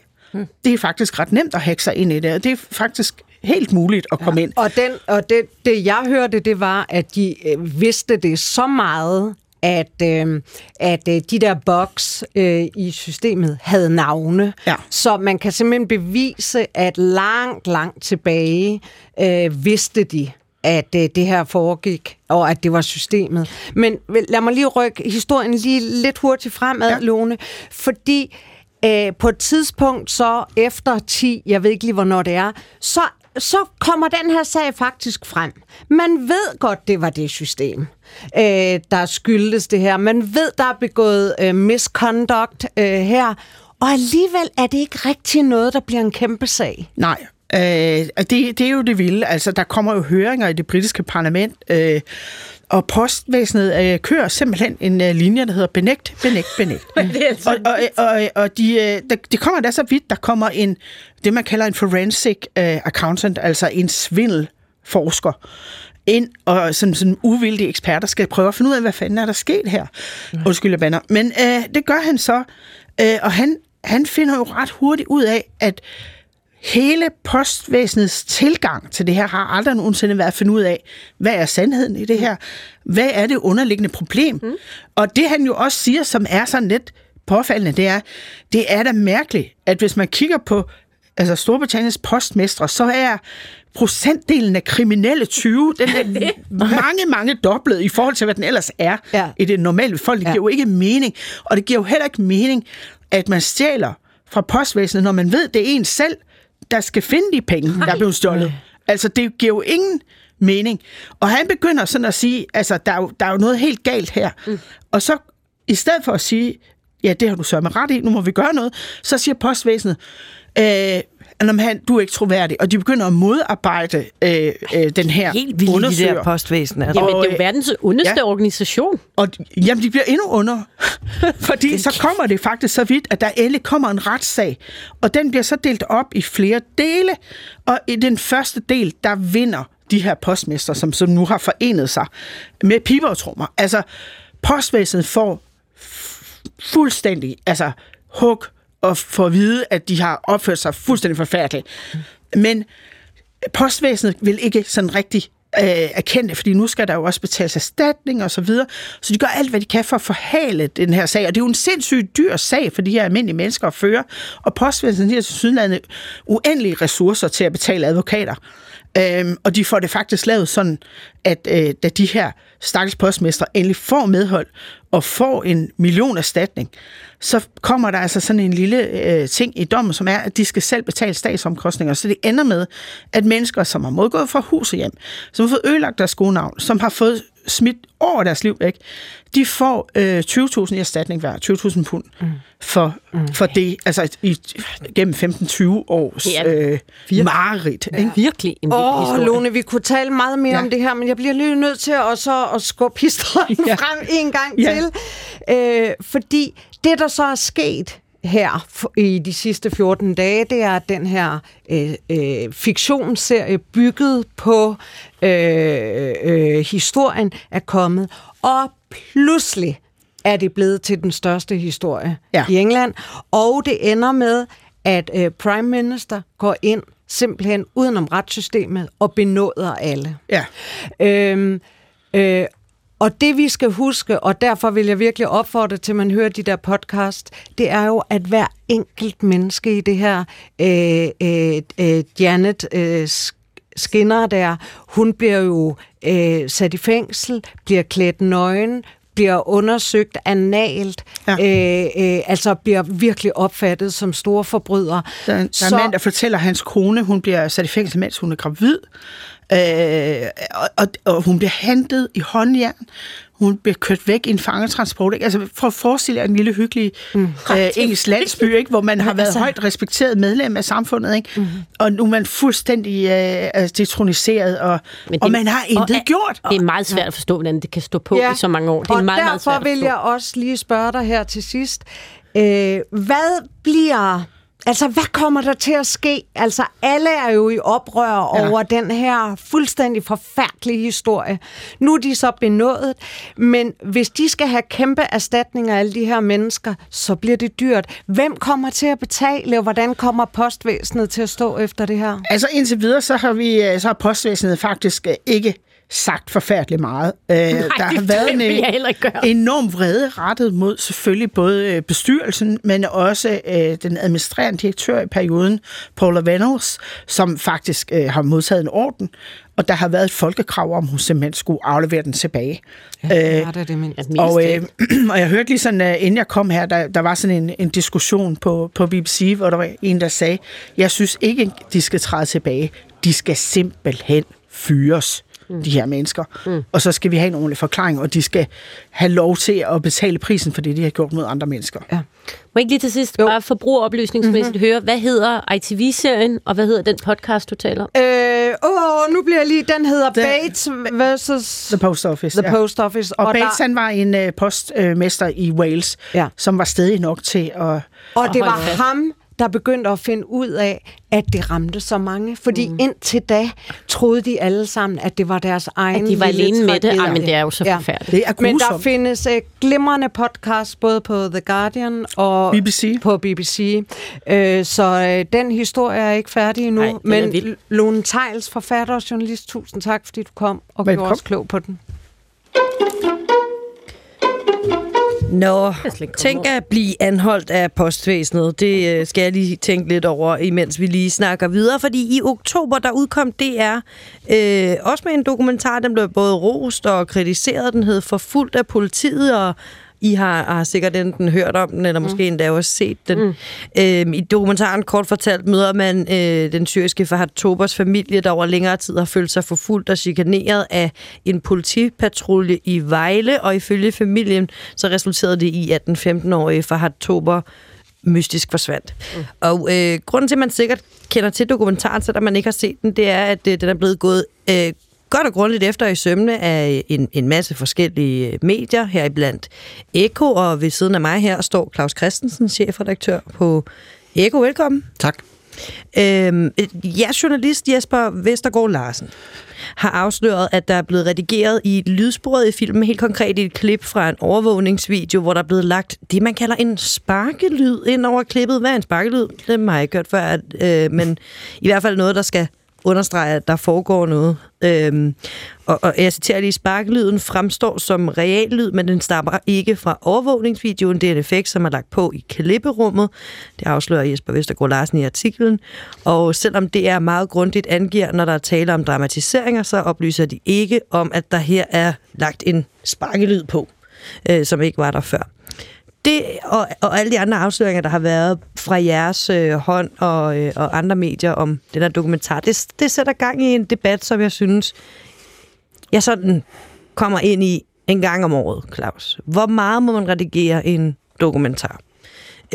det er faktisk ret nemt at hacke sig ind i det, og det er faktisk helt muligt at komme ja. ind. Og, den, og det, det, jeg hørte, det var, at de øh, vidste det så meget, at, øh, at øh, de der bugs øh, i systemet havde navne. Ja. Så man kan simpelthen bevise, at langt, langt tilbage øh, vidste de, at øh, det her foregik, og at det var systemet. Men lad mig lige rykke historien lige lidt hurtigt fremad, ja. Lone, fordi øh, på et tidspunkt så efter 10, jeg ved ikke lige, hvornår det er, så, så kommer den her sag faktisk frem. Man ved godt, det var det system, øh, der skyldes det her. Man ved, der er begået øh, misconduct øh, her, og alligevel er det ikke rigtig noget, der bliver en kæmpe sag. Nej, øh, det, det er jo det vilde. Altså, der kommer jo høringer i det britiske parlament, øh, og postvæsenet øh, kører simpelthen en øh, linje, der hedder benægt, benægt, benægt. og, og, og, og de, øh, der, de kommer da så vidt, der kommer en, det man kalder en forensic øh, accountant, altså en svindelforsker, ind og som sådan uvildig ekspert, der skal prøve at finde ud af, hvad fanden er der sket her. Mm. Undskyld, jeg bander. Men øh, det gør han så, øh, og han, han finder jo ret hurtigt ud af, at hele postvæsenets tilgang til det her har aldrig nogensinde været at finde ud af, hvad er sandheden i det her? Hvad er det underliggende problem? Mm. Og det han jo også siger, som er sådan lidt påfaldende, det er, det er da mærkeligt, at hvis man kigger på altså Storbritanniens postmestre, så er procentdelen af kriminelle 20, den er mange, mange doblet i forhold til, hvad den ellers er ja. i det normale folk. Det giver jo ikke mening. Og det giver jo heller ikke mening, at man stjæler fra postvæsenet, når man ved, det er en selv, der skal finde de penge, Nej. der er blevet stjålet. Altså, det giver jo ingen mening. Og han begynder sådan at sige, altså, der er jo, der er jo noget helt galt her. Mm. Og så, i stedet for at sige, ja, det har du så med ret i, nu må vi gøre noget, så siger postvæsenet, øh, han, du er ikke troværdig, og de begynder at modarbejde øh, øh, den her Helt vildt, undersøger. de der postvæsen. Altså. Jamen, det er jo verdens ondeste ja. organisation. Og jamen, de bliver endnu under, fordi så kommer det faktisk så vidt, at der endelig kommer en retssag, og den bliver så delt op i flere dele, og i den første del, der vinder de her postmester, som, som nu har forenet sig med piber og trommer. Altså, postvæsenet får fuldstændig, altså, hug, og få at vide, at de har opført sig fuldstændig forfærdeligt. Men postvæsenet vil ikke sådan rigtig øh, erkende, fordi nu skal der jo også betales erstatning og så videre. Så de gør alt, hvad de kan for at forhale den her sag. Og det er jo en sindssygt dyr sag for de her almindelige mennesker at føre. Og postvæsenet har til uendelige ressourcer til at betale advokater. Øhm, og de får det faktisk lavet sådan, at øh, da de her stakkels postmestre endelig får medhold og får en million erstatning, så kommer der altså sådan en lille øh, ting i dommen, som er, at de skal selv betale statsomkostninger. Så det ender med, at mennesker, som har modgået fra hus og hjem, som har fået ødelagt deres gode navn, som har fået smidt over deres liv væk, de får øh, 20.000 i erstatning hver, 20.000 pund mm. for, mm. for det, altså i, gennem 15-20 års øh, mareridt. Ja. Ikke? Virkelig en Åh, oh, Lone, vi kunne tale meget mere ja. om det her, men jeg bliver lige nødt til også at skubbe historien ja. frem en gang ja. til. Øh, fordi det, der så er sket her i de sidste 14 dage, det er, at den her øh, øh, fiktionsserie bygget på øh, øh, historien er kommet. Og pludselig er det blevet til den største historie ja. i England. Og det ender med, at øh, Prime Minister går ind simpelthen udenom retssystemet og benåder alle. Ja. Øhm, øh, og det vi skal huske, og derfor vil jeg virkelig opfordre til, at man hører de der podcast, det er jo, at hver enkelt menneske i det her, øh, øh, øh, Janet øh, Skinner der, hun bliver jo øh, sat i fængsel, bliver klædt nøgen, bliver undersøgt analt, ja. øh, øh, altså bliver virkelig opfattet som store forbrydere. Der, der er en mand, der fortæller, at hans kone hun bliver sat i fængsel, mens hun er gravid. Øh, og, og, og hun bliver hentet i håndjern. Hun bliver kørt væk i en fangetransport. Ikke? Altså for at forestille jer en lille hyggelig mm. øh, engelsk landsby, ikke? hvor man har været altså... højt respekteret medlem af samfundet. Ikke? Mm. Og nu er man fuldstændig øh, detroniseret, og, det, og man har intet og, gjort. Det er meget svært at forstå, hvordan det kan stå på ja. i så mange år. Det er og meget, derfor meget svært vil jeg også lige spørge dig her til sidst. Øh, hvad bliver Altså, hvad kommer der til at ske? Altså, alle er jo i oprør ja. over den her fuldstændig forfærdelige historie. Nu er de så benådet, men hvis de skal have kæmpe erstatninger af alle de her mennesker, så bliver det dyrt. Hvem kommer til at betale, og hvordan kommer postvæsenet til at stå efter det her? Altså, indtil videre, så har, vi, øh, så har postvæsenet faktisk øh, ikke sagt forfærdeligt meget. Øh, Nej, der har været en enorm vrede rettet mod selvfølgelig både øh, bestyrelsen, men også øh, den administrerende direktør i perioden, Paula Vennels, som faktisk øh, har modtaget en orden, og der har været et folkekrav om, at hun simpelthen skulle aflevere den tilbage. Ja, øh, det det min, og, øh, og jeg hørte lige sådan, uh, inden jeg kom her, der, der var sådan en, en diskussion på, på BBC, hvor der var en, der sagde, jeg synes ikke, de skal træde tilbage. De skal simpelthen fyres mm. de her mennesker. Mm. Og så skal vi have en ordentlig forklaring, og de skal have lov til at betale prisen for det, de har gjort mod andre mennesker. Ja. Må jeg ikke lige til sidst jo. bare forbrugeroplysningsmæssigt mm-hmm. høre, hvad hedder ITV-serien, og hvad hedder den podcast, du taler om? Øh, åh, nu bliver jeg lige... Den hedder Bates versus... The Post Office. The Post Office. Og, og der- Bates, han var en uh, postmester i Wales, Ja. som var stedig nok til at... Og det var ham, der begyndte at finde ud af, at det ramte så mange. Fordi mm. indtil da troede de alle sammen, at det var deres egen At de var lille alene med det. Ej, men det er jo så forfærdeligt. Det er Men der findes uh, glimrende podcast både på The Guardian og BBC. på BBC. Uh, så uh, den historie er ikke færdig endnu. Ej, men. Lone Tejls, forfatter og journalist, tusind tak, fordi du kom og Velkommen. gjorde os klog på den. Nå, tænk at blive anholdt af postvæsenet. Det øh, skal jeg lige tænke lidt over, imens vi lige snakker videre. Fordi i oktober, der udkom DR øh, også med en dokumentar. Den blev både rost og kritiseret. Den hed Forfulgt af politiet, og I har, har sikkert enten hørt om den, eller måske endda også set den. Mm. Øhm, I dokumentaren kort fortalt møder man øh, den syriske Fahad Tobers familie, der over længere tid har følt sig forfulgt og chikaneret af en politipatrulje i Vejle, og ifølge familien så resulterede det i, at den 15-årige Fahad Tober mystisk forsvandt. Mm. Og øh, grunden til, at man sikkert kender til dokumentaren, selvom man ikke har set den, det er, at øh, den er blevet gået øh, godt og grundigt efter i sømne af en, en masse forskellige øh, medier, heriblandt Eko, og ved siden af mig her står Claus Christensen, chefredaktør på Eko. Velkommen. Tak. Øhm, jeres journalist Jesper Vestergaard Larsen har afsløret, at der er blevet redigeret i lydsporet i filmen, helt konkret i et klip fra en overvågningsvideo, hvor der er blevet lagt det, man kalder en sparkelyd ind over klippet. Hvad er en sparkelyd? Det har jeg ikke hørt før, at, øh, men i hvert fald noget, der skal understreger, at der foregår noget. Øhm, og, og jeg citerer lige, sparkelyden fremstår som reallyd, men den stammer ikke fra overvågningsvideoen. Det er en effekt, som er lagt på i klipperummet. Det afslører Jesper Vestergaard Larsen i artiklen. Og selvom det er meget grundigt angiver, når der er tale om dramatiseringer, så oplyser de ikke om, at der her er lagt en sparkelyd på, øh, som ikke var der før det og, og alle de andre afsløringer, der har været fra jeres øh, hånd og, øh, og andre medier om den her dokumentar, det, det sætter gang i en debat, som jeg synes, jeg sådan kommer ind i en gang om året, Claus. Hvor meget må man redigere en dokumentar?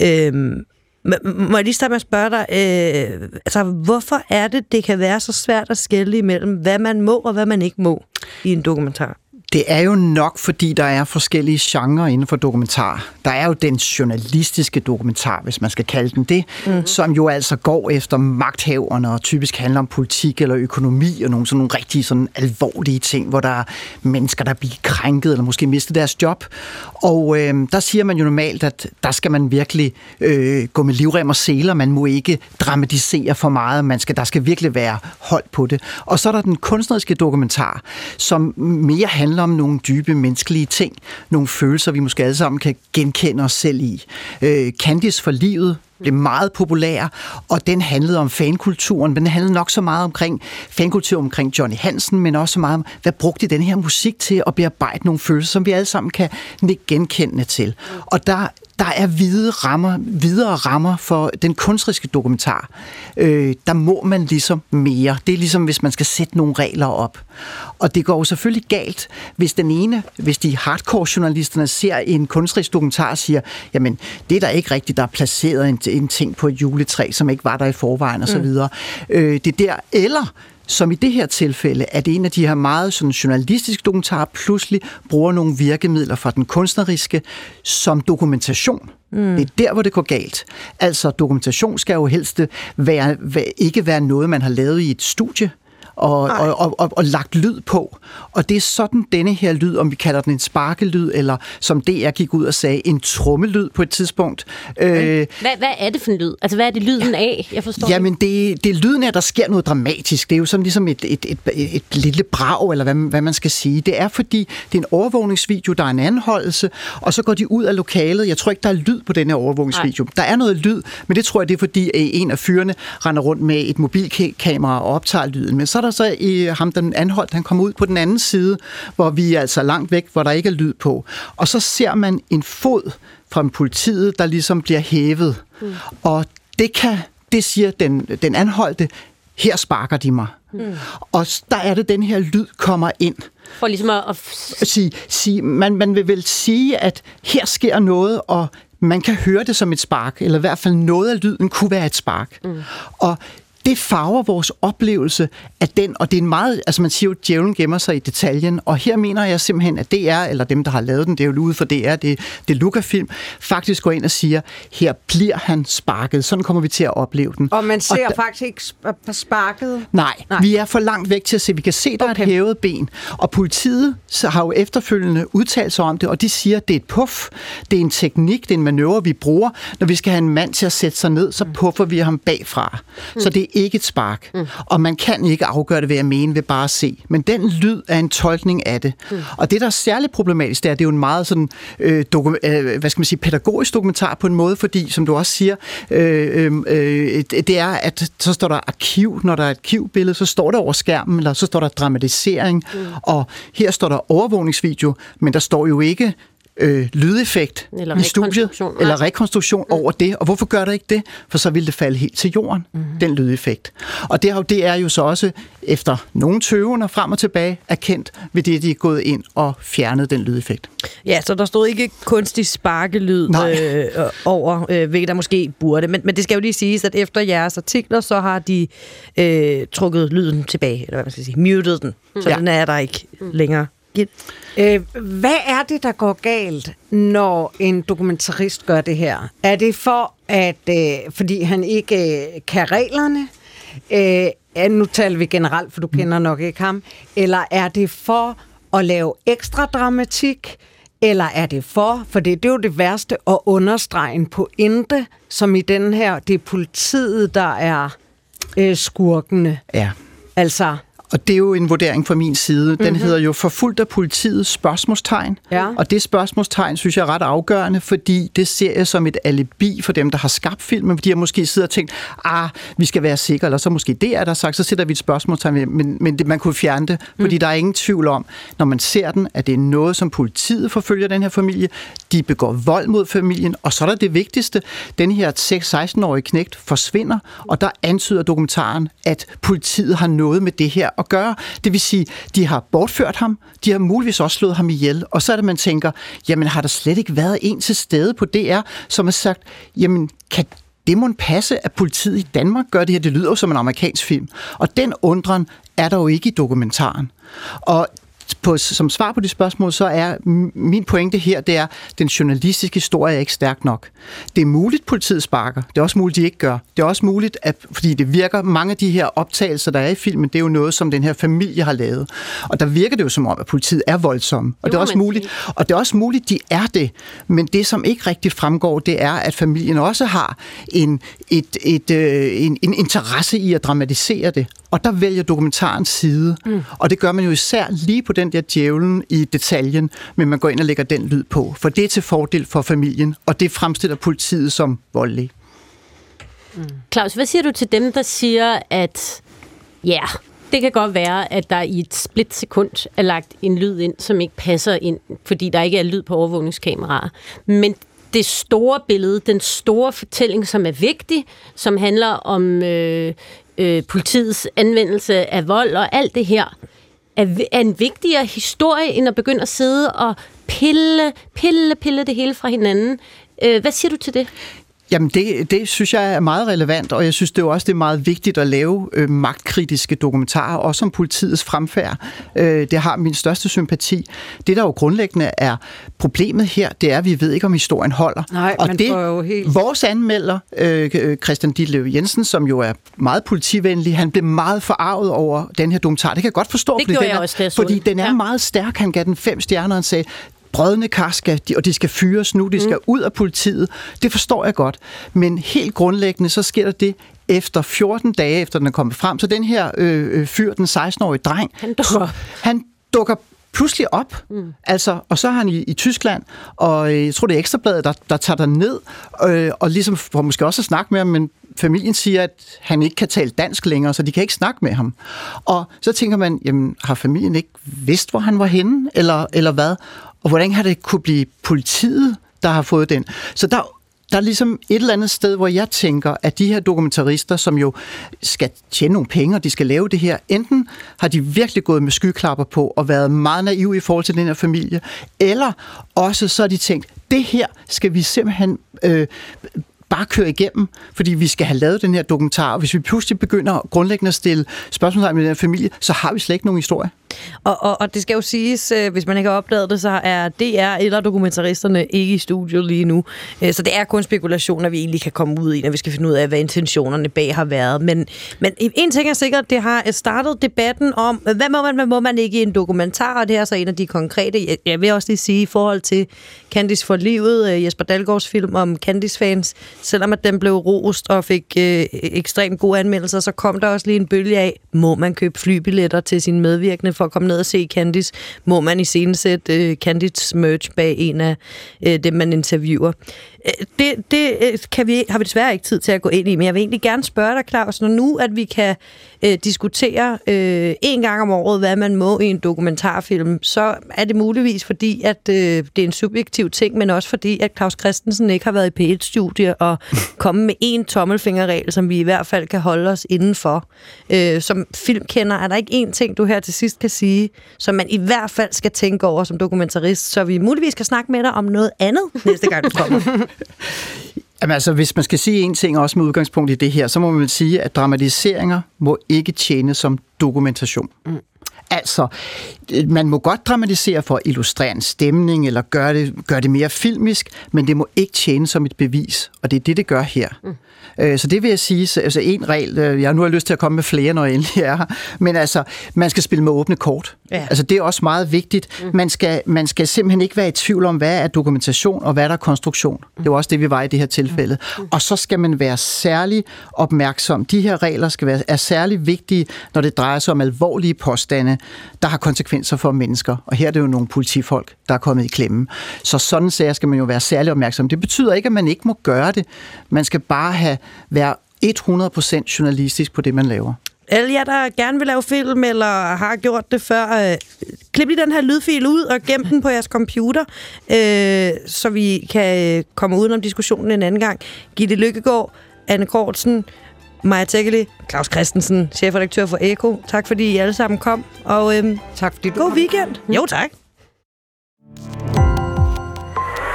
Øhm, må- jeg lige starte med at spørge dig, øh, altså, hvorfor er det, det kan være så svært at skelne imellem, hvad man må og hvad man ikke må i en dokumentar? Det er jo nok, fordi der er forskellige genrer inden for dokumentar. Der er jo den journalistiske dokumentar, hvis man skal kalde den det, mm-hmm. som jo altså går efter magthaverne og typisk handler om politik eller økonomi og nogle sådan nogle rigtig sådan alvorlige ting, hvor der er mennesker, der bliver krænket eller måske mistet deres job. Og øh, der siger man jo normalt, at der skal man virkelig øh, gå med livrem og seler. Man må ikke dramatisere for meget. Man skal, der skal virkelig være hold på det. Og så er der den kunstneriske dokumentar, som mere handler om nogle dybe menneskelige ting. Nogle følelser, vi måske alle sammen kan genkende os selv i. Øh, Candice for livet blev meget populær, og den handlede om fankulturen, men den handlede nok så meget omkring fankultur omkring Johnny Hansen, men også så meget om, hvad brugte den her musik til at bearbejde nogle følelser, som vi alle sammen kan genkende genkendende til. Og der, der er hvide rammer, videre rammer for den kunstneriske dokumentar. Øh, der må man ligesom mere. Det er ligesom, hvis man skal sætte nogle regler op. Og det går jo selvfølgelig galt, hvis den ene, hvis de hardcore-journalisterne ser en kunstnerisk dokumentar og siger, jamen, det er der ikke rigtigt, der er placeret en, en ting på et juletræ, som ikke var der i forvejen osv. Mm. Øh, det er der, eller som i det her tilfælde, at en af de her meget sådan journalistiske dokumentarer pludselig bruger nogle virkemidler fra den kunstneriske som dokumentation. Mm. Det er der, hvor det går galt. Altså, dokumentation skal jo helst være, være, ikke være noget, man har lavet i et studie, og, og, og, og, og lagt lyd på. Og det er sådan denne her lyd, om vi kalder den en sparkelyd, eller som DR gik ud og sagde, en trommelyd på et tidspunkt. Øh, Hvad, hvad er det for en lyd? Altså, hvad er det lyden af? Jeg forstår Jamen, det, det er lyden af, at der sker noget dramatisk. Det er jo sådan ligesom et, et, et, et, et lille brag, eller hvad, hvad man skal sige. Det er fordi, det er en overvågningsvideo, der er en anholdelse, og så går de ud af lokalet. Jeg tror ikke, der er lyd på den her overvågningsvideo. Nej. Der er noget lyd, men det tror jeg, det er fordi, en af fyrene render rundt med et mobilkamera og optager lyden. Men så der så i ham, den anholdt, han kommer ud på den anden side, hvor vi er altså langt væk, hvor der ikke er lyd på. Og så ser man en fod fra politiet, der ligesom bliver hævet. Mm. Og det kan, det siger den, den anholdte, her sparker de mig. Mm. Og der er det, den her lyd kommer ind. For ligesom at... at... Sige, sige, man, man vil vel sige, at her sker noget, og man kan høre det som et spark, eller i hvert fald noget af lyden kunne være et spark. Mm. Og det farver vores oplevelse af den, og det er en meget, altså man siger jo, at djævlen gemmer sig i detaljen, og her mener jeg simpelthen, at DR, eller dem, der har lavet den, det er jo ude for DR, det, det Luca-film, faktisk går ind og siger, her bliver han sparket, sådan kommer vi til at opleve den. Og man ser og da, faktisk ikke sp- sparket? Nej, nej, vi er for langt væk til at se, vi kan se, der okay. er et hævet ben, og politiet har jo efterfølgende udtalt sig om det, og de siger, at det er et puff, det er en teknik, det er en manøvre, vi bruger, når vi skal have en mand til at sætte sig ned, så puffer vi ham bagfra. Mm. Så det er ikke et spark. Mm. Og man kan ikke afgøre det ved at mene ved bare at se. Men den lyd er en tolkning af det. Mm. Og det, der er særligt problematisk, det er, det er jo en meget sådan, øh, doku- øh, hvad skal man sige, pædagogisk dokumentar på en måde, fordi, som du også siger, øh, øh, det er, at så står der arkiv, når der er et arkivbillede, så står der over skærmen, eller så står der dramatisering, mm. og her står der overvågningsvideo, men der står jo ikke øh, lydeffekt Eller i studiet, rekonstruktion. eller rekonstruktion mm. over det. Og hvorfor gør der ikke det? For så ville det falde helt til jorden, mm. den lydeffekt. Og det, er jo- det er jo så også efter nogle tøvende frem og tilbage erkendt ved det, de er gået ind og fjernet den lydeffekt. Ja, så der stod ikke kunstig sparkelyd øh, over, øh, hvilket der måske burde. Men, men det skal jo lige siges, at efter jeres artikler, så har de øh, trukket lyden tilbage, eller hvad man skal sige, muted den. Så Ja. den er der ikke længere. Øh, hvad er det, der går galt, når en dokumentarist gør det her? Er det for, at øh, fordi han ikke øh, kan reglerne? Øh, ja, nu taler vi generelt, for du kender nok ikke ham. Eller er det for at lave ekstra dramatik? Eller er det for, for det, det er jo det værste, at understrege en pointe, som i den her, det er politiet, der er øh, skurkene. Ja. Altså, Og det er jo en vurdering fra min side. Den Mhm. mm-hmm. hedder jo forfulgt af politiets spørgsmålstegn. Ja. Og det spørgsmålstegn synes jeg er ret afgørende, fordi det ser jeg som et alibi for dem, der har skabt filmen. De har måske siddet og tænkt, ah, vi skal være sikre, eller så måske det er der sagt, så sætter vi et spørgsmålstegn ved, men, men det, man kunne fjerne det, fordi der er ingen tvivl om, når man ser den, at det er noget, som politiet forfølger den her familie. De begår vold mod familien, og så er der det vigtigste. Den her 6-16-årige knægt forsvinder, og der antyder dokumentaren, at politiet har noget med det her at gøre. Det vil sige, de har bortført ham, de har muligvis også slået ham ihjel, og så er det, man tænker, jamen har der slet ikke været en til stede på DR, som har sagt, jamen kan det må passe, at politiet i Danmark gør det her. Det lyder jo som en amerikansk film. Og den undren er der jo ikke i dokumentaren. Og på, som svar på de spørgsmål, så er min pointe her, det er, at den journalistiske historie er ikke stærk nok. Det er muligt, politiet sparker. Det er også muligt, de ikke gør. Det er også muligt, at, fordi det virker, mange af de her optagelser, der er i filmen, det er jo noget, som den her familie har lavet. Og der virker det jo som om, at politiet er voldsomme. Og Det er også muligt, og det er også muligt, de er det. Men det, som ikke rigtig fremgår, det er, at familien også har en, et, et, øh, en, en interesse i at dramatisere det. Og der vælger dokumentarens side. Mm. Og det gør man jo især lige på den der djævlen i detaljen, men man går ind og lægger den lyd på. For det er til fordel for familien, og det fremstiller politiet som voldelig. Mm. Claus, hvad siger du til dem, der siger, at ja, det kan godt være, at der i et splitsekund er lagt en lyd ind, som ikke passer ind, fordi der ikke er lyd på overvågningskameraer. Men det store billede, den store fortælling, som er vigtig, som handler om øh, øh, politiets anvendelse af vold og alt det her, er, er en vigtigere historie, end at begynde at sidde og pille, pille, pille det hele fra hinanden. Øh, hvad siger du til det? Jamen, det, det synes jeg er meget relevant, og jeg synes det er også det er meget vigtigt at lave øh, magtkritiske dokumentarer, også om politiets fremfærd. Øh, det har min største sympati. Det, der jo grundlæggende er problemet her, det er, at vi ved ikke, om historien holder. Nej, og man det, får jo helt- Vores anmelder, øh, øh, Christian Ditlev Jensen, som jo er meget politivenlig, han blev meget forarvet over den her dokumentar. Det kan jeg godt forstå, Det fordi, den er, også, fordi den. den er Ja. meget stærk. Han gav den fem stjerner, og han sagde, brødne kar skal, de, og de skal fyres nu, de skal ud af politiet. Det forstår jeg godt. Men helt grundlæggende, så sker der det efter 14 dage, efter den er kommet frem. Så den her øh, øh, fyr, den 16-årige dreng, Han dukker. han dukker pludselig op, mm. altså, og så er han i, i Tyskland, og øh, jeg tror, det er Ekstrabladet, der, der tager der ned, øh, og ligesom får måske også at snakke med ham, men familien siger, at han ikke kan tale dansk længere, så de kan ikke snakke med ham. Og så tænker man, jamen, har familien ikke vidst, hvor han var henne, eller, eller hvad? Og hvordan har det kunne blive politiet, der har fået den? Så der, der er ligesom et eller andet sted, hvor jeg tænker, at de her dokumentarister, som jo skal tjene nogle penge, og de skal lave det her, enten har de virkelig gået med skyklapper på og været meget naive i forhold til den her familie, eller også så har de tænkt, det her skal vi simpelthen øh, bare køre igennem, fordi vi skal have lavet den her dokumentar, og hvis vi pludselig begynder grundlæggende at stille spørgsmål med den her familie, så har vi slet ikke nogen historie. Og, og, og det skal jo siges, øh, hvis man ikke har opdaget det, så er DR eller dokumentaristerne ikke i studio lige nu. Øh, så det er kun spekulationer, vi egentlig kan komme ud i, når vi skal finde ud af, hvad intentionerne bag har været. Men, men en ting er sikkert, det har startet debatten om, hvad må man, hvad må man ikke i en dokumentar, og det er så en af de konkrete. Jeg, vil også lige sige, i forhold til Candice for livet, øh, Jesper Dalgaards film om Candice-fans, selvom at den blev rost og fik øh, ekstremt gode anmeldelser, så kom der også lige en bølge af, må man købe flybilletter til sin medvirkende for at komme ned og se Candice? Må man i sætte øh, Candice merch bag en af øh, dem, man interviewer? Det, det øh, kan vi, har vi desværre ikke tid til at gå ind i, men jeg vil egentlig gerne spørge dig, Claus, når nu, at vi kan øh, diskutere øh, en gang om året, hvad man må i en dokumentarfilm, så er det muligvis fordi, at øh, det er en subjektiv ting, men også fordi, at Claus Christensen ikke har været i P1-studie og kommet med en tommelfingerregel, som vi i hvert fald kan holde os indenfor. Øh, som filmkender, er der ikke én ting, du her til sidst kan sige, som man i hvert fald skal tænke over som dokumentarist, så vi muligvis skal snakke med dig om noget andet næste gang, du kommer. Jamen altså, hvis man skal sige en ting også med udgangspunkt i det her, så må man sige, at dramatiseringer må ikke tjene som dokumentation. Mm. Altså, man må godt dramatisere for at illustrere en stemning, eller gøre det, gøre det mere filmisk, men det må ikke tjene som et bevis, og det er det, det gør her. Mm. Øh, så det vil jeg sige, altså en regel, øh, jeg nu har lyst til at komme med flere, når jeg endelig er her, men altså, man skal spille med åbne kort. Ja. Altså, det er også meget vigtigt. Mm. Man, skal, man skal simpelthen ikke være i tvivl om, hvad er dokumentation, og hvad er der konstruktion. Mm. Det er også det, vi var i det her tilfælde. Mm. Og så skal man være særlig opmærksom. De her regler skal være, er særlig vigtige, når det drejer sig om alvorlige påstande, der har konsekvenser for mennesker. Og her er det jo nogle politifolk, der er kommet i klemme. Så sådan sager skal man jo være særlig opmærksom. Det betyder ikke, at man ikke må gøre det. Man skal bare have, være 100% journalistisk på det, man laver. Alle jer, der gerne vil lave film, eller har gjort det før, øh, klip lige den her lydfil ud og gem den på jeres computer, øh, så vi kan komme udenom diskussionen en anden gang. Gitte Lykkegaard, Anne Kortsen, Maja Tækkeli, Claus Christensen, chefredaktør for Eko. Tak fordi I alle sammen kom, og øh, tak fordi du God kom. weekend. Jo, tak.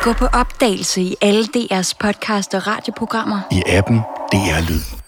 Gå på opdagelse i alle DR's podcast og radioprogrammer. I appen DR Lyd.